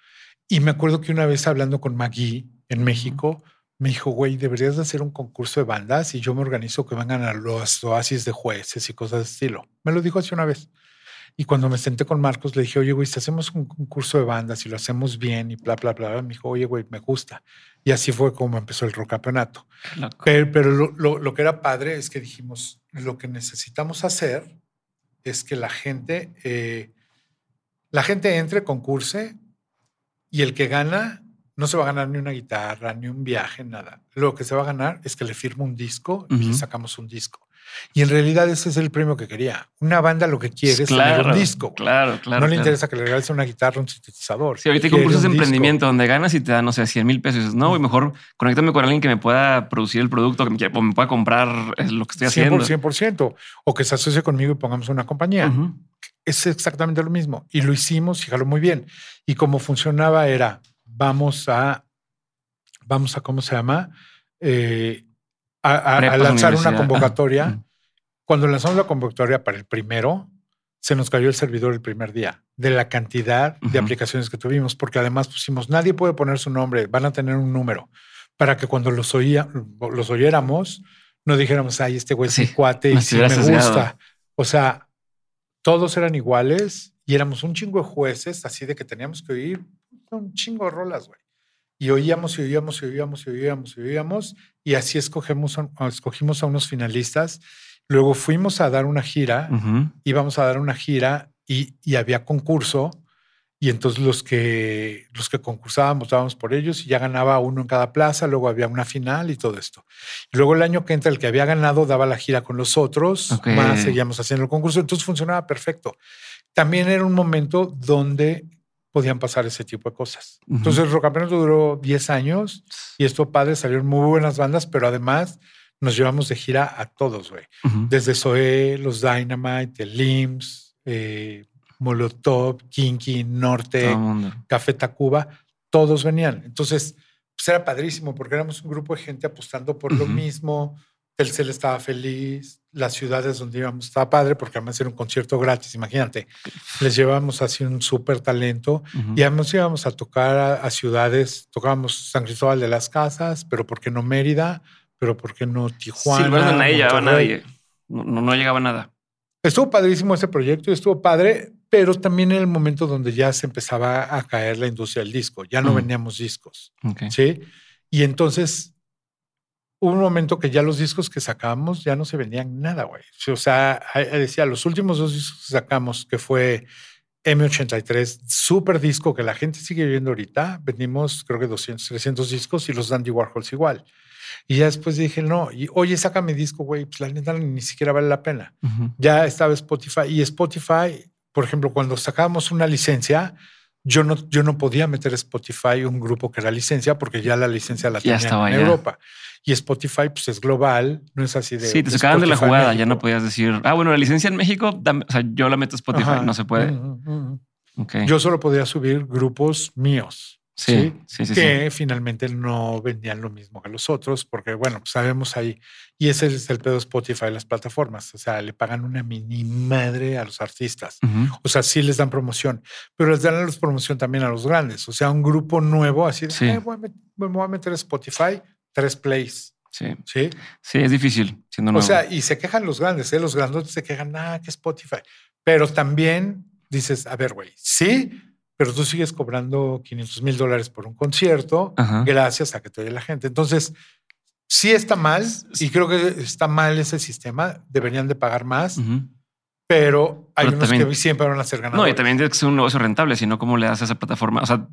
Y me acuerdo que una vez hablando con Maggie en México, me dijo, güey, deberías de hacer un concurso de bandas y yo me organizo que vengan a los oasis de jueces y cosas de estilo. Me lo dijo hace una vez. Y cuando me senté con Marcos, le dije, oye, güey, si hacemos un concurso de bandas y lo hacemos bien y bla, bla, bla, bla", me dijo, oye, güey, me gusta. Y así fue como empezó el rock campeonato. qué loco. Pero, pero lo, lo- lo que era padre es que dijimos, lo que necesitamos hacer es que la gente, eh, la gente entre, concurse y el que gana no se va a ganar ni una guitarra, ni un viaje, nada. Lo que se va a ganar es que le firme un disco y le sacamos un disco. Y en realidad ese es el premio que quería. Una banda lo que quiere es tener un disco. Claro, claro. no le claro. interesa que le regales una guitarra, un sintetizador. Sí, ahorita hay concursos de disco. emprendimiento donde ganas y te dan, no sé, 100 mil pesos. Y no, güey, mejor conéctame con alguien que me pueda producir el producto, que me, o me pueda comprar lo que estoy haciendo. 100%, 100%. O que se asocie conmigo y pongamos una compañía. Ujú. es exactamente lo mismo. Y lo hicimos y jaló muy bien. Y como funcionaba era, vamos a, vamos a, ¿cómo se llama? Eh, a, a- a Prepas, lanzar una convocatoria. Cuando lanzamos la convocatoria para el primero, se nos cayó el servidor el primer día de la cantidad de aplicaciones que tuvimos, porque además pusimos, nadie puede poner su nombre, van a tener un número para que cuando los, oía, los oyéramos, no dijéramos, ay, este güey es Sí, un cuate y sí me gusta. O sea, todos eran iguales y éramos un chingo de jueces, así de que teníamos que oír un chingo de rolas, güey. Y oíamos y oíamos y oíamos y oíamos y oíamos y así escogemos, escogimos a unos finalistas. Luego fuimos a dar una gira, Ujú. íbamos a dar una gira y, y había concurso y entonces los que, los que concursábamos votábamos por ellos y ya ganaba uno en cada plaza, luego había una final y todo esto. Luego el año que entra el que había ganado daba la gira con los otros, más seguíamos haciendo el concurso, entonces funcionaba perfecto. También era un momento donde podían pasar ese tipo de cosas. Entonces el Rock Campeonato duró 10 años y esto padre, salieron muy buenas bandas, pero además nos llevamos de gira a todos, güey. Ujú. Desde Zoé, los Dynamite, el LIMS, eh, Molotov, Kinky, Norte. Café Tacuba, todos venían. Entonces, pues era padrísimo porque éramos un grupo de gente apostando por lo Ujú. Mismo. Telcel estaba feliz, las ciudades donde íbamos estaba padre porque además era un concierto gratis, imagínate. Les llevábamos así un súper talento Ujú. y además íbamos a tocar a, a ciudades, tocábamos San Cristóbal de las Casas, pero ¿por qué no Mérida? Pero ¿por qué no Tijuana? Sí, donde nadie llegaba nadie. No, no, llegaba nada. Estuvo padrísimo ese proyecto y estuvo padre, pero también en el momento donde ya se empezaba a caer la industria del disco, ya no Ujú. vendíamos discos, Ok. ¿sí? Y entonces hubo un momento que ya los discos que sacábamos ya no se vendían nada, güey. O sea, decía, los últimos dos discos que sacamos, que fue M83, súper disco que la gente sigue viendo ahorita, vendimos creo que 200, 300 discos y los Dandy Warhols igual. Y ya después dije, no, y oye, saca mi disco, güey, pues la neta ni siquiera vale la pena Ujú. ya estaba Spotify y Spotify, por ejemplo, cuando sacábamos una licencia, yo no, yo no podía meter Spotify un grupo que era licencia porque ya la licencia la tenía en allá. Europa. Y Spotify pues es global, no es así de Sí, te sacaban de la jugada. Ya no podías decir, ah, bueno, la licencia en México, dame- o sea, yo la meto a Spotify. Ajá. No se puede. Mm, mm, mm. Ok. Yo solo podía subir grupos míos. sí, sí, sí. sí. que finalmente no vendían lo mismo que los otros, porque bueno, pues sabemos ahí, y ese es el pedo de Spotify, las plataformas, o sea, le pagan una mini madre a los artistas. Ujú. O sea, sí les dan promoción, pero les dan a los promoción también a los grandes. O sea, un grupo nuevo, así de, Sí. "Ay, voy a me voy a meter a Spotify, tres plays. Sí, Sí. sí, es difícil siendo O nuevo. sea, y se quejan los grandes, ¿eh? los grandes se quejan, ah, que Spotify. Pero también dices, a ver, güey, sí, pero tú sigues cobrando 500 mil dólares por un concierto Ajá. gracias a que te oye la gente. Entonces, sí está mal y creo que está mal ese sistema. Deberían de pagar más, Ujú. pero hay Pero unos también- que siempre van a ser ganadores. No, y también tiene que ser un negocio rentable, sino cómo le das a esa plataforma. O sea,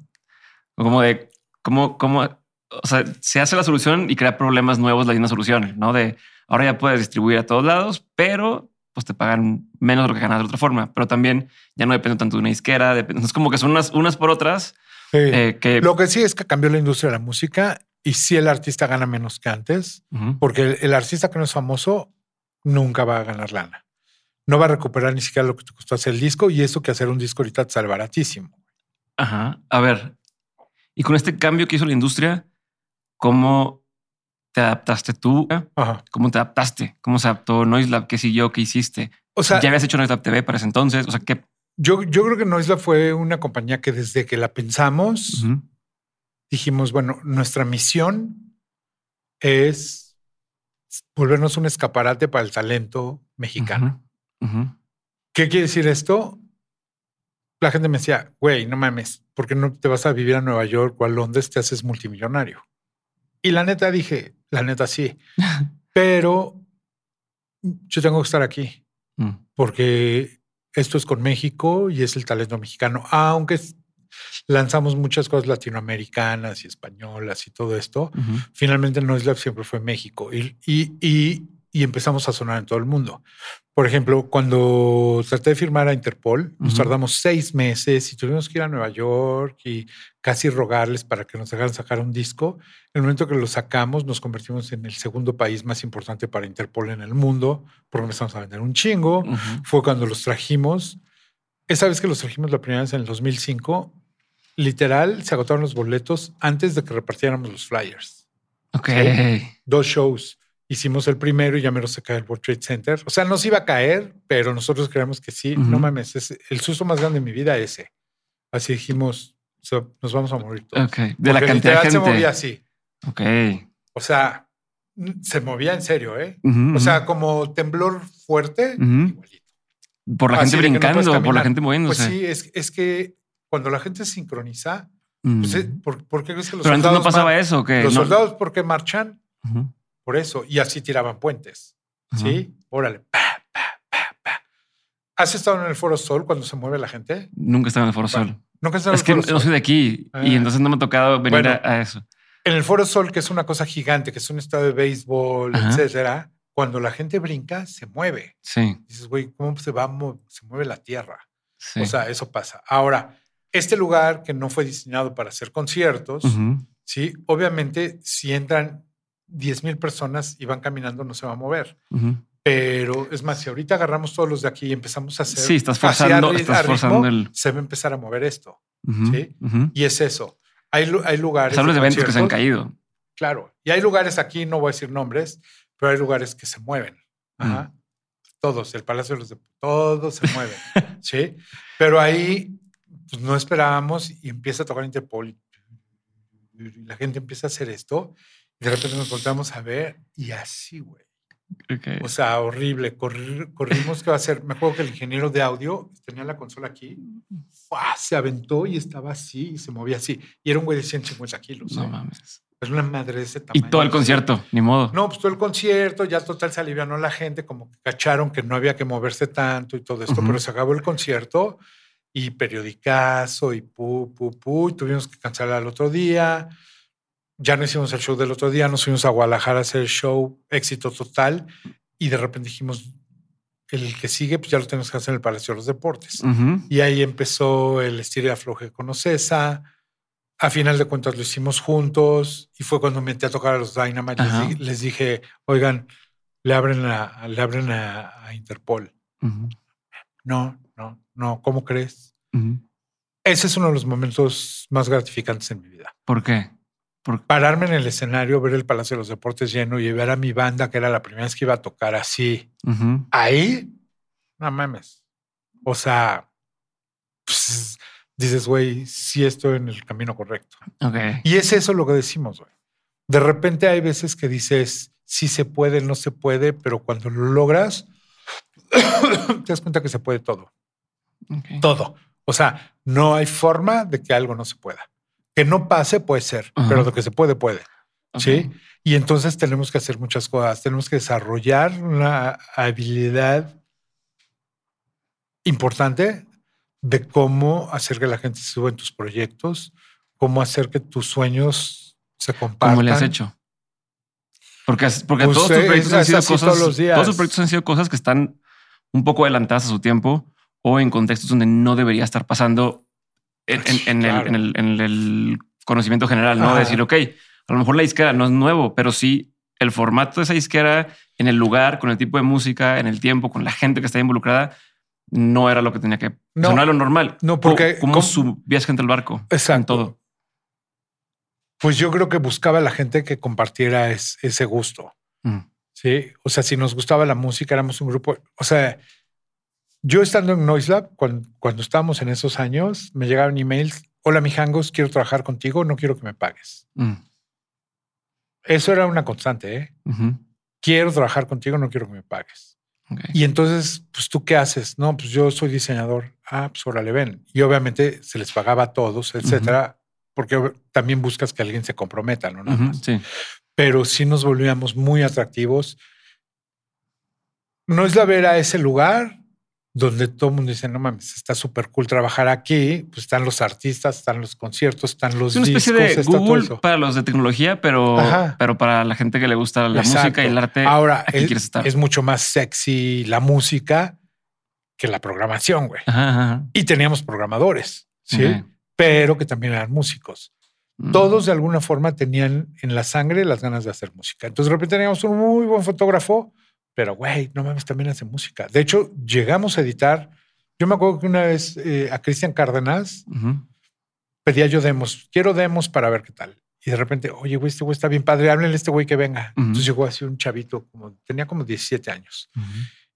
como de cómo, cómo, o sea, se hace la solución y crea problemas nuevos la misma solución, no de ahora ya puedes distribuir a todos lados, pero pues te pagan menos de lo que ganas de otra forma. Pero también ya no depende tanto de una disquera. depende- es como que son unas, unas por otras Sí. eh, que Lo que sí es que cambió la industria de la música y sí el artista gana menos que antes, porque el, el artista que no es famoso nunca va a ganar lana. No va a recuperar ni siquiera lo que te costó hacer el disco y eso que hacer un disco ahorita te sale baratísimo. Ajá. A ver, y con este cambio que hizo la industria, ¿cómo te adaptaste tú? Ajá. ¿Cómo te adaptaste? ¿Cómo se adaptó Noiselab? ¿Qué siguió? ¿Qué hiciste? O sea, ¿Ya habías hecho Noiselab TV para ese entonces? O sea, ¿qué? yo, yo creo que Noisla fue una compañía que desde que la pensamos, dijimos, bueno, nuestra misión es volvernos un escaparate para el talento mexicano. ¿Qué quiere decir esto? La gente me decía, güey, no mames, ¿por qué no te vas a vivir a Nueva York o a Londres? Te haces multimillonario. Y la neta dije, la neta sí, pero yo tengo que estar aquí Mm. porque esto es con México y es el talento mexicano, aunque lanzamos muchas cosas latinoamericanas y españolas y todo esto, finalmente Noiselab siempre fue México. Y, y, y, y empezamos a sonar en todo el mundo. Por ejemplo, cuando traté de firmar a Interpol, nos Ujú. tardamos seis meses y tuvimos que ir a Nueva York y casi rogarles para que nos dejaran sacar un disco. En el momento que lo sacamos, nos convertimos en el segundo país más importante para Interpol en el mundo, porque empezamos a vender un chingo. Ujú. Fue cuando los trajimos. Esa vez que los trajimos la primera vez en el 2005, literal, se agotaron los boletos antes de que repartiéramos los flyers Ok. dos shows. Hicimos el primero y ya mero se cae el World Trade Center. O sea, nos iba a caer, pero nosotros creemos que sí. Ujú. No mames, es el susto más grande de mi vida ese. Así dijimos, "So- nos vamos a morir todos. Ok. De la Porque cantidad de literal se movía gente. así. Ok. O sea, se movía en serio, ¿eh? Ujú, O sea, como temblor fuerte, Ujú. igualito. Por la Así gente que no brincando, por la gente Pues moviéndose. sí, es, es que cuando la gente se sincroniza, Mm. pues, eh, ¿por, por qué crees que los Pero antes no soldados pasaba eso, que Los no- soldados, ¿por qué marchan? Por eso. Y así tiraban puentes. ¿Sí? Órale. Pa, pa, pa, pa. ¿Has estado en el Foro Sol cuando se mueve la gente? Nunca estaba en el Foro Bueno, Sol. Nunca has estado Es en que el no Foro Sol. soy de aquí y Ah. entonces no me ha tocado venir Bueno. a, a eso. En el Foro Sol, que es una cosa gigante, que es un estadio de béisbol, Ajá. etcétera, cuando la gente brinca, se mueve. Sí, Dices, güey, ¿cómo se va? Se mueve la tierra. sí. O sea, eso pasa. Ahora, este lugar que no fue diseñado para hacer conciertos, sí, obviamente, si entran 10 mil personas y van caminando, no se va a mover. ujú. Pero es más, si ahorita agarramos todos los de aquí y empezamos a hacer. Sí, estás forzando- estás forzando el- Se va a empezar a mover esto. Ujú, Sí. ujú. Y es eso. Hay, hay lugares. Hablas de eventos que se han caído. Claro. Y hay lugares aquí, no voy a decir nombres, pero hay lugares que se mueven. Ajá. Todos, el Palacio de los Dep- todos se mueven. (laughs) sí. Pero ahí pues, no esperábamos y empieza a tocar Interpol. Y la gente empieza a hacer esto. Y de repente nos volteamos a ver y así, güey. Ok. O sea, horrible. Corri- corrimos que va a ser. Me acuerdo que el ingeniero de audio tenía la consola aquí. ¡fua! Se aventó y estaba así y se movía así. Y era un güey de 150 kilos. no ¿eh? mames. Es una madre de ese Y tamaño. todo el concierto, ni modo. No, pues todo el concierto, ya total se alivianó la gente, como que cacharon que no había que moverse tanto y todo esto, Ujú. pero se acabó el concierto y periodicazo y pu, pu, pu, y tuvimos que cancelar el otro día. Ya no hicimos el show del otro día, nos fuimos a Guadalajara a hacer el show, éxito total, y de repente dijimos, el que sigue, pues ya lo tenemos que hacer en el Palacio de los Deportes. Ujú. Y ahí empezó el estilo y afloje con Ocesa. A final de cuentas lo hicimos juntos y fue cuando me metí a tocar a los Dynamite. Di- les dije, oigan, le abren, a, le abren a, a Interpol. Ujú. No, no, no, ¿cómo crees? Ese es uno de los momentos más gratificantes en mi vida. ¿Por qué? Pararme en el escenario, ver el Palacio de los Deportes lleno y ver a mi banda, que era la primera vez que iba a tocar así, ahí, no mames. O sea, pues, dices, güey, sí estoy en el camino correcto. Y es eso lo que decimos, güey. De repente hay veces que dices, sí se puede, no se puede, pero cuando lo logras, (coughs) te das cuenta que se puede todo, todo. O sea, no hay forma de que algo no se pueda. Que no pase puede ser, Ajá. pero lo que se puede, puede. ¿Sí? Y entonces tenemos que hacer muchas cosas. Tenemos que desarrollar una habilidad importante de cómo hacer que la gente se suba en tus proyectos, cómo hacer que tus sueños se compartan. ¿Cómo le has hecho? Porque, porque Pues, todos tus proyectos han sido cosas. todos los días. Todos tus proyectos han sido cosas que están un poco adelantadas a su tiempo o en contextos donde no debería estar pasando en, el, Claro. en el- en el conocimiento general, ¿no? Decir, ok, a lo mejor la disquera no es nuevo, pero sí el formato de esa disquera en el lugar, con el tipo de música, en el tiempo, con la gente que está involucrada, no era lo que tenía que. No. No, no era lo normal. No, porque- ¿Cómo, ¿cómo- subías gente al barco? Exacto. En todo. Pues yo creo que buscaba la gente que compartiera es- ese gusto. Mm. Sí, o sea, si nos gustaba la música, éramos un grupo. O sea, yo estando en Noise Lab, cuando, cuando estábamos en esos años, me llegaban emails. Hola, mijangos, quiero trabajar contigo, no quiero que me pagues. Mm. Eso era una constante, ¿eh? Quiero trabajar contigo, no quiero que me pagues. Y entonces, pues tú qué haces? No, pues yo soy diseñador. Ah, pues órale, ven. Y obviamente se les pagaba a todos, etcétera, porque también buscas que alguien se comprometa, no nada más. Sí. Pero sí nos volvíamos muy atractivos. No es la ver a ese lugar donde todo el mundo dice, no mames, está súper cool trabajar aquí. Pues están los artistas, están los conciertos, están los Es una especie discos, de Google para los de tecnología, pero, Ajá. pero para la gente que le gusta la Exacto. música y el arte. Ahora, es, estar. es mucho más sexy la música que la programación, güey. Ajá, ajá. Y teníamos programadores, ¿sí? Pero que también eran músicos. Mm. Todos de alguna forma tenían en la sangre las ganas de hacer música. Entonces de repente teníamos un muy buen fotógrafo, pero güey, no mames, también hace música. De hecho, llegamos a editar. Yo me acuerdo que una vez eh, a Cristian Cárdenas Ujú. pedía yo demos, quiero demos para ver qué tal. Y de repente, oye, güey, este güey está bien padre, háblenle a este güey que venga. Ujú. Entonces llegó así un chavito, como tenía como 17 años. Ujú.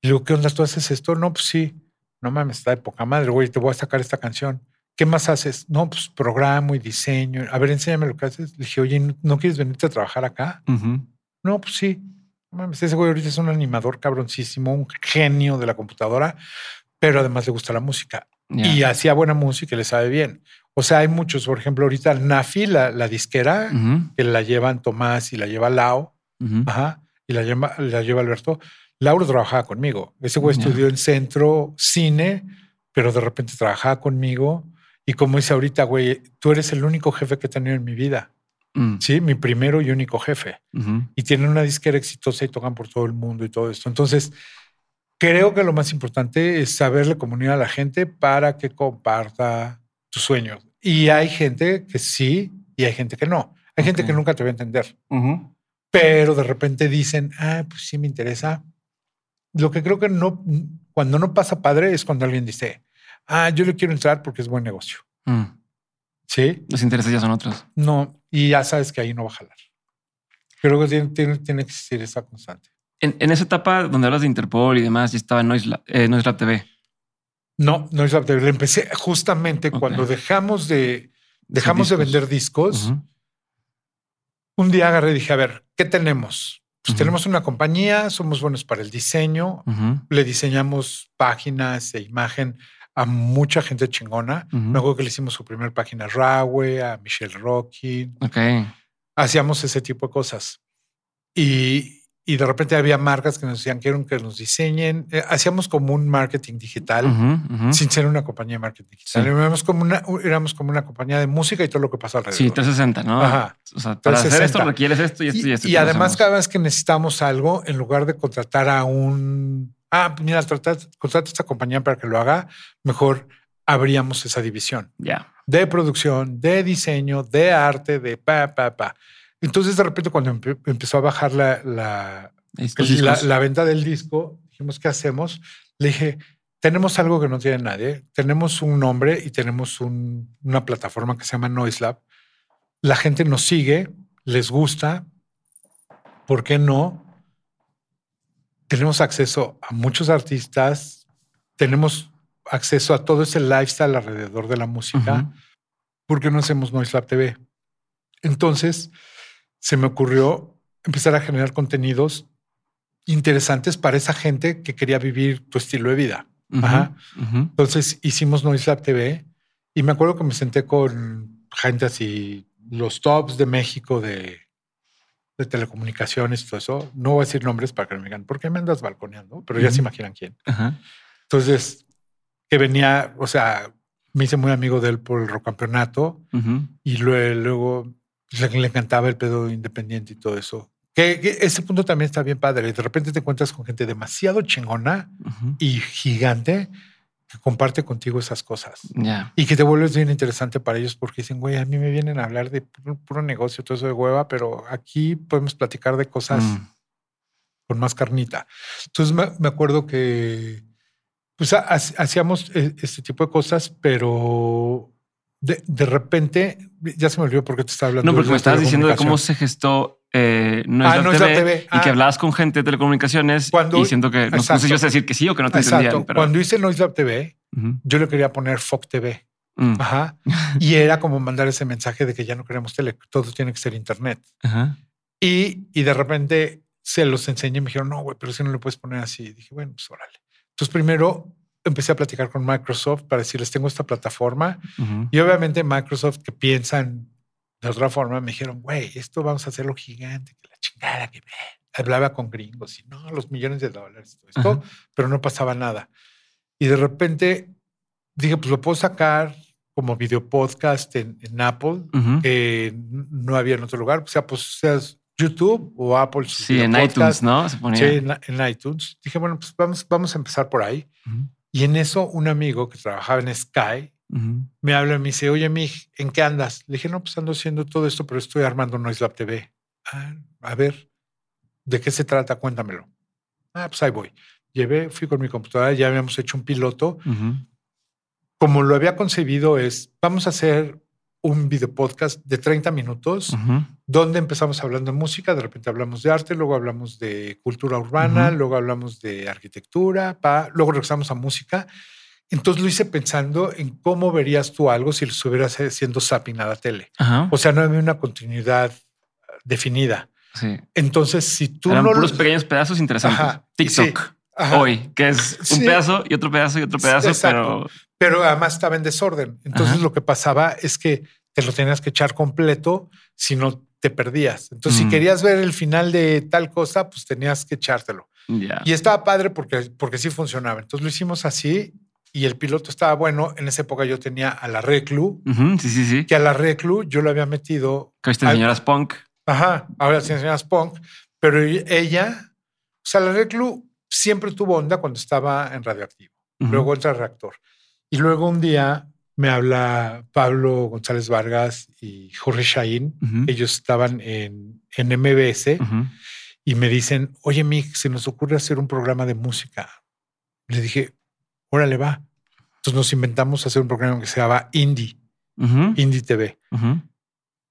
Y le digo, ¿qué onda? ¿Tú haces esto? No, pues sí. No mames, está de poca madre, güey. Te voy a sacar esta canción. ¿Qué más haces? No, pues programo y diseño. A ver, enséñame lo que haces. Le dije, oye, ¿no- ¿no quieres venirte a trabajar acá? Ujú. No, pues sí. Mames, ese güey ahorita es un animador cabroncísimo, un genio de la computadora. pero además le gusta la música y hacía buena música y le sabe bien. O sea, hay muchos, por ejemplo, ahorita Nafi, la, la disquera, que la llevan Tomás y la lleva Lao, ajá, y la lleva, la lleva Alberto. Lauro trabajaba conmigo. Ese güey estudió en centro cine, pero de repente trabajaba conmigo. Y como dice ahorita, güey, tú eres el único jefe que he tenido en mi vida. Mm, Sí, mi primero y único jefe. Y tienen una disquera exitosa y tocan por todo el mundo y todo esto. Entonces, creo que lo más importante es saberle comunicar a la gente para que comparta tus sueños. Y hay gente que sí y hay gente que no. Hay gente que nunca te va a entender, pero de repente dicen, ah, pues sí me interesa. Lo que creo que no, cuando no pasa padre es cuando alguien dice, ah, yo le quiero entrar porque es buen negocio. Mm. Sí, Los intereses ya son otros. no, y ya sabes que ahí no va a jalar. Creo que tiene, tiene, tiene que existir esa constante. En, en esa etapa donde hablas de Interpol y demás, ya estaba Noise Lab, eh, Noise Lab TV. No, no es la Le empecé justamente Ok. cuando dejamos de dejamos de vender discos. Ujú. Un día agarré y dije, a ver, ¿qué tenemos? Pues Ujú. tenemos una compañía, somos buenos para el diseño, Ujú. le diseñamos páginas e imagen a mucha gente chingona. Me acuerdo que le hicimos su primer página a Rawe, a Michelle Rocky. Ok. Hacíamos ese tipo de cosas. Y, y de repente había marcas que nos decían quieren que nos diseñen. Eh, hacíamos como un marketing digital. Ujú, ujú. sin ser una compañía de marketing digital. Sí. Éramos, como una, éramos como una compañía de música y todo lo que pasa alrededor. Sí, 360, ¿no? Ajá. O sea, para hacer 360. esto requieres esto y esto y, y, esto. y lo además, cada vez que necesitamos algo, en lugar de contratar a un, ah, mira, trata, contrata esta compañía para que lo haga, mejor abríamos esa división Ya. de producción, de diseño, de arte, de pa, pa, pa. Entonces, de repente, cuando empe- empezó a bajar la, la, el- la, la venta del disco, dijimos, ¿qué hacemos? Le dije, tenemos algo que no tiene nadie. Tenemos un nombre y tenemos un- una plataforma que se llama Noise Lab. La gente nos sigue, les gusta. ¿Por qué no? Tenemos acceso a muchos artistas, tenemos acceso a todo ese lifestyle alrededor de la música. Ujú. ¿Por qué no hacemos Noise Lab TV? Entonces se me ocurrió empezar a generar contenidos interesantes para esa gente que quería vivir tu estilo de vida. Ajá. Entonces hicimos Noise Lab TV y me acuerdo que me senté con gente así, los tops de México de, de telecomunicaciones y todo eso. No voy a decir nombres para que no me digan, ¿por qué me andas balconeando? Pero ya se imaginan quién. Ajá. Entonces, que venía, o sea, me hice muy amigo de él por el rock campeonato Ujú. y luego, luego le, le encantaba el pedo independiente y todo eso. Que, que ese punto también está bien padre. De repente te encuentras con gente demasiado chingona y gigante que comparte contigo esas cosas Ya. y que te vuelves bien interesante para ellos porque dicen, güey, a mí me vienen a hablar de puro, puro negocio, todo eso de hueva, pero aquí podemos platicar de cosas Mm. con más carnita. Entonces me, me acuerdo que pues ha- ha- hacíamos eh, este tipo de cosas, pero de, de repente ya se me olvidó porque te estaba hablando. No, porque de me estabas diciendo de cómo se gestó eh, Noise Ah, Lab Noise Lab TV, TV. y que Ah. hablabas con gente de telecomunicaciones Cuando- y siento que no, no sé Exacto. yo sé decir que sí o que no te Exacto. entendían. Pero... Cuando hice Noise Lab TV, Ujú. yo le quería poner FOC TV. Mm. Ajá. (laughs) y era como mandar ese mensaje de que ya no queremos tele, todo tiene que ser internet. Ajá. Y, y de repente se los enseñé y me dijeron, no, güey, pero si no le puedes poner así. Y dije, bueno, pues órale. Entonces primero empecé a platicar con Microsoft para decirles, tengo esta plataforma. Y obviamente Microsoft, que piensan de otra forma, me dijeron, güey, esto vamos a hacerlo gigante, que la chingada, que me... (laughs) Hablaba con gringos y no, los millones de dólares, todo esto, Ajá. pero no pasaba nada. Y de repente dije, pues lo puedo sacar como video podcast en, en Apple, Ujú. que n- no había en otro lugar. O sea, pues seas YouTube o Apple. Sí, en videopodcasts. iTunes, ¿no? Se ponía. Sí, en, en iTunes. Dije, bueno, pues vamos, vamos a empezar por ahí. Ujú. Y en eso un amigo que trabajaba en Sky Ujú. me habla y me dice, oye, Mig, ¿en qué andas? Le dije, no, pues ando haciendo todo esto, pero estoy armando Noise Lab TV. "Ah, a ver, ¿de qué se trata? Cuéntamelo. Ah, pues ahí voy. Llevé, fui con mi computadora, ya habíamos hecho un piloto. Ujú. Como lo había concebido es, vamos a hacer un video podcast de 30 minutos Ujú. donde empezamos hablando de música, de repente hablamos de arte, luego hablamos de cultura urbana, Ujú. luego hablamos de arquitectura, pa, luego regresamos a música. Entonces lo hice pensando en cómo verías tú algo si lo estuvieras haciendo zapping a la tele. Ajá. O sea, no había una continuidad definida. Sí. Entonces, si tú Eran no puros lo- pequeños pedazos interesantes. Ajá. TikTok. Ajá. hoy, que es un Sí. pedazo y otro pedazo y otro pedazo, Exacto. pero pero además estaba en desorden. Entonces Ajá. lo que pasaba es que te lo tenías que echar completo, si no te perdías. Entonces, si Mm. querías ver el final de tal cosa, pues tenías que echártelo. Y estaba padre porque, porque sí funcionaba. Entonces lo hicimos así y el piloto estaba bueno. En esa época yo tenía a la Reclu, Ujú, sí, sí, sí. que a la Reclu yo lo había metido. Que al- enseñaras punk. Ajá, ahora sí enseñas punk, pero ella, o sea, la Reclu siempre tuvo onda cuando estaba en radioactivo. Ujú. Luego entra reactor. Y luego un día me habla Pablo González Vargas y Jorge Shain. Ujú. Ellos estaban en, en MBS y me dicen, oye, Mick, se nos ocurre hacer un programa de música. Le dije, órale, va. Entonces nos inventamos hacer un programa que se llamaba Indie, Ujú. Indie TV.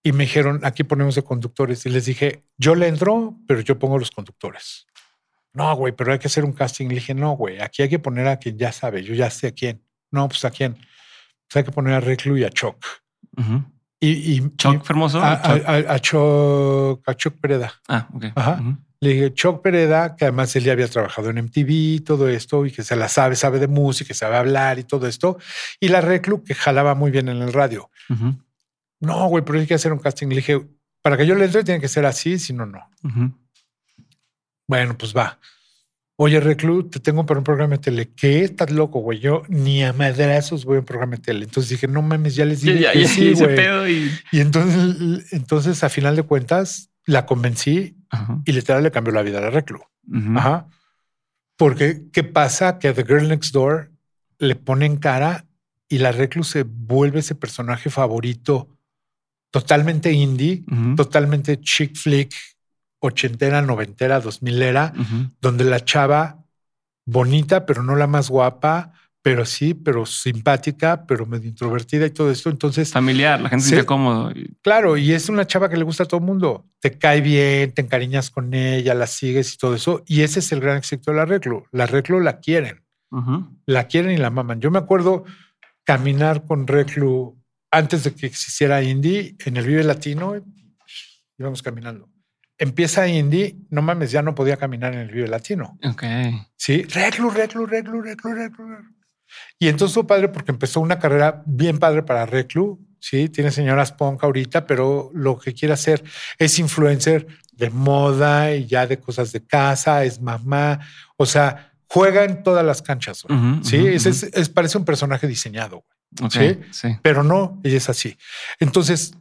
Y me dijeron, aquí ponemos de conductores. Y les dije, yo le entro, pero yo pongo los conductores. No, güey, pero hay que hacer un casting. Le dije, no, güey, aquí hay que poner a quien ya sabe. Yo ya sé a quién. No, pues a quién. Pues hay que poner a Reclu y a Choc. Y, y Choc y Fermoso. a, Choc. a- a- a Choc, a Choc Pereda. Ah, ok. Ajá. Le dije, Choc Pereda, que además él ya había trabajado en MTV y todo esto, y que se la sabe, sabe de música, sabe hablar y todo esto. Y la Reclu, que jalaba muy bien en el radio. Ujú. No, güey, pero hay que hacer un casting. Le dije, para que yo le entre, tiene que ser así, si no, no. Ujú. Bueno, pues va. Oye, Reclu, te tengo para un programa de tele. ¿Qué? Estás loco, güey. Yo ni a madrazos voy a un programa de tele. Entonces dije, no mames, ya les Ya, dije ya, que ya, sí, güey. y. Y entonces, entonces, a final de cuentas, la convencí Ajá. y literal le cambió la vida a la Reclu. Ajá. Porque, ¿qué pasa? Que a The Girl Next Door le ponen cara y la Reclu se vuelve ese personaje favorito totalmente indie, totalmente chick flick, ochentera, noventera, dos milera, donde la chava bonita, pero no la más guapa, pero sí, pero simpática, pero medio introvertida y todo esto. Entonces, Familiar, la gente se siente cómodo. claro, y es una chava que le gusta a todo el mundo. Te cae bien, te encariñas con ella, la sigues y todo eso. Y ese es el gran éxito de la Reclu. La Reclu la quieren, la quieren y la maman. Yo me acuerdo caminar con Reclu antes de que existiera Indie en el Vive Latino. Íbamos caminando. Empieza Indie, no mames, ya no podía caminar en el Vive Latino. Ok. Sí, reclu, reclu, reclu, reclu, reclu. reclu. Y entonces fue padre porque empezó una carrera bien padre para Reclu. Sí, tiene señoras punk ahorita, pero lo que quiere hacer es influencer de moda y ya de cosas de casa, es mamá. O sea, juega en todas las canchas. güey. Sí, es, es- es- parece un personaje diseñado, güey. Sí. sí. pero no, ella es así. Entonces,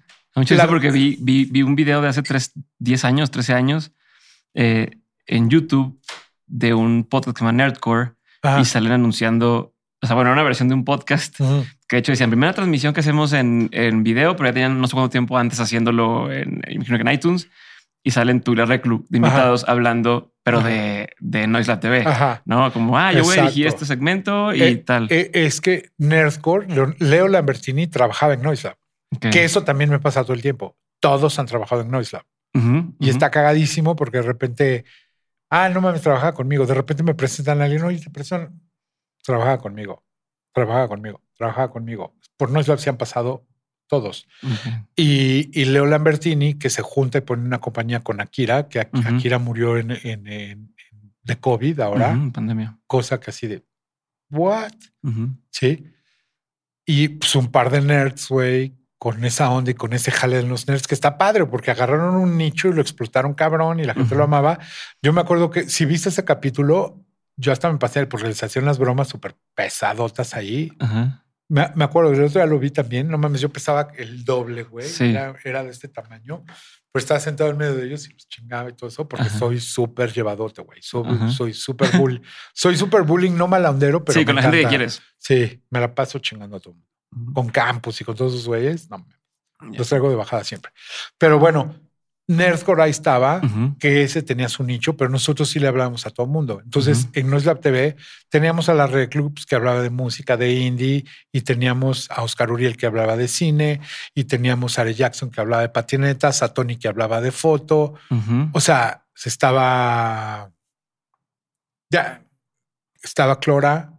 La- porque vi, vi, vi un video de hace tres, 10 años, 13 años eh, en YouTube de un podcast que se llama Nerdcore ajá, y salen anunciando, o sea, bueno, una versión de un podcast que de hecho decían primera transmisión que hacemos en, en video, pero ya tenían no sé cuánto tiempo antes haciéndolo en, imagino que en iTunes y salen y la Reclu de invitados hablando, pero Ajá. de, de Noise Lab TV. ajá. No, como, ah, yo voy a Exacto. este segmento y Eh, tal. eh, es que Nerdcore, Leo- Lambertini trabajaba en Noise Lab. Ok. Que eso también me pasa todo el tiempo. Todos han trabajado en Noise Lab. Y está cagadísimo porque de repente, ah, no mames, trabajaba conmigo. De repente me presentan a alguien, oye, te presentan, trabajaba conmigo, trabajaba conmigo, trabajaba conmigo. Por Noise se han pasado todos. Ok. Y, y Leo Lambertini, que se junta y pone una compañía con Akira, que Ak- Ujú. Akira murió en, en- en- de COVID ahora, Ujú, pandemia. cosa que así de, ¿what? Sí. Y pues un par de nerds, güey, con esa onda y con ese jale de los nerds que está padre porque agarraron un nicho y lo explotaron cabrón y la gente lo amaba. Yo me acuerdo que si viste ese capítulo, yo hasta me pasé porque les hacían las bromas súper pesadotas ahí. Ajá. Me, me acuerdo, el otro día lo vi también. No mames, yo pesaba el doble, güey. Sí. Era, era de este tamaño. Pues estaba sentado en medio de ellos y pues chingaba y todo eso porque Ajá. soy súper llevadote, güey. Soy súper bull. soy súper bullying, no malandero, pero sí, con la gente que encanta. quieres. Sí, me la paso chingando a todo mundo. Con campus y con todos esos güeyes. No, Ya. los traigo de bajada siempre. Pero bueno, Nerdcore ahí estaba, que ese tenía su nicho, pero nosotros sí le hablábamos a todo mundo. Entonces, en Noislab TV teníamos a la Red Clubs que hablaba de música, de indie, y teníamos a Oscar Uriel que hablaba de cine, y teníamos a Are Jackson que hablaba de patinetas, a Tony que hablaba de foto. O sea, se estaba. Ya estaba Clora.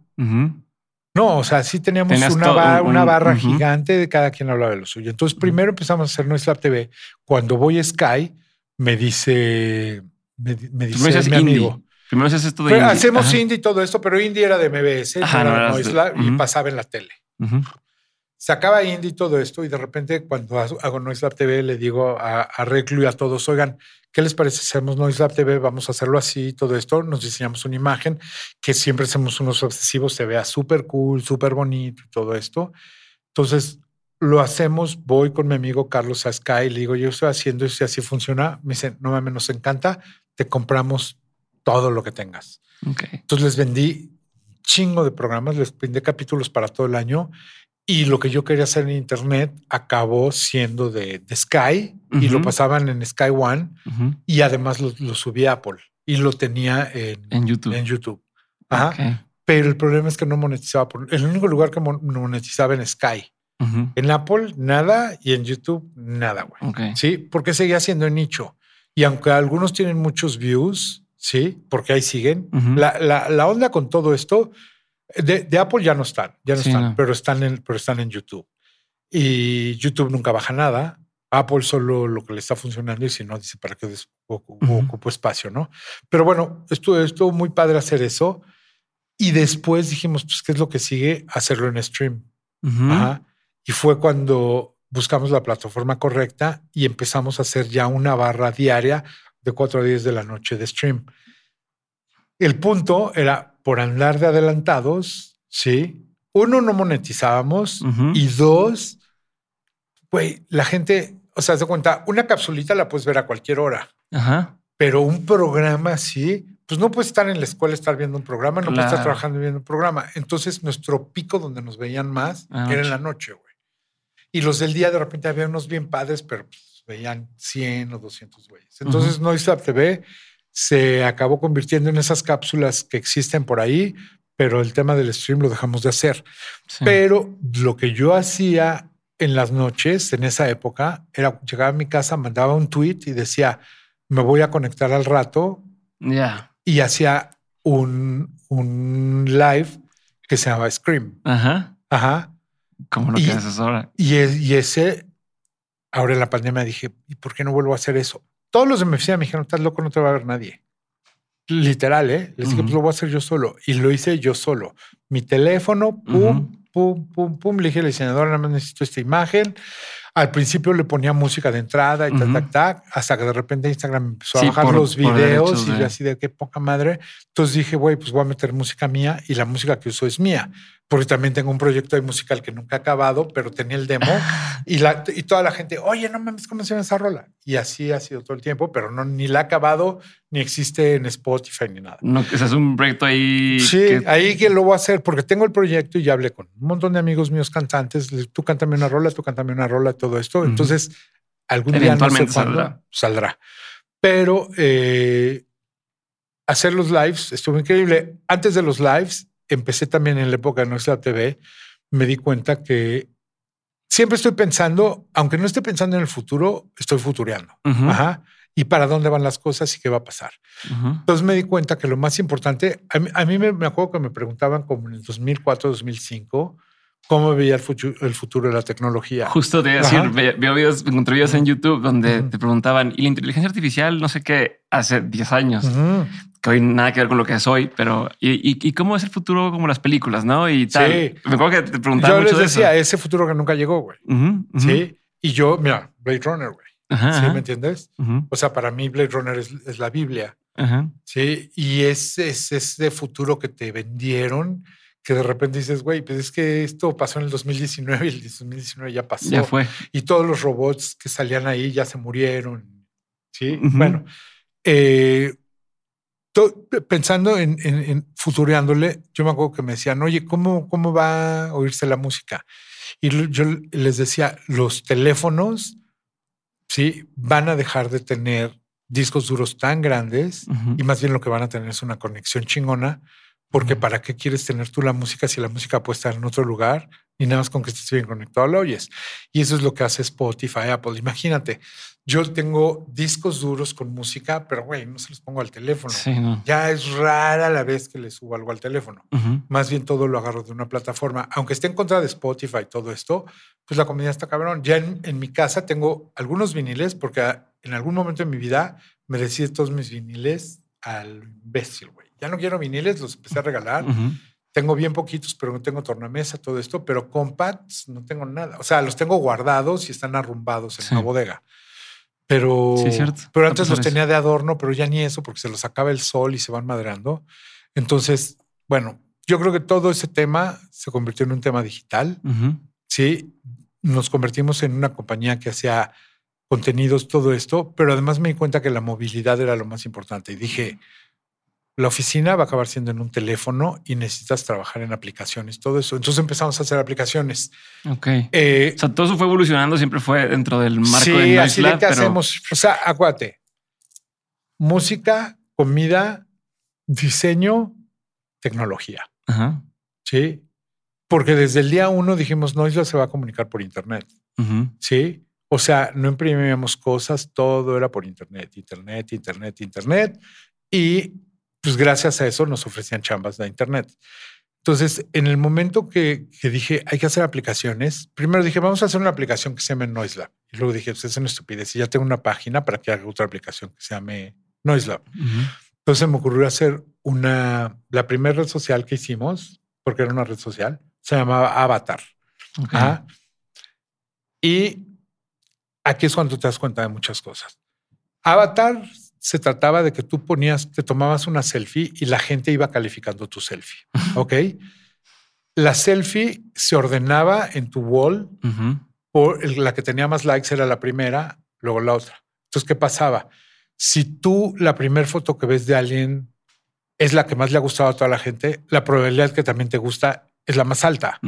No, o sea, sí teníamos una, un- una barra gigante de cada quien hablaba de lo suyo. Entonces, primero empezamos a hacer nuestra TV. Cuando voy a Sky, me dice, me, me dice mi indie. amigo. Primero haces esto de indie. hacemos Ajá. indie y todo esto, pero indie era de MBS, no era de- y pasaba en la tele. Ujú. Sacaba indie y todo esto, y de repente, cuando hago Noise Lab TV, le digo a, a Reclu y a todos: Oigan, ¿qué les parece si hacemos Noise Lab TV? Vamos a hacerlo así y todo esto. Nos diseñamos una imagen que siempre hacemos unos obsesivos, se vea súper cool, súper bonito y todo esto. Entonces lo hacemos. Voy con mi amigo Carlos a Sky, le digo: Yo estoy haciendo esto y así funciona. Me dice: No mames, nos encanta, te compramos todo lo que tengas. Ok. Entonces les vendí chingo de programas, les vendí capítulos para todo el año y lo que yo quería hacer en internet acabó siendo de, de Sky y lo pasaban en Sky One y además lo, lo subí a Apple y lo tenía en, En YouTube. en YouTube. Ajá. Pero el problema es que no monetizaba. Por, el único lugar que mon- monetizaba en Sky. En Apple, nada. Y en YouTube, nada, güey. Sí, porque seguía siendo nicho. Y aunque algunos tienen muchos views, sí, porque ahí siguen. La- la onda con todo esto de, de Apple ya no están, ya no Sí, están, no. pero están en, pero están en YouTube. Y YouTube nunca baja nada. Apple solo lo que le está funcionando y si no, dice para qué des- ocu- Ujú. ocupo espacio, ¿no? Pero bueno, estuvo, estuvo muy padre hacer eso. Y después dijimos, pues, ¿qué es lo que sigue? Hacerlo en stream. Ujú. Ajá. Y fue cuando buscamos la plataforma correcta y empezamos a hacer ya una barra diaria de 4 a 10 de la noche de stream. El punto era por andar de adelantados, sí. Uno, no monetizábamos Ujú. y dos, güey, la gente, o sea, se cuenta, una capsulita la puedes ver a cualquier hora, Ajá. pero un programa así, pues no puedes estar en la escuela, estar viendo un programa, no puedes estar Claro. trabajando viendo un programa. Entonces, nuestro pico donde nos veían más Ah, era en la noche, güey. Y los del día de repente había unos bien padres, pero pues, veían 100 o 200 güeyes. Entonces, Noise Lab TV se acabó convirtiendo en esas cápsulas que existen por ahí, pero el tema del stream lo dejamos de hacer. Sí. Pero lo que yo hacía en las noches, en esa época, era llegar a mi casa, mandaba un tweet y decía, me voy a conectar al rato Ya. y hacía un, un live que se llamaba Scream. Ajá. Ajá. Como lo Y- que haces ahora. Y, y ese, ahora en la pandemia dije, ¿y por qué no vuelvo a hacer eso? Todos los de mi oficina me dijeron, estás loco, no te va a ver nadie. Literal, ¿eh? Les dije, pues lo voy a hacer yo solo. Y lo hice yo solo. Mi teléfono, pum, pum, pum, pum. Le dije al diseñador, nada más necesito esta imagen. Al principio le ponía música de entrada y tac, Ujú. tac, tac, hasta que de repente Instagram me empezó Sí, a bajar por- los videos derechos y de- yo así de qué poca madre. Entonces dije, güey, pues voy a meter música mía y la música que uso es mía, porque también tengo un proyecto de musical que nunca ha acabado, pero tenía el demo y, la, y toda la gente, oye, no mames, ¿cómo se llama esa rola? Y así ha sido todo el tiempo, pero no, ni la ha acabado, ni existe en Spotify ni nada. No, ese es un proyecto ahí. Sí, que- ahí que lo voy a hacer porque tengo el proyecto y ya hablé con un montón de amigos míos cantantes. Tú cántame una rola, tú cántame una rola, todo esto. Entonces, algún día no sé Eventualmente cuándo saldrá. saldrá. Pero eh, hacer los lives estuvo increíble. Antes de los lives, empecé también en la época de nuestra TV. Me di cuenta que siempre estoy pensando, aunque no esté pensando en el futuro, estoy futureando. Ujú. Ajá. Y para dónde van las cosas y qué va a pasar. Ujú. Entonces me di cuenta que lo más importante, a mí, a mí me, me acuerdo que me preguntaban como en el 2004, 2005, cómo veía el, futu- el futuro de la tecnología. Justo de decir, Ajá. ve- veo videos, encontré videos en YouTube donde te preguntaban, ¿y la inteligencia artificial? No sé qué, hace 10 años. Que hoy nada que ver con lo que es hoy, pero ¿y, y, y cómo es el futuro como las películas, no? Y tal. Sí. Me acuerdo que te preguntaban Yo mucho les de decía, eso. ese futuro que nunca llegó, güey. Ujú, ujú. Sí. Y yo, mira, Blade Runner, güey. Ajá, ¿Sí me entiendes? ujú, O sea, para mí Blade Runner es, es la Biblia. Sí. Y es, es ese futuro que te vendieron que de repente dices, güey, pues es que esto pasó en el 2019 y el 2019 ya pasó. Ya fue. y todos los robots que salían ahí ya se murieron. Sí, bueno, eh, pensando en, en, en futureándole, yo me acuerdo que me decían, oye, ¿cómo, cómo va a oírse la música? Y yo les decía, los teléfonos, sí, van a dejar de tener discos duros tan grandes y más bien lo que van a tener es una conexión chingona, porque ¿para qué quieres tener tú la música si la música puede estar en otro lugar y nada más con que estés bien conectado la oyes? Y eso es lo que hace Spotify, Apple. Imagínate, yo tengo discos duros con música, pero güey, no se los pongo al teléfono. Sí, no. Ya es rara la vez que le subo algo al teléfono. Ujú. Más bien todo lo agarro de una plataforma. Aunque esté en contra de Spotify todo esto, pues la comida está cabrón. Ya en, en mi casa tengo algunos viniles porque en algún momento de mi vida me decidí todos mis viniles al imbécil, güey. Ya no quiero viniles, los empecé a regalar. Ujú. Tengo bien poquitos, pero no tengo tornamesa, todo esto, pero compacts no tengo nada. O sea, los tengo guardados y están arrumbados en Sí. una bodega. Pero, Sí, cierto. pero antes los eso. tenía de adorno, pero ya ni eso porque se los acaba el sol y se van madrando. Entonces, bueno, yo creo que todo ese tema se convirtió en un tema digital. Ujú. Sí, nos convertimos en una compañía que hacía contenidos, todo esto, pero además me di cuenta que la movilidad era lo más importante y dije, la oficina va a acabar siendo en un teléfono y necesitas trabajar en aplicaciones, todo eso. Entonces empezamos a hacer aplicaciones. Ok. Eh, O sea, todo eso fue evolucionando, siempre fue dentro del marco sí, de así de Lab, que pero hacemos, o sea, acuérdate, música, comida, diseño, tecnología. Ajá. Sí, porque desde el día uno dijimos, no, eso se va a comunicar por internet. Ujú. Sí. O sea, no imprimíamos cosas, todo era por internet, internet, internet, internet. Y pues gracias a eso nos ofrecían chambas de internet. Entonces, en el momento que, que dije, hay que hacer aplicaciones, primero dije, vamos a hacer una aplicación que se llame NoiseLab. Y luego dije, pues es una estupidez. Y ya tengo una página para que haga otra aplicación que se llame NoiseLab. Ujú. Entonces me ocurrió hacer una, la primera red social que hicimos, porque era una red social, se llamaba Avatar. Ok. Ajá. Y aquí es cuando te das cuenta de muchas cosas. Avatar se trataba de que tú ponías, te tomabas una selfie y la gente iba calificando tu selfie. Ok. La selfie se ordenaba en tu wall por la que tenía más likes era la primera, luego la otra. Entonces, ¿qué pasaba? Si tú la primera foto que ves de alguien es la que más le ha gustado a toda la gente, la probabilidad que también te gusta es la más alta.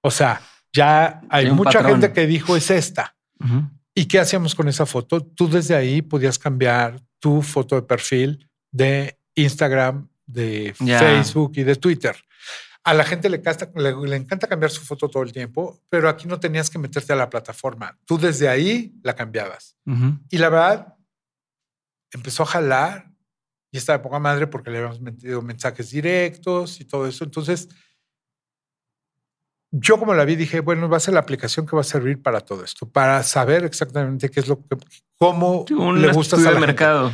O sea, ya hay mucha patrón. gente que dijo es esta. ¿Y qué hacíamos con esa foto? Tú desde ahí podías cambiar tu foto de perfil de Instagram, de. Facebook y de Twitter. A la gente le, casta- le, le encanta cambiar su foto todo el tiempo, pero aquí no tenías que meterte a la plataforma. Tú desde ahí la cambiabas. Ujú. Y la verdad, empezó a jalar y estaba de poca madre porque le habíamos metido mensajes directos y todo eso. Entonces, yo como la vi, dije, bueno, va a ser la aplicación que va a servir para todo esto, para saber exactamente qué es lo que, cómo Sí, un le gusta a estudio la de gente. mercado.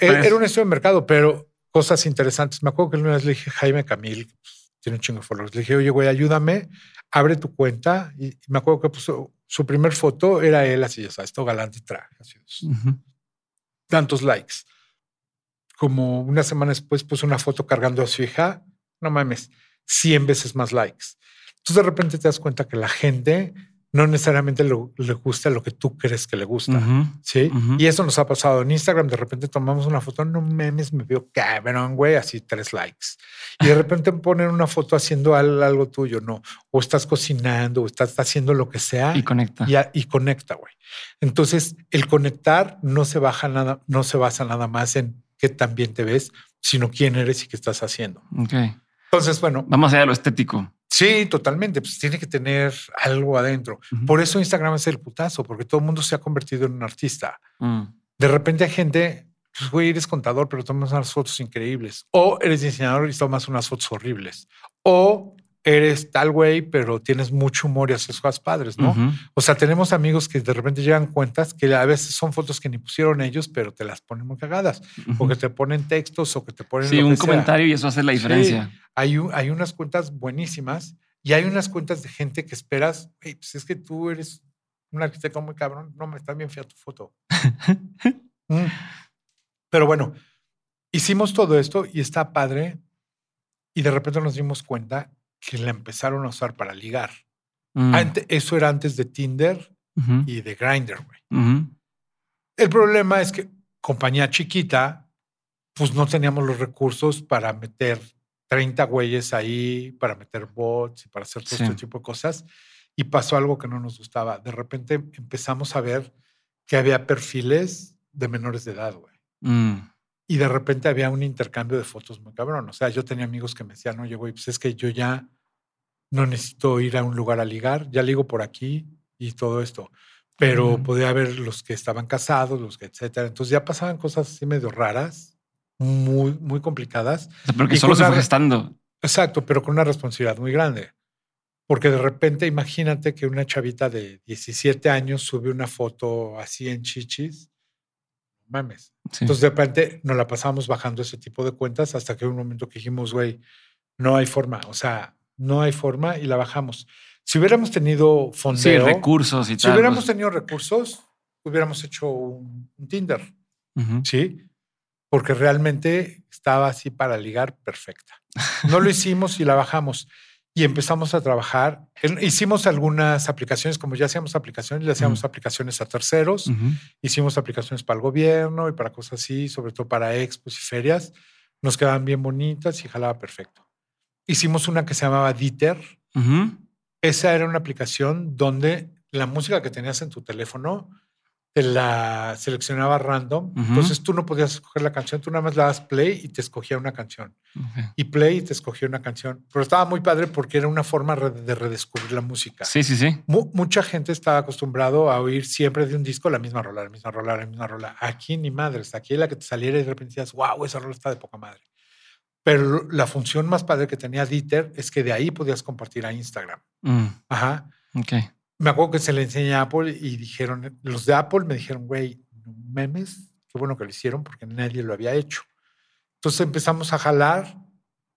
Era era un estudio de mercado, pero cosas interesantes. Me acuerdo que una vez le dije, Jaime Camil, pues, tiene un chingo de followers. Le dije, oye, güey, ayúdame, abre tu cuenta. Y, me acuerdo que puso su primer foto, era él así, ya sabes, todo galante traje, así, Ujú. tantos likes. Como una semana después puso una foto cargando a su hija, no mames, 100 veces más likes. Entonces de repente te das cuenta que la gente no necesariamente lo- le gusta lo que tú crees que le gusta. Sí. Y eso nos ha pasado en Instagram. De repente tomamos una foto, no memes, me veo cabrón, güey, así tres likes. Y de repente ponen una foto haciendo al- algo tuyo, no. O estás cocinando, o estás haciendo lo que sea Y conecta. y, a- y conecta, güey. Entonces, el conectar no se baja nada, no se basa nada más en qué tan bien te ves, sino quién eres y qué estás haciendo. Ok. Entonces, bueno, Vamos allá de lo estético. Sí, totalmente. Pues tiene que tener algo adentro. Por eso Instagram es el putazo, porque todo el mundo se ha convertido en un artista. Mm. De repente hay gente, pues güey, eres contador, pero tomas unas fotos increíbles. O eres diseñador y tomas unas fotos horribles. O eres tal güey, pero tienes mucho humor y haces cosas padres, ¿no? Ujú. O sea, tenemos amigos que de repente llegan cuentas que a veces son fotos que ni pusieron ellos, pero te las ponen muy cagadas. O que te ponen textos o que te ponen. Sí, lo un que sea. comentario y eso hace la Sí. diferencia. Hay, un- hay unas cuentas buenísimas y hay unas cuentas de gente que esperas, "Güey, pues es que tú eres un arquitecto muy cabrón. No, me está bien fea tu foto. (laughs) Mm. Pero bueno, hicimos todo esto y está padre. Y de repente nos dimos cuenta que la empezaron a usar para ligar. Mm. Ante- eso era antes de Tinder y de Grindr, güey. El problema es que compañía chiquita, pues no teníamos los recursos para meter 30 güeyes ahí, para meter bots y para hacer todo Sí. este tipo de cosas. Y pasó algo que no nos gustaba. De repente empezamos a ver que había perfiles de menores de edad, güey. Mm. Y de repente había un intercambio de fotos muy cabrón. O sea, yo tenía amigos que me decían, oye, güey, pues es que yo ya no necesito ir a un lugar a ligar, ya ligo por aquí y todo esto. Pero podía haber los que estaban casados, los que etcétera. Entonces ya pasaban cosas así medio raras, muy, muy complicadas. O sea, pero que Y solo se fue gestando. Exacto, pero con una responsabilidad muy grande. Porque de repente imagínate que una chavita de 17 años sube una foto así en chichis. Mames. Sí. Entonces, de repente nos la pasamos bajando ese tipo de cuentas hasta que un momento que dijimos, güey, no hay forma. O sea, no hay forma y la bajamos. Si hubiéramos tenido Sí, fondeo, recursos y si tal. hubiéramos pues, tenido recursos, hubiéramos hecho un, un Tinder. ¿sí? Porque realmente estaba así para ligar perfecta. No lo hicimos y la bajamos. Y empezamos a trabajar. Hicimos algunas aplicaciones, como ya hacíamos aplicaciones, le hacíamos aplicaciones a terceros. Hicimos aplicaciones para el gobierno y para cosas así, sobre todo para expos y ferias. Nos quedaban bien bonitas y jalaba perfecto. Hicimos una que se llamaba Diter. Ujú. Esa era una aplicación donde la música que tenías en tu teléfono te la seleccionaba random. Entonces tú no podías escoger la canción, tú nada más le dabas play y te escogía una canción. Ok. Y play y te escogía una canción. Pero estaba muy padre porque era una forma de redescubrir la música. Sí, sí, sí. Mu- mucha gente estaba acostumbrado a oír siempre de un disco la misma rola, la misma rola, la misma rola. Aquí ni madres, aquí la que te saliera y de repente decías, wow, esa rola está de poca madre. Pero la función más padre que tenía Dieter es que de ahí podías compartir a Instagram. Mm, Ajá. ok. Me acuerdo que se le enseñé a Apple y dijeron, los de Apple me dijeron, güey, memes, qué bueno que lo hicieron porque nadie lo había hecho. Entonces empezamos a jalar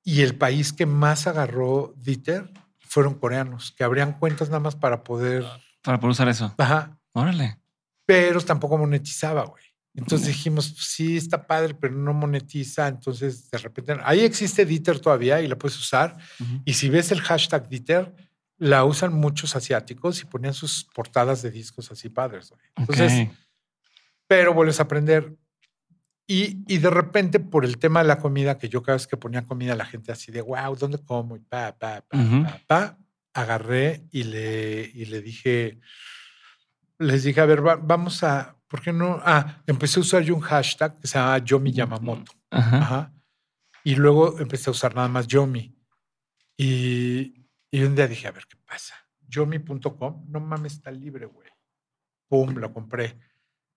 y el país que más agarró Dieter fueron coreanos, que abrían cuentas nada más para poder... Para poder usar eso. Ajá. Órale. pero tampoco monetizaba, güey. Entonces dijimos, pues, sí, está padre, pero no monetiza. Entonces, de repente, ahí existe Dieter todavía y la puedes usar. Ujú. Y si ves el hashtag Dieter, la usan muchos asiáticos y ponían sus portadas de discos así padres, güey. Entonces, pero vuelves a aprender. Y, y de repente, por el tema de la comida, que yo cada vez que ponía comida, la gente así de, wow, ¿dónde como? Y pa, pa, pa, pa, pa, agarré y le, y le dije, les dije, a ver, va- vamos a, ¿por qué no? Ah, empecé a usar yo un hashtag que se llama Yomi Yamamoto. Ajá. Ajá. Y luego empecé a usar nada más Yomi. Y, y un día dije, a ver qué pasa. Yomi.com, no mames, está libre, güey. Pum, lo compré.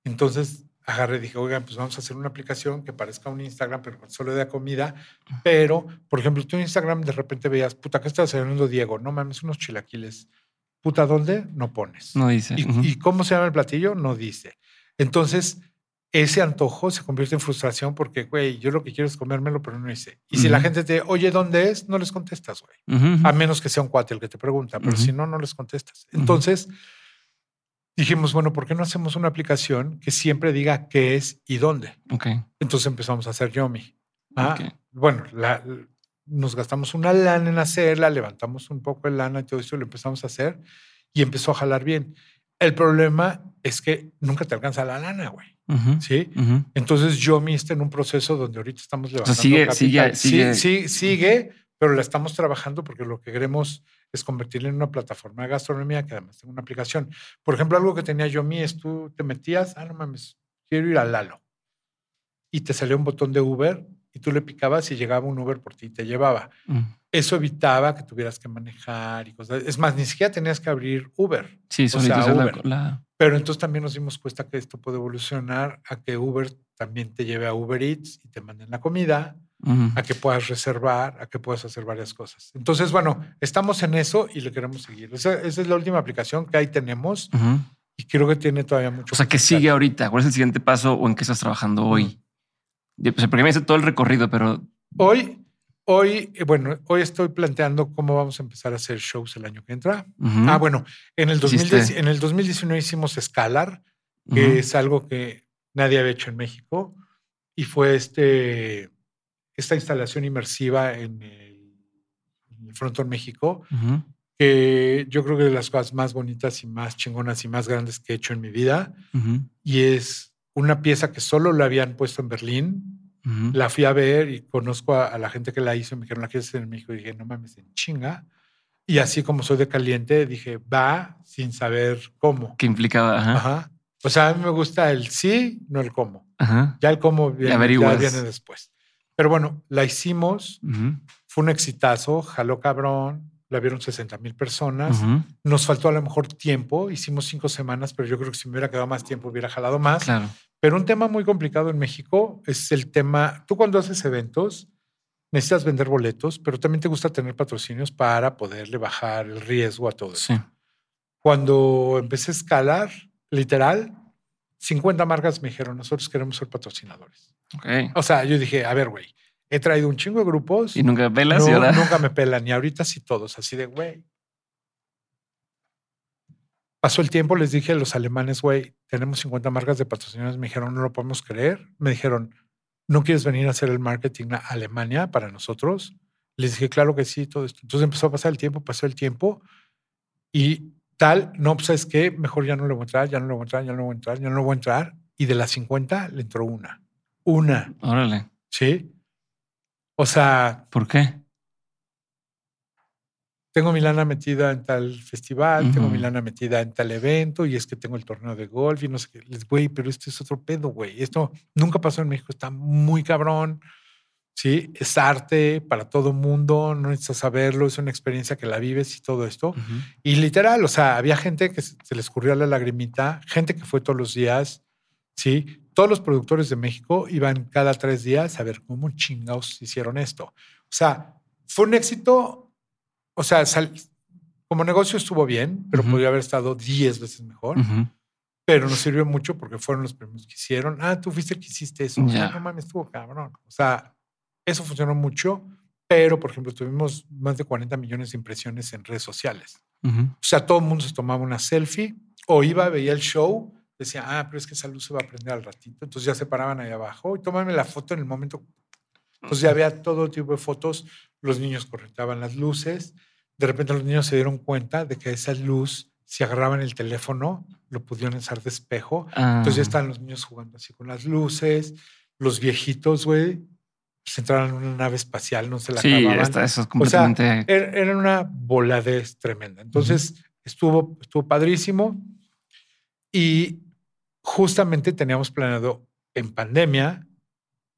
Entonces agarré y dije, oigan, pues vamos a hacer una aplicación que parezca un Instagram, pero solo de comida. Pero, por ejemplo, tú en Instagram de repente veías, puta, ¿qué está desayunando Diego? No mames, unos chilaquiles. Puta, ¿dónde? No pones. No dice. ¿Y, y cómo se llama el platillo? No dice. Entonces, ese antojo se convierte en frustración porque, güey, yo lo que quiero es comérmelo, pero no hice. Y si la gente te, oye, ¿dónde es? No les contestas, güey. A menos que sea un cuate el que te pregunta, pero Ujú. si no, no les contestas. Entonces, dijimos, bueno, ¿por qué no hacemos una aplicación que siempre diga qué es y dónde? Ok. Entonces empezamos a hacer Yomi. Ah, Ok. Bueno, la- nos gastamos una lana en hacerla, levantamos un poco de lana y todo eso, lo empezamos a hacer y empezó a jalar bien. El problema es que nunca te alcanza la lana, güey. Ujú, ¿Sí? ujú. Entonces Yomi está en un proceso donde ahorita estamos levantando sigue- capital. sigue- Sí, sigue- sí, sigue, pero la estamos trabajando porque lo que queremos es convertirla en una plataforma de gastronomía que además tenga una aplicación. Por ejemplo, algo que tenía Yomi es tú te metías, ah, no mames, quiero ir a Lalo. Y te salía un botón de Uber y tú le picabas y llegaba un Uber por ti y te llevaba. Mm. Eso evitaba que tuvieras que manejar y cosas. Es más, ni siquiera tenías que abrir Uber. Sí, sea, solito hacer la- Uber. la- Pero entonces también nos dimos cuenta que esto puede evolucionar a que Uber también te lleve a Uber Eats y te manden la comida, Ujú. a que puedas reservar, a que puedas hacer varias cosas. Entonces, bueno, estamos en eso y le queremos seguir. Esa, esa es la última aplicación que ahí tenemos Ujú. y creo que tiene todavía mucho. O sea, ¿qué potencial. sigue ahorita? ¿Cuál es el siguiente paso o en qué estás trabajando hoy? O sea, porque me dice todo el recorrido, pero Hoy, hoy, eh, bueno, hoy estoy planteando cómo vamos a empezar a hacer shows el año que entra. Ah, bueno, en el, 2010 Hiciste- en el 2019 hicimos Scalar, que es algo que nadie había hecho en México y fue este, esta instalación inmersiva en el, en el Frontón México, que yo creo que es de las cosas más bonitas y más chingonas y más grandes que he hecho en mi vida. Y es una pieza que solo la habían puesto en Berlín. Ujú. La fui a ver y conozco a, a la gente que la hizo. Me dijeron, ¿la quieres hacer en México? Y dije, no mames, en chinga. Y así como soy de caliente, dije, va sin saber cómo. ¿Qué implicaba? Ajá. Ajá. O sea, a mí me gusta el sí, no el cómo. Ajá. Ya el cómo viene, ya viene después. Pero bueno, la hicimos, ujú, fue un exitazo, jaló cabrón, la vieron 60 mil personas. ujú. Nos faltó a lo mejor tiempo, hicimos cinco semanas, pero yo creo que si me hubiera quedado más tiempo hubiera jalado más. Claro. Pero un tema muy complicado en México es el tema, tú cuando haces eventos necesitas vender boletos, pero también te gusta tener patrocinios para poderle bajar el riesgo a todo eso. Sí. Cuando empecé a escalar, literal, 50 marcas me dijeron, nosotros queremos ser patrocinadores. Ok. O sea, yo dije, a ver, güey, he traído un chingo de grupos. Y nunca pelas no, nunca me pelan. Y ahorita sí todos, así de, güey. Pasó el tiempo, les dije a los alemanes, güey, tenemos 50 marcas de patrocinadores. Me dijeron, no lo podemos creer. Me dijeron, ¿no quieres venir a hacer el marketing a Alemania para nosotros? Les dije, claro que sí, todo esto. Entonces empezó a pasar el tiempo, pasó el tiempo y tal, no, pues es que mejor ya no le voy a entrar, ya no le voy a entrar, ya no le voy a entrar, ya no le voy a entrar. Y de las 50 le entró una. Una, Órale. ¿sí? O sea, ¿Por qué? Tengo mi lana metida en tal festival, tengo mi lana metida en tal evento y es que tengo el torneo de golf y no sé qué. Les, güey, pero esto es otro pedo, güey. Esto nunca pasó en México, está muy cabrón. Sí, es arte para todo mundo, no necesitas saberlo, es una experiencia que la vives y todo esto. Y literal, o sea, había gente que se se les escurrió la lagrimita, gente que fue todos los días, ¿sí? Todos los productores de México iban cada tres días a ver cómo chingados hicieron esto. O sea, fue un éxito, o sea, sal- como negocio estuvo bien, pero Ujú. podría haber estado diez veces mejor, Ujú. pero nos sirvió mucho porque fueron los primeros que hicieron. Ah, tú fuiste el que hiciste eso. Ya. Ah, no mames, estuvo cabrón. O sea, eso funcionó mucho, pero por ejemplo, tuvimos más de 40 millones de impresiones en redes sociales. Ujú. O sea, todo el mundo se tomaba una selfie o iba, veía el show, decía, ah, pero es que esa luz se va a prender al ratito. Entonces ya se paraban ahí abajo y tomarme la foto en el momento. Entonces ya había todo tipo de fotos. Los niños corretaban las luces. De repente los niños se dieron cuenta de que esa luz, si agarraban el teléfono, lo pudieron usar de espejo. Ah, Entonces ya estaban los niños jugando así con las luces. Los viejitos, güey, pues entraron en una nave espacial, no se la Sí, acababan. está, eso es O sea, completamente. Era, una voladez tremenda. Entonces estuvo, estuvo padrísimo y justamente teníamos planeado en pandemia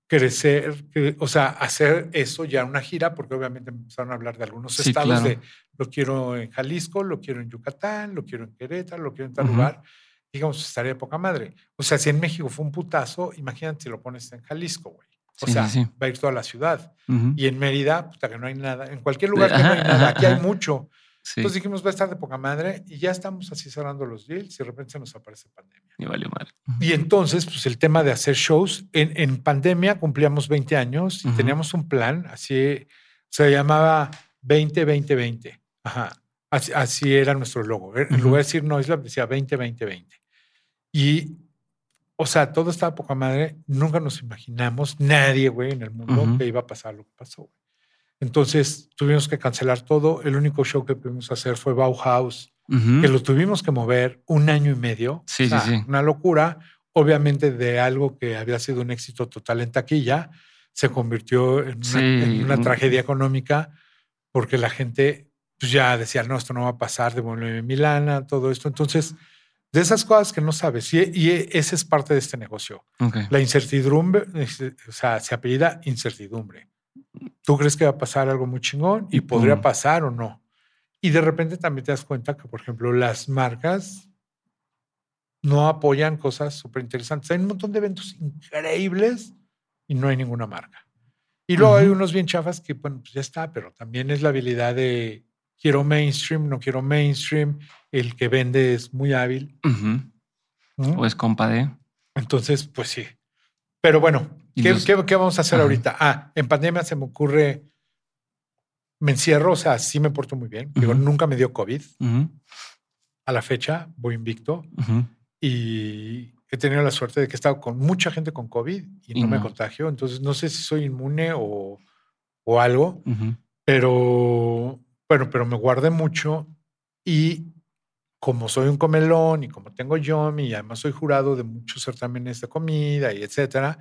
crecer, o sea, hacer eso ya una gira, porque obviamente empezaron a hablar de algunos Sí, estados claro. de lo quiero en Jalisco, lo quiero en Yucatán, lo quiero en Querétaro, lo quiero en tal Ujú. lugar. Digamos, estaría de poca madre. O sea, si en México fue un putazo, imagínate si lo pones en Jalisco, güey. O Sí, sea, sí, va a ir toda la ciudad. Ujú. Y en Mérida, puta, que no hay nada. En cualquier lugar que no hay nada. Aquí hay mucho. Sí. Entonces dijimos, va a estar de poca madre. Y ya estamos así cerrando los deals y de repente se nos aparece pandemia. Y valió madre. Y entonces, pues el tema de hacer shows. En, en pandemia cumplíamos 20 años y Ujú. teníamos un plan así. Se llamaba 20-20-20. Ajá. Así, así era nuestro logo. En Ujú. lugar de decir Noislab, decía 20-20-20. Y, o sea, todo estaba poca madre. Nunca nos imaginamos, nadie, güey, en el mundo, Ujú. que iba a pasar lo que pasó. güey. Entonces tuvimos que cancelar todo. El único show que pudimos hacer fue Bauhaus, que lo tuvimos que mover un año y medio. Sí, O sí, sea, sí. Una locura. Obviamente de algo que había sido un éxito total en taquilla, se convirtió en una, en tragedia económica porque la gente pues, ya decía, no, esto no va a pasar, devuélveme mi lana, todo esto. Entonces, de esas cosas que no sabes, y, y ese es parte de este negocio. La incertidumbre, o sea, se apellida incertidumbre. Tú crees que va a pasar algo muy chingón y podría pasar o no. Y de repente también te das cuenta que, por ejemplo, las marcas no apoyan cosas súper interesantes. Hay un montón de eventos increíbles y no hay ninguna marca. Y luego hay unos bien chafas que, bueno, pues ya está, pero también es la habilidad de quiero mainstream, no quiero mainstream. El que vende es muy hábil. ¿no? O es compa de. Entonces, pues sí. Pero bueno, ¿qué, los- qué- qué vamos a hacer Ajá. ahorita? Ah, en pandemia se me ocurre, me encierro, o sea, sí me porto muy bien. Digo, Ujú. nunca me dio COVID. Ujú. A la fecha voy invicto Ujú. y he tenido la suerte de que he estado con mucha gente con COVID y Y no, me contagio. Entonces, no sé si soy inmune o, o algo, pero bueno, pero me guardé mucho y como soy un comelón y como tengo yo y además soy jurado de muchos certámenes de comida y etcétera,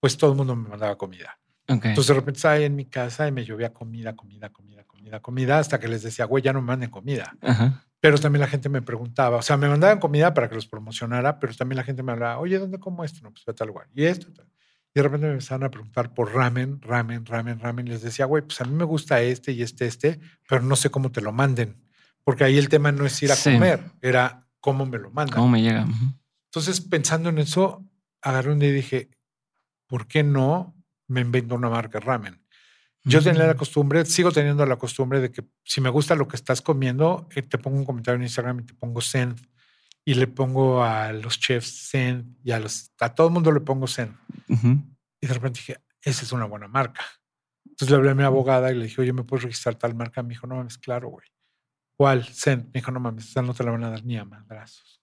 pues todo el mundo me mandaba comida. Ok. Entonces de repente estaba ahí en mi casa y me llovía comida, comida, comida, comida, comida, hasta que les decía, güey, ya no me manden comida. Ajá. Pero también la gente me preguntaba, o sea, me mandaban comida para que los promocionara, pero también la gente me hablaba, oye, ¿dónde como esto? No, pues a tal lugar. Y esto, tal. Y de repente me empezaron a preguntar por ramen, ramen, ramen, ramen. Les decía, güey, pues a mí me gusta este y este, este, pero no sé cómo te lo manden. Porque ahí el tema no es ir a Sí. comer, era cómo me lo mandan. ¿Cómo me llega? Entonces, pensando en eso, agarré un día y dije, ¿por qué no me invento una marca ramen? Yo tenía la Mm. costumbre, sigo teniendo la costumbre de que si me gusta lo que estás comiendo, eh, te pongo un comentario en Instagram y te pongo send y le pongo a los chefs Zen y a los a todo el mundo le pongo. Ujú. Y de repente dije, esa es una buena marca. Entonces le hablé a mi abogada y le dije, oye, ¿me puedes registrar tal marca? Me dijo, no mames, claro, güey. ¿Cuál? Zen. Me dijo, no mames, esa no te la van a dar ni a madrazos.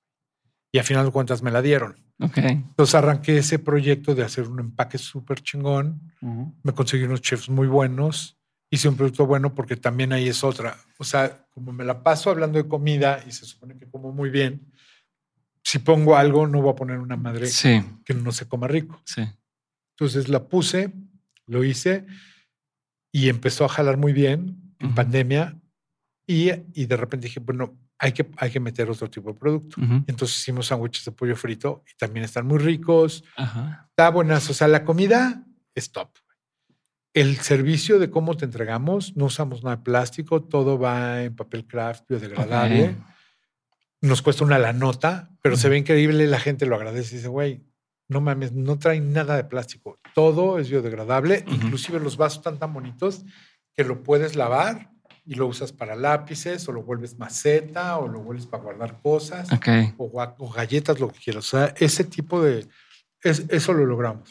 Y a final de cuentas me la dieron. Ok. Entonces arranqué ese proyecto de hacer un empaque súper chingón. Me conseguí unos chefs muy buenos. Hice un producto bueno porque también ahí es otra. O sea, como me la paso hablando de comida y se supone que como muy bien, si pongo algo no voy a poner una madre Sí, que no se coma rico. sí. Entonces la puse, lo hice y empezó a jalar muy bien en Ujú. pandemia. Y, y de repente dije, bueno, hay que, hay que meter otro tipo de producto. Ujú. Entonces hicimos sándwiches de pollo frito y también están muy ricos. Ajá. Está buenas. O sea, la comida es top. El servicio de cómo te entregamos, no usamos nada de plástico, todo va en papel craft biodegradable. Ok. Nos cuesta una la nota, pero se Ujú. ve increíble. La gente lo agradece y dice, güey, no mames, no traen nada de plástico. Todo es biodegradable. Ujú. Inclusive los vasos están tan bonitos que lo puedes lavar y lo usas para lápices o lo vuelves maceta o lo vuelves para guardar cosas Ok. o, o galletas, lo que quieras. O sea, ese tipo de... es- eso lo logramos.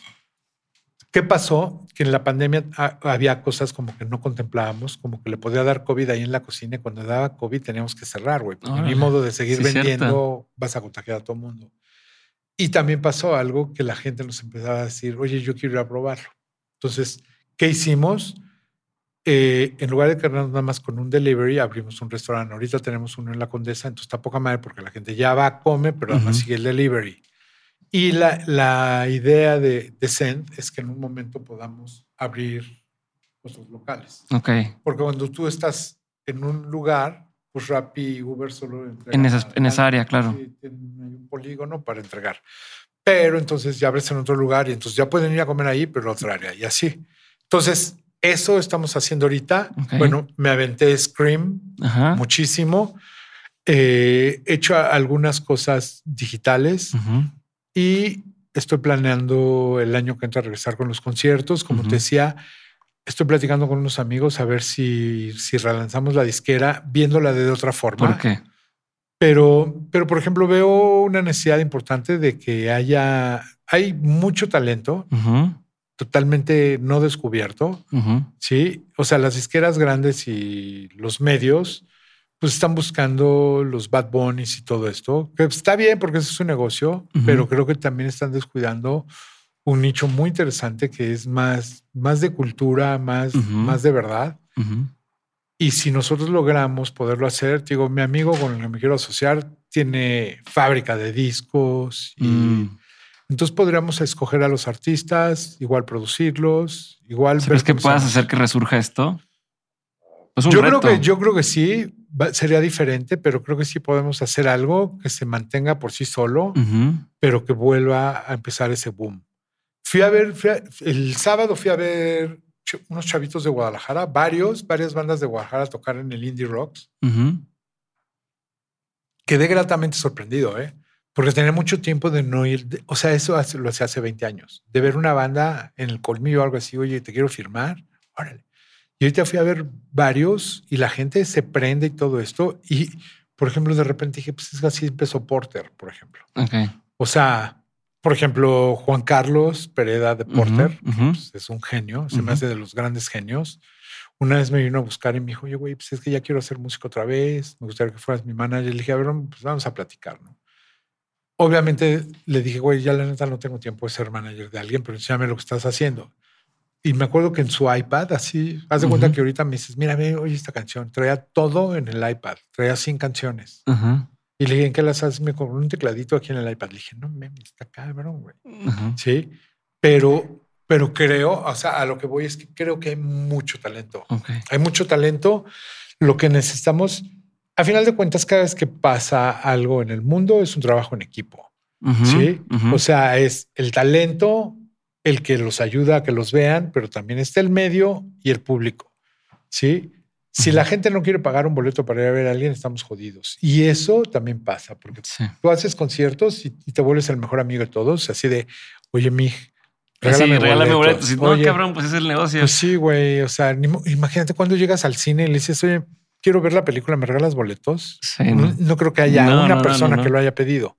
¿Qué pasó? Que en la pandemia ha- había cosas como que no contemplábamos, como que le podía dar COVID ahí en la cocina y cuando daba COVID teníamos que cerrar, güey. porque Ni modo de seguir Sí, vendiendo, cierto. vas a contagiar a todo el mundo. Y también pasó algo que la gente nos empezaba a decir, oye, yo quiero ir a probarlo. Entonces, ¿qué hicimos? Eh, en lugar de quedarnos nada más con un delivery, abrimos un restaurante. Ahorita tenemos uno en la Condesa, entonces está poca madre porque la gente ya va, come, pero además Ujú. sigue el delivery. Y la, la idea de, de Send es que en un momento podamos abrir otros locales. Ok. Porque cuando tú estás en un lugar, pues Rappi y Uber solo entregan En esa- a- en esa área, claro. ahí un polígono para entregar. Pero entonces ya abres en otro lugar y entonces ya pueden ir a comer ahí, pero en otra área y así. Entonces, eso estamos haciendo ahorita. Ok. Bueno, me aventé Scream Ajá. muchísimo. Eh, he hecho algunas cosas digitales Ujú. y estoy planeando el año que entra regresar con los conciertos. Como Ujú. te decía, estoy platicando con unos amigos a ver si, si relanzamos la disquera viéndola de otra forma. ¿Por qué? Pero, pero, por ejemplo, veo una necesidad importante de que haya, hay mucho talento Ujú. Totalmente no descubierto. Sí, o sea, las disqueras grandes y los medios, pues están buscando los Bad Bunnies y todo esto, que está bien porque ese es su negocio, pero creo que también están descuidando un nicho muy interesante que es más, más de cultura, más, más de verdad. Y si nosotros logramos poderlo hacer, digo, mi amigo con el que me quiero asociar tiene fábrica de discos y Mm. Entonces podríamos escoger a los artistas, igual producirlos, igual. ¿Sí ver ¿Crees que puedas hacer que resurja esto? Es un yo reto. creo que yo creo que sí sería diferente, pero creo que sí podemos hacer algo que se mantenga por sí solo, pero que vuelva a empezar ese boom. Fui a ver fui a- el sábado fui a ver unos chavitos de Guadalajara, varios, varias bandas de Guadalajara tocar en el Indie Rocks. Quedé gratamente sorprendido, ¿eh? Porque tenía mucho tiempo de no ir, de- o sea, eso hace- lo hacía hace 20 años, de ver una banda en el colmillo o algo así, oye, te quiero firmar, órale. Y ahorita fui a ver varios y la gente se prende y todo esto. Y, por ejemplo, de repente dije, pues es que así empezó Porter, por ejemplo. Ok. O sea, por ejemplo, Juan Carlos Pereda de Porter, pues, es un genio, se me hace de los grandes genios. Una vez me vino a buscar y me dijo, oye, güey, pues es que ya quiero hacer música otra vez, me gustaría que fueras mi manager. Le dije, a ver, pues vamos a platicar, ¿no? Obviamente le dije, güey, ya la neta no tengo tiempo de ser manager de alguien, pero enséñame lo que estás haciendo. Y me acuerdo que en su iPad, así, haz de cuenta que ahorita me dices, mira, oye esta canción, traía todo en el iPad, traía 100 canciones. Y le dije, ¿en qué las haces? Me compró un tecladito aquí en el iPad. Le dije, no, me está cabrón, güey. Sí, pero, pero creo, o sea, a lo que voy es que creo que hay mucho talento. Hay mucho talento. Lo que necesitamos, a final de cuentas, cada vez que pasa algo en el mundo es un trabajo en equipo. Ujú. Sí, o sea, es el talento el que los ayuda a que los vean, pero también está el medio y el público. Sí. Si la gente no quiere pagar un boleto para ir a ver a alguien, estamos jodidos. Y eso también pasa, porque Sí. tú haces conciertos y, y te vuelves el mejor amigo de todos, así de, oye, mi, Sí, regálame boletos. boletos. Si no, Oye, cabrón, pues es el negocio. Pues sí, güey. O sea, imagínate cuando llegas al cine y le dices, oye, quiero ver la película, ¿me regalas boletos? Sí, No, creo que haya No, una no, persona que lo haya pedido.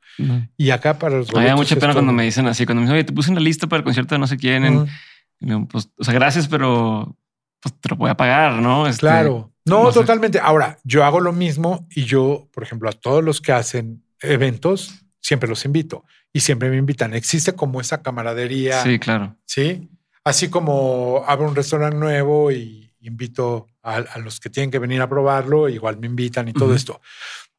Y acá para los Me da boletos. mucha pena cuando todo. me dicen así, cuando me dicen, oye, te puse una lista para el concierto de no sé quién. en- digo, pues, o sea, gracias, pero pues te lo voy a pagar, ¿no? Este, Claro. No, sé. totalmente. Ahora, yo hago lo mismo y yo, por ejemplo, a todos los que hacen eventos, siempre los invito y siempre me invitan. Existe como esa camaradería. Sí, claro. Sí. Así como abro un restaurante nuevo y invito a, a los que tienen que venir a probarlo, igual me invitan y todo esto.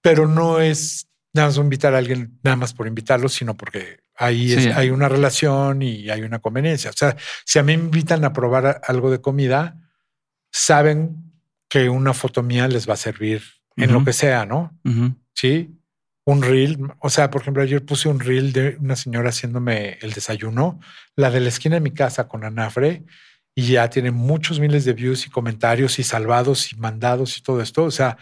Pero no es nada más invitar a alguien nada más por invitarlo, sino porque ahí Sí. es- hay una relación y hay una conveniencia. O sea, si a mí me invitan a probar algo de comida, saben que una foto mía les va a servir en lo que sea, ¿no? Ujú. Sí. Un reel. O sea, por ejemplo, ayer puse un reel de una señora haciéndome el desayuno, la de la esquina de mi casa con anafre, y ya tiene muchos miles de views y comentarios y salvados y mandados y todo esto. O sea,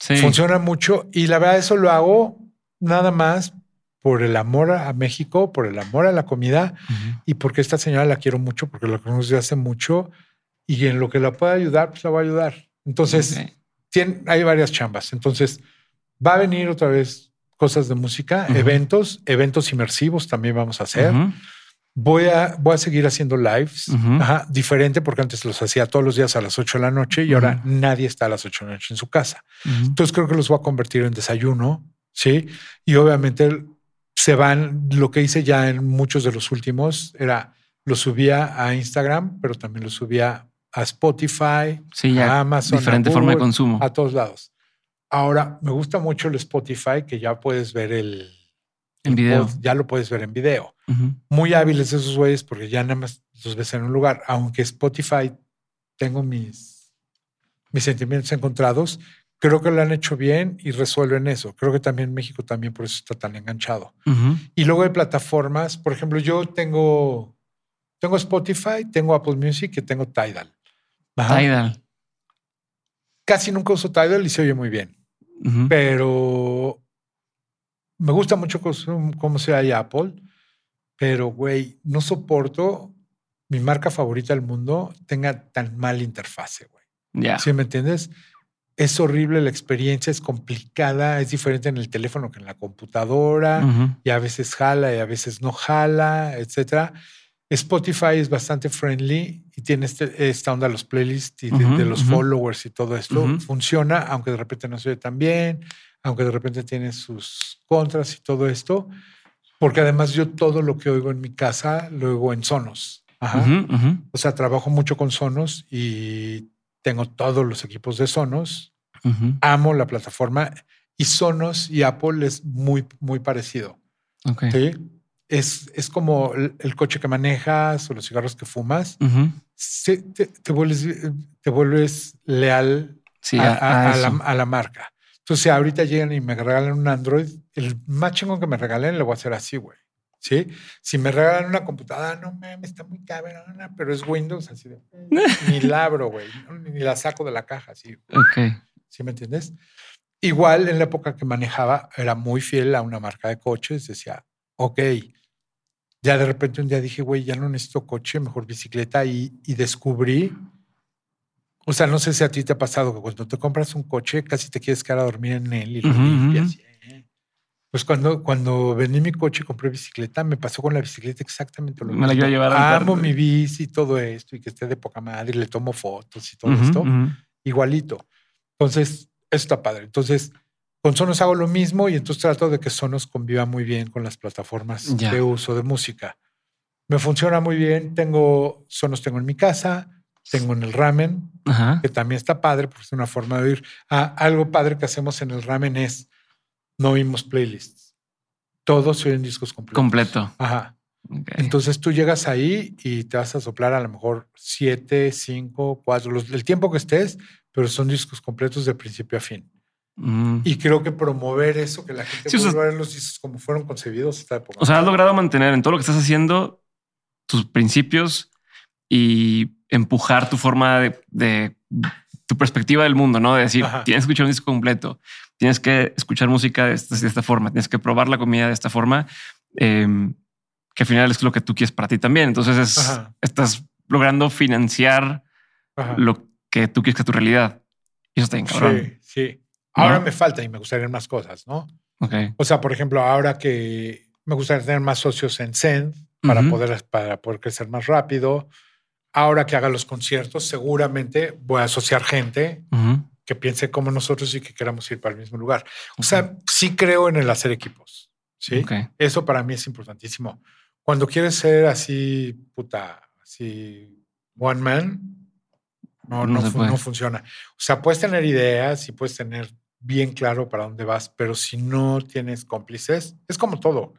Sí. funciona mucho. Y la verdad, eso lo hago nada más por el amor a México, por el amor a la comida y porque esta señora la quiero mucho, porque la conozco hace mucho y en lo que la pueda ayudar, pues la voy a ayudar. Entonces, tiene- hay varias chambas. Entonces, va a venir otra vez cosas de música, eventos, eventos inmersivos también vamos a hacer. Voy a, voy a seguir haciendo lives, ajá, diferente porque antes los hacía todos los días a las 8 de la noche y ahora nadie está a las 8 de la noche en su casa. Ujú. Entonces creo que los voy a convertir en desayuno, ¿sí? Y obviamente se van, lo que hice ya en muchos de los últimos era, lo subía a Instagram, pero también lo subía a Spotify, Sí, ya. a Amazon, a diferente forma de consumo. a todos lados. Ahora, me gusta mucho el Spotify, que ya puedes ver el... En el video. pod- ya lo puedes ver en video. Ujú. Muy hábiles esos güeyes porque ya nada más los ves en un lugar. Aunque Spotify tengo mis, mis sentimientos encontrados, creo que lo han hecho bien y resuelven eso. Creo que también México también por eso está tan enganchado. Ujú. Y luego hay plataformas, por ejemplo, yo tengo, tengo Spotify, tengo Apple Music y tengo Tidal. Ajá. Tidal. Casi nunca uso Tidal y se oye muy bien, Ujú. pero me gusta mucho cómo, se hay Apple, pero güey, no soporto mi marca favorita del mundo tenga tan mal interfase, güey. Ya. ¿Sí me entiendes? Es horrible la experiencia, es complicada, es diferente en el teléfono que en la computadora Ujú. y a veces jala y a veces no jala, etcétera. Spotify es bastante friendly y tiene este- esta onda de los playlists y de, los followers y todo esto. Funciona, aunque de repente no se oye tan bien, aunque de repente tiene sus contras y todo esto. Porque además yo todo lo que oigo en mi casa lo oigo en Sonos. Ajá. O sea, trabajo mucho con Sonos y tengo todos los equipos de Sonos. Amo la plataforma y Sonos y Apple es muy, muy parecido. Ok. ¿sí? Es, es como el, el coche que manejas o los cigarros que fumas. Se- te, te vuelves, te vuelves leal Sí, a, a, a- a a la, eso. a la marca. Entonces, si ahorita llegan y me regalan un Android, el más chingón que me regalen le voy a hacer así, güey. ¿Sí? Si me regalan una computadora, no mames, está muy cabrona, pero es Windows, así de. (laughs) ni la abro, güey. Ni la saco de la caja, así. Ok. ¿Sí me entiendes? Igual en la época que manejaba, era muy fiel a una marca de coches. Decía, ok, ya de repente un día dije, güey, ya no necesito coche, mejor bicicleta. Y, y descubrí, o sea, no sé si a ti te ha pasado que cuando te compras un coche, casi te quieres quedar a dormir en él y lo Ujú, limpias. ujú. ¿eh? Pues cuando, cuando vendí mi coche y compré bicicleta, me pasó con la bicicleta exactamente lo Me la mismo. quiero llevar al Amo mi bici y todo esto y que esté de poca madre y le tomo fotos y todo Ujú, esto ujú. igualito. Entonces, eso está padre. Entonces, con Sonos hago lo mismo y entonces trato de que Sonos conviva muy bien con las plataformas Ya. de uso de música. Me funciona muy bien. Tengo Sonos, tengo en mi casa, tengo en el ramen, Ajá. que también está padre porque es una forma de oír. Ah, algo padre que hacemos en el ramen es no oímos playlists. Todos se oyen discos completos. Completo. Ajá. Entonces tú llegas ahí y te vas a soplar a lo mejor siete, cinco, cuatro, los- el tiempo que estés, pero son discos completos de principio a fin. Mm. Y creo que promover eso, que la gente Sí, o sea, vuelva a ver los discos como fueron concebidos, está O sea, has logrado mantener en todo lo que estás haciendo tus principios y empujar tu forma de, de- tu perspectiva del mundo, ¿no? De decir, Ajá. tienes que escuchar un disco completo, tienes que escuchar música de esta, de esta forma, tienes que probar la comida de esta forma, em, que al final es lo que tú quieres para ti también. Entonces es- estás logrando financiar Ajá. lo que tú quieres que es tu realidad. Y eso está bien cabrón. Sí, Sí. Ahora ¿No? me falta y me gustaría más cosas, ¿no? Ok. O sea, por ejemplo, ahora que me gustaría tener más socios en Zen para, poder, para poder crecer más rápido. Ahora que haga los conciertos, seguramente voy a asociar gente que piense como nosotros y que queramos ir para el mismo lugar. O sea, sí creo en el hacer equipos. Sí. Eso para mí es importantísimo. Cuando quieres ser así, puta, así, one man, no, No no, fu- puede. no funciona. O sea, puedes tener ideas y puedes tener bien claro para dónde vas, pero si no tienes cómplices, es como todo.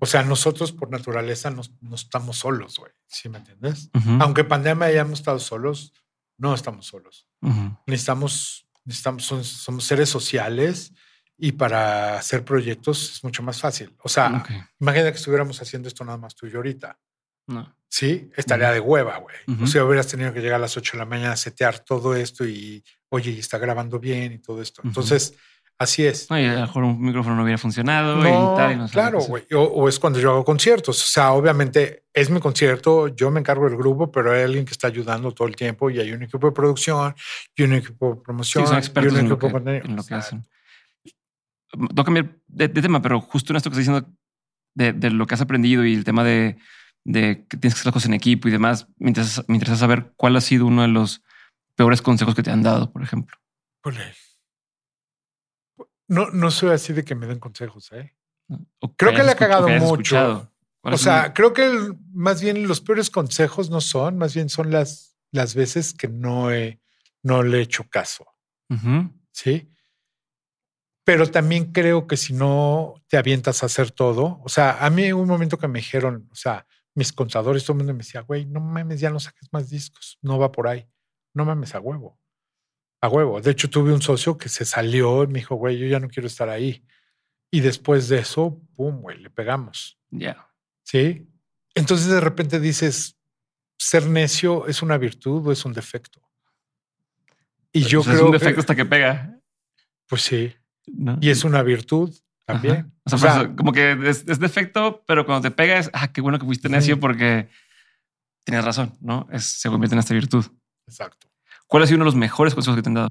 O sea, nosotros por naturaleza no, no estamos solos, güey. ¿Sí me entiendes? Ujú. Aunque pandemia hayamos estado solos, no estamos solos. Ujú. Necesitamos, necesitamos, son- somos seres sociales y para hacer proyectos es mucho más fácil. O sea, Ok. imagina que estuviéramos haciendo esto nada más tú y yo ahorita. No. Sí, estaría de hueva, güey. O sea, hubieras tenido que llegar a las 8 de la mañana a setear todo esto y, oye, y está grabando bien y todo esto. Entonces, así es. No, y a lo mejor un micrófono no hubiera funcionado No, y tal. y no claro, güey. O, o es cuando yo hago conciertos. O sea, obviamente es mi concierto, yo me encargo del grupo, pero hay alguien que está ayudando todo el tiempo y hay un equipo de producción y un equipo de Sí, promoción. son y expertos un en lo equipo que, de contenido. en lo que hacen. Que cambiar de, de tema, pero justo en esto que estás diciendo de, de lo que has aprendido y el tema de, de que tienes que hacer las cosas en equipo y demás, me interesa, me interesa saber cuál ha sido uno de los peores consejos que te han dado, por ejemplo. No, no soy así de que me den consejos, ¿eh? Creo que le escu- cagado que mucho. escuchado. ¿Cuál O sea, creo que el- más bien los peores consejos no son, más bien son las, las veces que no, he, no le he hecho caso. ¿sí? Pero también creo que si no te avientas a hacer todo, o sea, a mí un momento que me dijeron, o sea, mis contadores, todo el mundo me decía, güey, no mames, ya no saques más discos, no va por ahí, no mames a huevo, a huevo. De hecho, tuve un socio que se salió y me dijo, güey, yo ya no quiero estar ahí. Y después de eso, pum, güey, le pegamos, Ya. ¿sí? Entonces de repente dices, ser necio es una virtud o es un defecto. Y yo O sea, es creo un que- defecto hasta que pega. pues sí, ¿no? y es una virtud también. O sea, O por sea, eso, como que es, es defecto, pero cuando te pega es, ah, qué bueno que fuiste necio porque tienes razón, ¿no? Es, se convierte en esta virtud. Exacto. ¿Cuál ha sido uno de los mejores consejos que te han dado?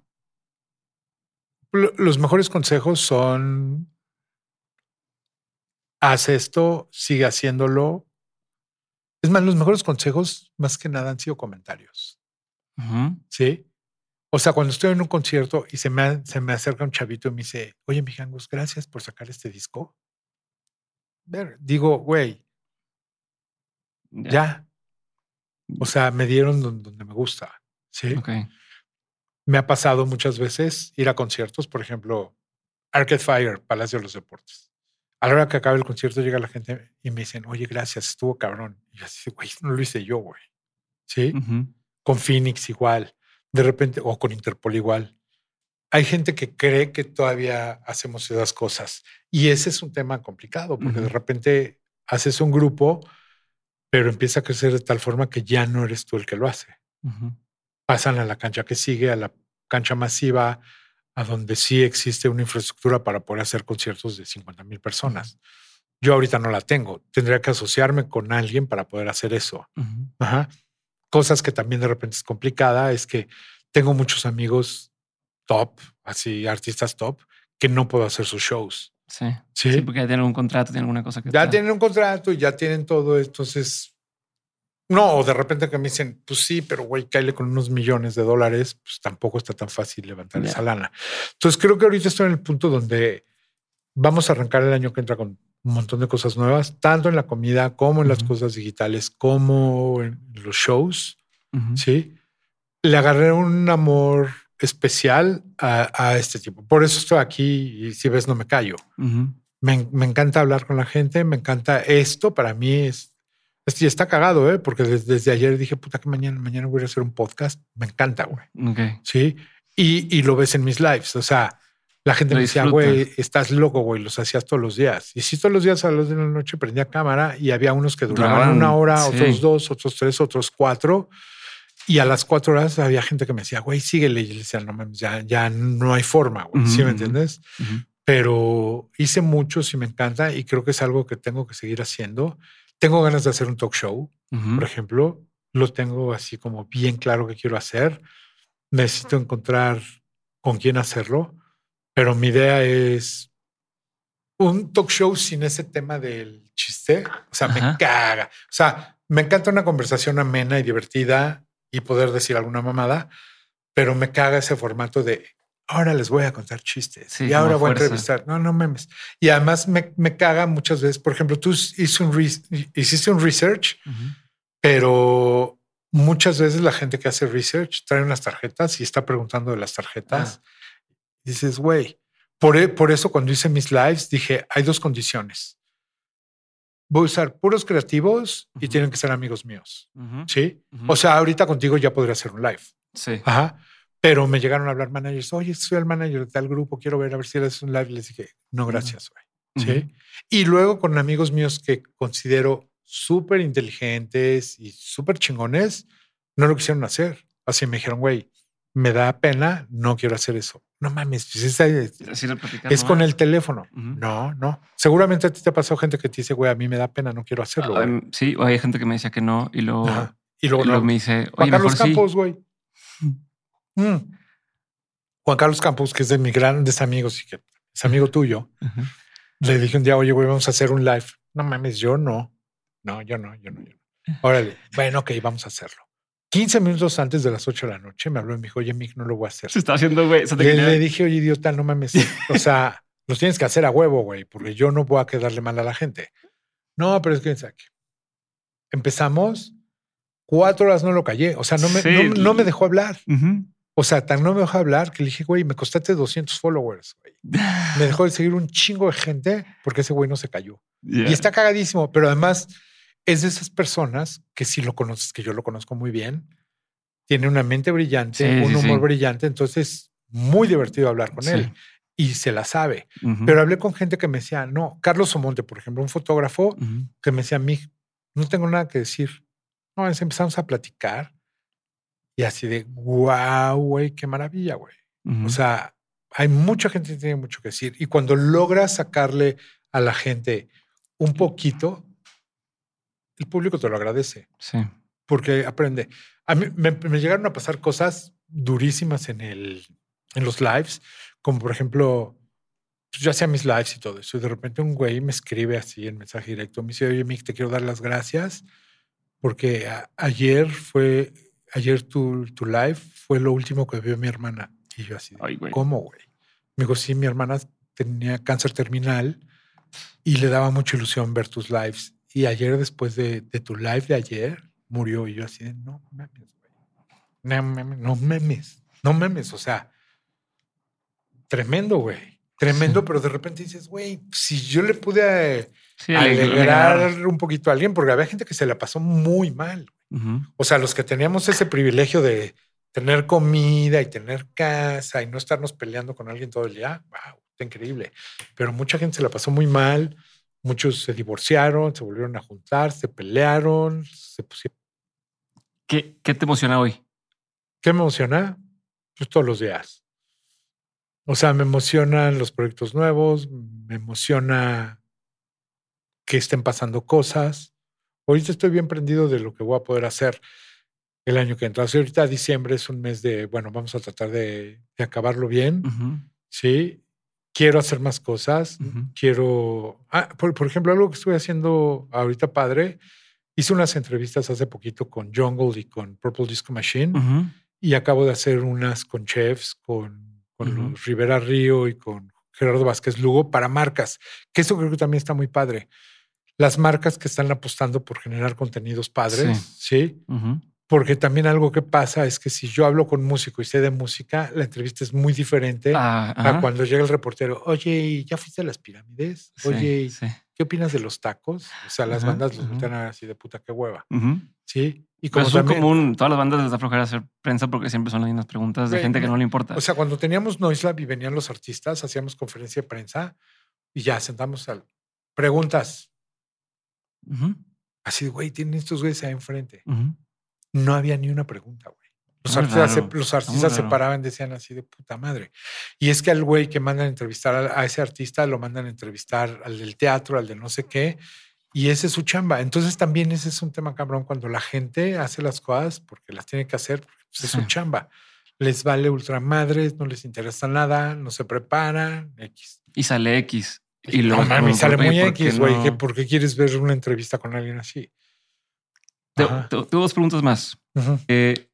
Lo- Los mejores consejos son haz esto, sigue haciéndolo. Es más, los mejores consejos más que nada han sido comentarios. ¿Sí? O sea, cuando estoy en un concierto y se me, se me acerca un chavito y me dice, oye, Mijangos, gracias por sacar este disco. Ver, digo, güey, ya. O sea, me dieron don- donde me gusta. Sí. Ok. Me ha pasado muchas veces ir a conciertos, por ejemplo, Arcade Fire, Palacio de los Deportes. A la hora que acabe el concierto llega la gente y me dicen, oye, gracias, estuvo cabrón. Y yo así, güey, no lo hice yo, güey. Sí. Con Phoenix igual. De repente, o con Interpol igual. Hay gente que cree que todavía hacemos esas cosas. Y ese es un tema complicado, porque de repente haces un grupo, pero empieza a crecer de tal forma que ya no eres tú el que lo hace Ujú. Pasan a la cancha que sigue, a la cancha masiva, a donde sí existe una infraestructura para poder hacer conciertos de 50 mil personas. Yo ahorita no la tengo. Tendría que asociarme con alguien para poder hacer eso. Ajá. Cosas que también de repente es complicada es que tengo muchos amigos top, así artistas top, que no puedo hacer sus shows. Sí. Sí. Sí, porque ya tienen un contrato, tienen alguna cosa que Ya está- tienen un contrato y ya tienen todo. Entonces, no, de repente que me dicen, pues sí, pero güey, cáele con unos millones de dólares, pues tampoco está tan fácil levantar esa lana. Entonces, creo que ahorita estoy en el punto donde vamos a arrancar el año que entra con un montón de cosas nuevas, tanto en la comida como en las cosas digitales, como en los shows. Sí. Le agarré un amor especial a, a este tipo. Por eso estoy aquí y si ves, no me callo me, me encanta hablar con la gente, me encanta esto, para mí es- y está cagado, ¿eh? porque desde, desde ayer dije, puta, que mañana, mañana voy a hacer un podcast, me encanta, güey, Ok. ¿sí? Y, y lo ves en mis lives, o sea, la gente Lo me decía, güey, estás loco, güey, los hacías todos los días. Y sí, todos los días a las de la noche prendía cámara y había unos que duraban Duraban, una hora, sí. otros dos, otros tres, otros cuatro. Y a las cuatro horas había gente que me decía, güey, síguele. Y yo le decía, no mames, ya, ya no hay forma, güey. Ujú, ¿Sí me entiendes? Ujú. pero hice muchos y me encanta y creo que es algo que tengo que seguir haciendo. Tengo ganas de hacer un talk show, Ujú. por ejemplo, lo tengo así como bien claro que quiero hacer. Necesito encontrar con quién hacerlo, pero mi idea es un talk show sin ese tema del chiste. O sea, me caga. O sea, me encanta una conversación amena y divertida y poder decir alguna mamada, pero me caga ese formato de ahora les voy a contar chistes Sí, y ahora voy a entrevistar. No, no memes. Y además me, me caga muchas veces. Por ejemplo, tú hiciste un, re- hiciste un research, Ujú. pero muchas veces la gente que hace research trae unas tarjetas y está preguntando de las tarjetas. Dices, güey, por, e- por eso cuando hice mis lives dije, hay dos condiciones. Voy a usar puros creativos y Ujú. tienen que ser amigos míos. Ujú. Sí. Ujú. O sea, ahorita contigo ya podría hacer un live. Sí. Ajá. Pero me llegaron a hablar managers. Oye, soy el manager de tal grupo. Quiero ver a ver si eres un live. Les dije, no, gracias, güey. Sí. Ujú. Y luego con amigos míos que considero súper inteligentes y súper chingones, no lo quisieron hacer. Así me dijeron, güey, me da pena, no quiero hacer eso. No mames, pues es, platicando, es con el teléfono. Ujú. No, no. Seguramente a ti te pasó gente que te dice, güey, a mí me da pena, no quiero hacerlo. güey. Ah, sí, o hay gente que me decía que no y luego, Ajá. Y y luego, luego no. me dice, oye, Carlos mejor sí. Campos, güey. Mm. Juan Carlos Campos, que es de mis grandes amigos y que es amigo tuyo, le dije un día, oye, güey, vamos a hacer un live. No mames, yo no. No, yo no, yo no, yo no. Órale, bueno, ok, vamos a hacerlo. 15 minutos antes de las 8 de la noche me habló y me dijo, oye, Mick, no lo voy a hacer. Se está haciendo, güey. Le, dije, oye, idiota, no mames. (laughs) O sea, los tienes que hacer a huevo, güey, porque yo no voy a quedarle mal a la gente. No, pero es que. Empezamos, cuatro horas no lo callé. O sea, no me, Sí. no, no me dejó hablar. Ujú. O sea, tan no me dejó hablar que le dije, güey, me costaste 200 followers, güey. Me dejó de seguir un chingo de gente porque ese güey no se cayó. Ya. Y está cagadísimo, pero además es de esas personas que si lo conoces, que yo lo conozco muy bien, tiene una mente brillante, Sí, un sí, humor sí. brillante, entonces muy divertido hablar con él y se la sabe. Ujú. Pero hablé con gente que me decía, no, Carlos Omonte, por ejemplo, un fotógrafo Ujú. que me decía, mi, no tengo nada que decir. No, empezamos a platicar y así de, wow, güey, qué maravilla, güey. Ujú. O sea, hay mucha gente que tiene mucho que decir. Y cuando logras sacarle a la gente un poquito, el público te lo agradece sí. porque aprende. A mí me, me llegaron a pasar cosas durísimas en, el, en los lives, como por ejemplo, pues yo hacía mis lives y todo eso, y de repente un güey me escribe así en mensaje directo, me dice, oye, Mick, te quiero dar las gracias, porque ayer fue, ayer tu, tu live fue lo último que vio mi hermana. Y yo así, Ay, güey. ¿cómo, güey? Me dijo, sí, mi hermana tenía cáncer terminal y le daba mucha ilusión ver tus lives. Y ayer, después de, de tu live de ayer, murió. Y yo así de, no mames, güey. No mames, no memes, no memes. O sea, tremendo, güey. Tremendo, pero de repente dices, güey, si yo le pude eh, Sí, ale- alegrar alegrar. un poquito a alguien, porque había gente que se la pasó muy mal. O sea, los que teníamos ese privilegio de tener comida y tener casa y no estarnos peleando con alguien todo el día, wow, está increíble. Pero mucha gente se la pasó muy mal, muchos se divorciaron, se volvieron a juntar, se pelearon, se pusieron. ¿Qué, ¿Qué te emociona hoy? ¿Qué me emociona? Pues todos los días. O sea, me emocionan los proyectos nuevos, me emociona que estén pasando cosas. Ahorita estoy bien prendido de lo que voy a poder hacer el año que entra. O sea, ahorita diciembre es un mes de, bueno, vamos a tratar de, de acabarlo bien. Sí. Quiero hacer más cosas. Quiero, ah, por, por ejemplo, algo que estoy haciendo ahorita padre. Hice unas entrevistas hace poquito con Jungle y con Purple Disco Machine y acabo de hacer unas con chefs, con, con Ujú. los Rivera Río y con Gerardo Vázquez Lugo para marcas, que eso creo que también está muy padre. Las marcas que están apostando por generar contenidos padres, ¿sí? Porque también algo que pasa es que si yo hablo con músico y sé de música, la entrevista es muy diferente Ah, a ajá. cuando llega el reportero, oye, ¿y ¿ya fuiste a las pirámides? Oye, ¿y sí. ¿qué opinas de los tacos? O sea, las Ajá, bandas los ver así de puta, qué hueva. ¿sí? Y Pero como eso es también- común. Todas las bandas les da flojera hacer prensa porque siempre son las mismas preguntas de gente que no- le importa. O sea, cuando teníamos Noise Lab y venían los artistas, hacíamos conferencia de prensa y ya sentamos al preguntas. Ujú. Así, güey, tienen estos güeyes ahí enfrente. Ujú. No había ni una pregunta, güey. Los artistas, se, los artistas se paraban, decían así de puta madre. Y es que al güey que mandan a entrevistar a, a ese artista, lo mandan a entrevistar al del teatro, al de no sé qué, y ese es su chamba. Entonces también ese es un tema cabrón cuando la gente hace las cosas porque las tiene que hacer, porque, pues, es su chamba. les vale ultramadres, no les interesa nada, no se preparan, X. Y sale X. Y no luego mames, sale muy ¿por qué X, güey. no? ¿Por qué quieres ver una entrevista con alguien así? Tengo dos preguntas más. Ujú. Eh,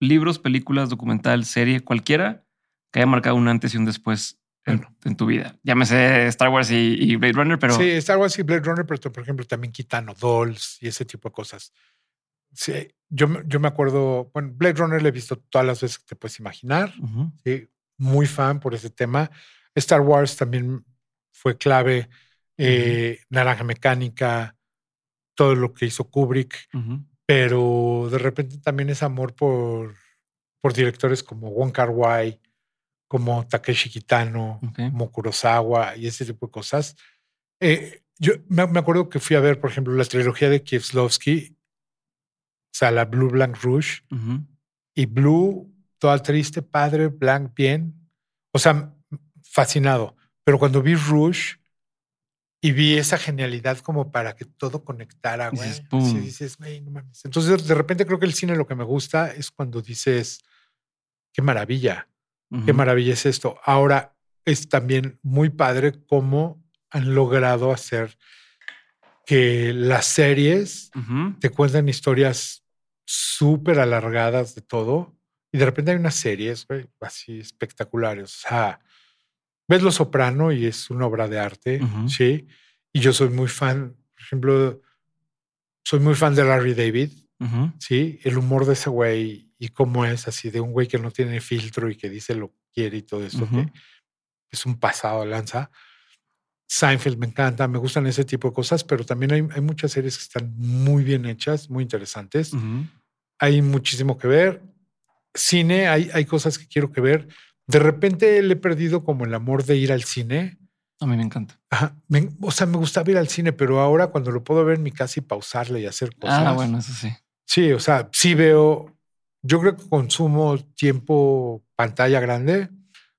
libros, películas, documental, serie, cualquiera que haya marcado un antes y un después en, en tu vida. Llámese Star Wars y, y Blade Runner, pero Sí, Star Wars y Blade Runner, pero por ejemplo también Kitano Dolls y ese tipo de cosas. Sí, yo, yo me acuerdo, bueno, Blade Runner le he visto todas las veces que te puedes imaginar. Ujú, Sí, muy fan por ese tema. Star Wars también fue clave. eh, Naranja Mecánica, todo lo que hizo Kubrick, pero de repente también es amor por, por directores como Wong Kar Wai, como Takeshi Kitano, Ok. como Kurosawa y ese tipo de cosas. Eh, yo me, me acuerdo que fui a ver, por ejemplo, la trilogía de Kieslowski, o sea, la Blue Blank Rouge, Ujú. y Blue, toda triste, padre, Blanc, bien. O sea, fascinado. Pero cuando vi Rouge y vi esa genialidad como para que todo conectara, güey. Dices, así dices, güey, no mames. Entonces, de repente creo que el cine lo que me gusta es cuando dices, qué maravilla, qué maravilla es esto. Ahora es también muy padre cómo han logrado hacer que las series te cuentan historias súper alargadas de todo. Y de repente hay unas series, así espectaculares. O sea, ves Lo Soprano y es una obra de arte, Ujú. sí. Y yo soy muy fan, por ejemplo, soy muy fan de Larry David, Ujú. sí. El humor de ese güey y cómo es así, de un güey que no tiene filtro y que dice lo que quiere y todo esto, que es un pasado de lanza. Seinfeld me encanta, me gustan ese tipo de cosas, pero también hay, hay muchas series que están muy bien hechas, muy interesantes. Hay muchísimo que ver. Cine, hay, hay cosas que quiero que ver. De repente le he perdido como el amor de ir al cine. A mí me encanta. Ajá, me- o sea, me gustaba ir al cine, pero ahora cuando lo puedo ver en mi casa y pausarle y hacer cosas. Ah, bueno, eso sí. Sí, o sea, sí veo. Yo creo que consumo tiempo pantalla grande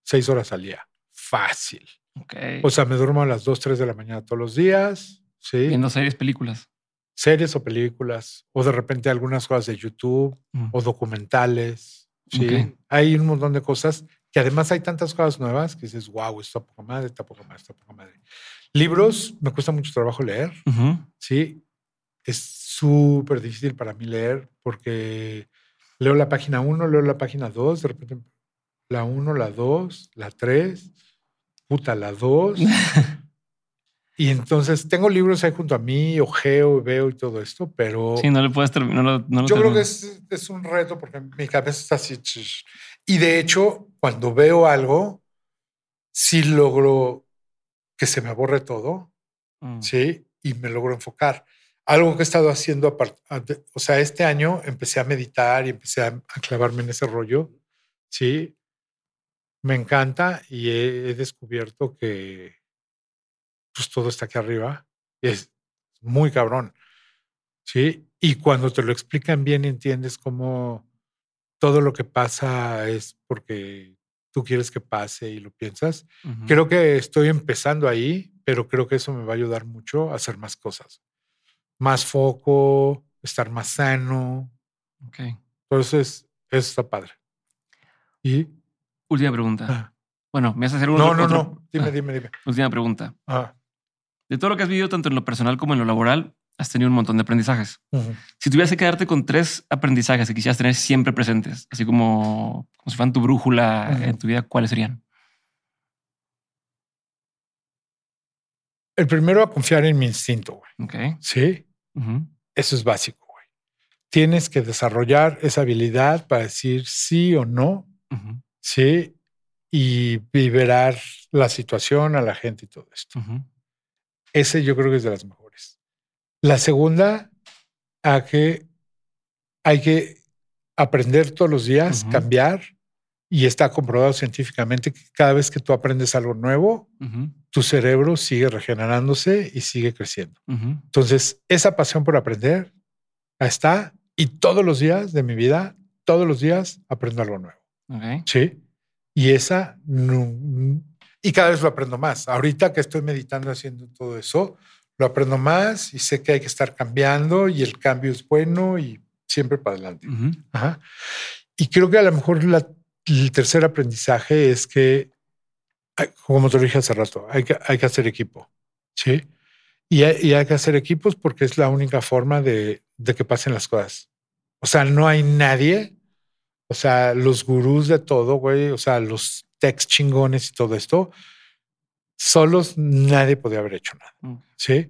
seis horas al día. Fácil. Ok. O sea, me duermo a las 2, 3 de la mañana todos los días. Sí. Viendo series, películas. Series o películas. O de repente algunas cosas de YouTube Mm. o documentales. Sí. Ok. Hay un montón de cosas que además hay tantas cosas nuevas que dices, wow, está poca madre, está poca madre, está poca madre. Libros, me cuesta mucho trabajo leer. Ujú. Sí. Es súper difícil para mí leer porque leo la página 1, leo la página 2, de repente la 1, la 2, la 3, puta, la 2. (laughs) y entonces tengo libros ahí junto a mí, ojeo, veo y todo esto, pero Sí, no le puedes terminar. No, no yo creo que es, es un reto porque mi cabeza está así. Y de hecho, cuando veo algo, sí logro que se me borre todo. Mm. Sí, y me logro enfocar. Algo que he estado haciendo, o sea, este año empecé a meditar y empecé a, a clavarme en ese rollo. Sí, me encanta y he, he descubierto que pues todo está aquí arriba. y es muy cabrón. Sí, y cuando te lo explican bien, entiendes cómo todo lo que pasa es porque tú quieres que pase y lo piensas. Creo que estoy empezando ahí, pero creo que eso me va a ayudar mucho a hacer más cosas. Más foco, estar más sano. Ok. Entonces, eso está padre. Y. Última pregunta. ah, Bueno, me vas a hacer un no, no, otro- no. Dime, ah, dime, dime. Última pregunta. Ah, De todo lo que has vivido, tanto en lo personal como en lo laboral, has tenido un montón de aprendizajes. Si tuvieras que quedarte con tres aprendizajes que quisieras tener siempre presentes, así como, como si fueran tu brújula Ujú. en tu vida, ¿cuáles serían? El primero a confiar en mi instinto, güey. Ok. Sí, eso es básico, güey. Tienes que desarrollar esa habilidad para decir sí o no, sí, y liberar la situación a la gente y todo esto. Ese yo creo que es de las mejores. La segunda, a que hay que aprender todos los días, cambiar, y está comprobado científicamente que cada vez que tú aprendes algo nuevo, tu cerebro sigue regenerándose y sigue creciendo. Entonces, esa pasión por aprender ahí está, y todos los días de mi vida, todos los días aprendo algo nuevo. Sí. Y esa, y cada vez lo aprendo más. Ahorita que estoy meditando haciendo todo eso, lo aprendo más y sé que hay que estar cambiando y el cambio es bueno y siempre para adelante. Ujú. Ajá. y creo que a lo mejor la, el tercer aprendizaje es que, como te lo dije hace rato, hay que, hay que hacer equipo. Sí. Y hay, y hay que hacer equipos porque es la única forma de, de que pasen las cosas. O sea, no hay nadie. O sea, los gurús de todo, güey. O sea, los techs chingones y todo esto. Solos nadie podía haber hecho nada. Mm. Sí.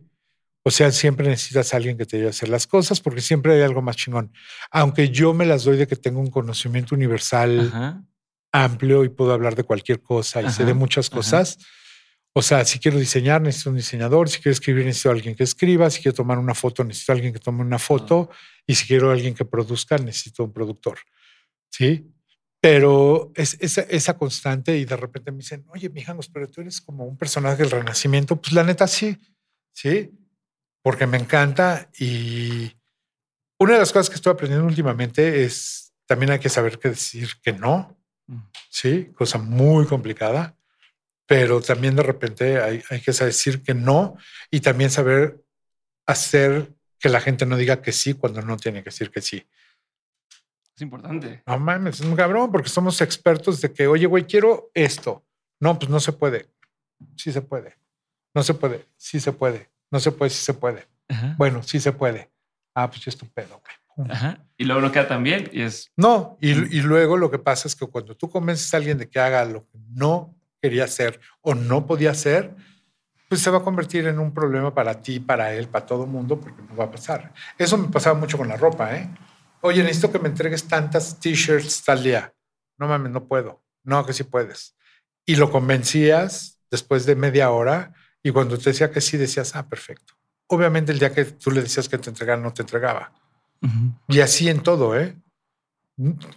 O sea, siempre necesitas a alguien que te ayude a hacer las cosas porque siempre hay algo más chingón. Aunque yo me las doy de que tengo un conocimiento universal Ajá. amplio y puedo hablar de cualquier cosa y sé de muchas ajá. cosas. O sea, si quiero diseñar, necesito un diseñador. Si quiero escribir, necesito a alguien que escriba. Si quiero tomar una foto, necesito a alguien que tome una foto. Y si quiero a alguien que produzca, necesito un productor. Sí. Pero es esa, esa constante y de repente me dicen, oye, mijangos, pero tú eres como un personaje del renacimiento. Pues la neta sí, sí, porque me encanta. Y una de las cosas que estoy aprendiendo últimamente es también hay que saber qué decir que no. Mm. Sí, cosa muy complicada, pero también de repente hay, hay que saber decir que no y también saber hacer que la gente no diga que sí cuando no tiene que decir que sí. Es importante. No mames, es un cabrón porque somos expertos de que, oye, güey, quiero esto. No, pues no se puede. Sí se puede. No se puede. Sí se puede. No se puede. Sí se puede. Ajá. Bueno, sí se puede. Ah, pues ya es tu pedo, güey. Ajá. Y luego no queda tan bien y es No, y, y luego lo que pasa es que cuando tú convences a alguien de que haga lo que no quería hacer o no podía hacer, pues se va a convertir en un problema para ti, para él, para todo el mundo, porque no va a pasar. Eso me pasaba mucho con la ropa, ¿eh? Oye, necesito que me entregues tantas t-shirts tal día. No mames, no puedo. No, que sí puedes. Y lo convencías después de media hora y cuando te decía que sí, decías, ah, perfecto. Obviamente el día que tú le decías que te entregara, no te entregaba. Ujú. Y así en todo, ¿eh?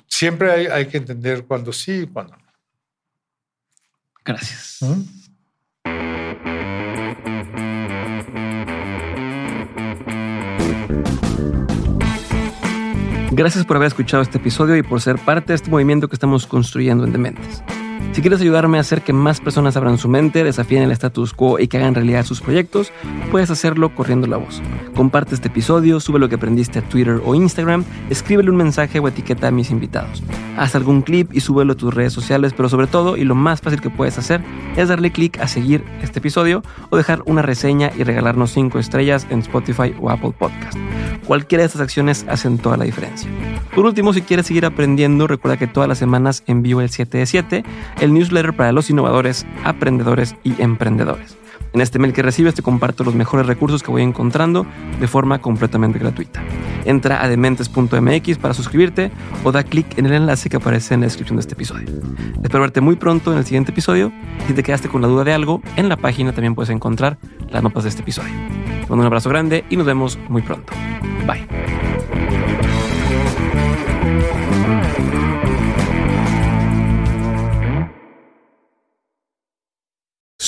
Siempre hay, hay que entender cuándo sí y cuándo no. Gracias. ¿Mm? Gracias por haber escuchado este episodio y por ser parte de este movimiento que estamos construyendo en Dementes. Si quieres ayudarme a hacer que más personas abran su mente, desafíen el status quo y que hagan realidad sus proyectos, puedes hacerlo corriendo la voz. Comparte este episodio, sube lo que aprendiste a Twitter o Instagram, escríbele un mensaje o etiqueta a mis invitados. Haz algún clip y súbelo a tus redes sociales, pero sobre todo, y lo más fácil que puedes hacer, es darle clic a seguir este episodio o dejar una reseña y regalarnos 5 estrellas en Spotify o Apple Podcast. Cualquiera de estas acciones hacen toda la diferencia. Por último, si quieres seguir aprendiendo, recuerda que todas las semanas envío el 7 de 7, el newsletter para los innovadores, aprendedores y emprendedores. En este mail que recibes te comparto los mejores recursos que voy encontrando de forma completamente gratuita. Entra a dementes.mx para suscribirte o da clic en el enlace que aparece en la descripción de este episodio. Espero verte muy pronto en el siguiente episodio. Si te quedaste con la duda de algo, en la página también puedes encontrar las notas de este episodio. Te mando un abrazo grande y nos vemos muy pronto. Bye.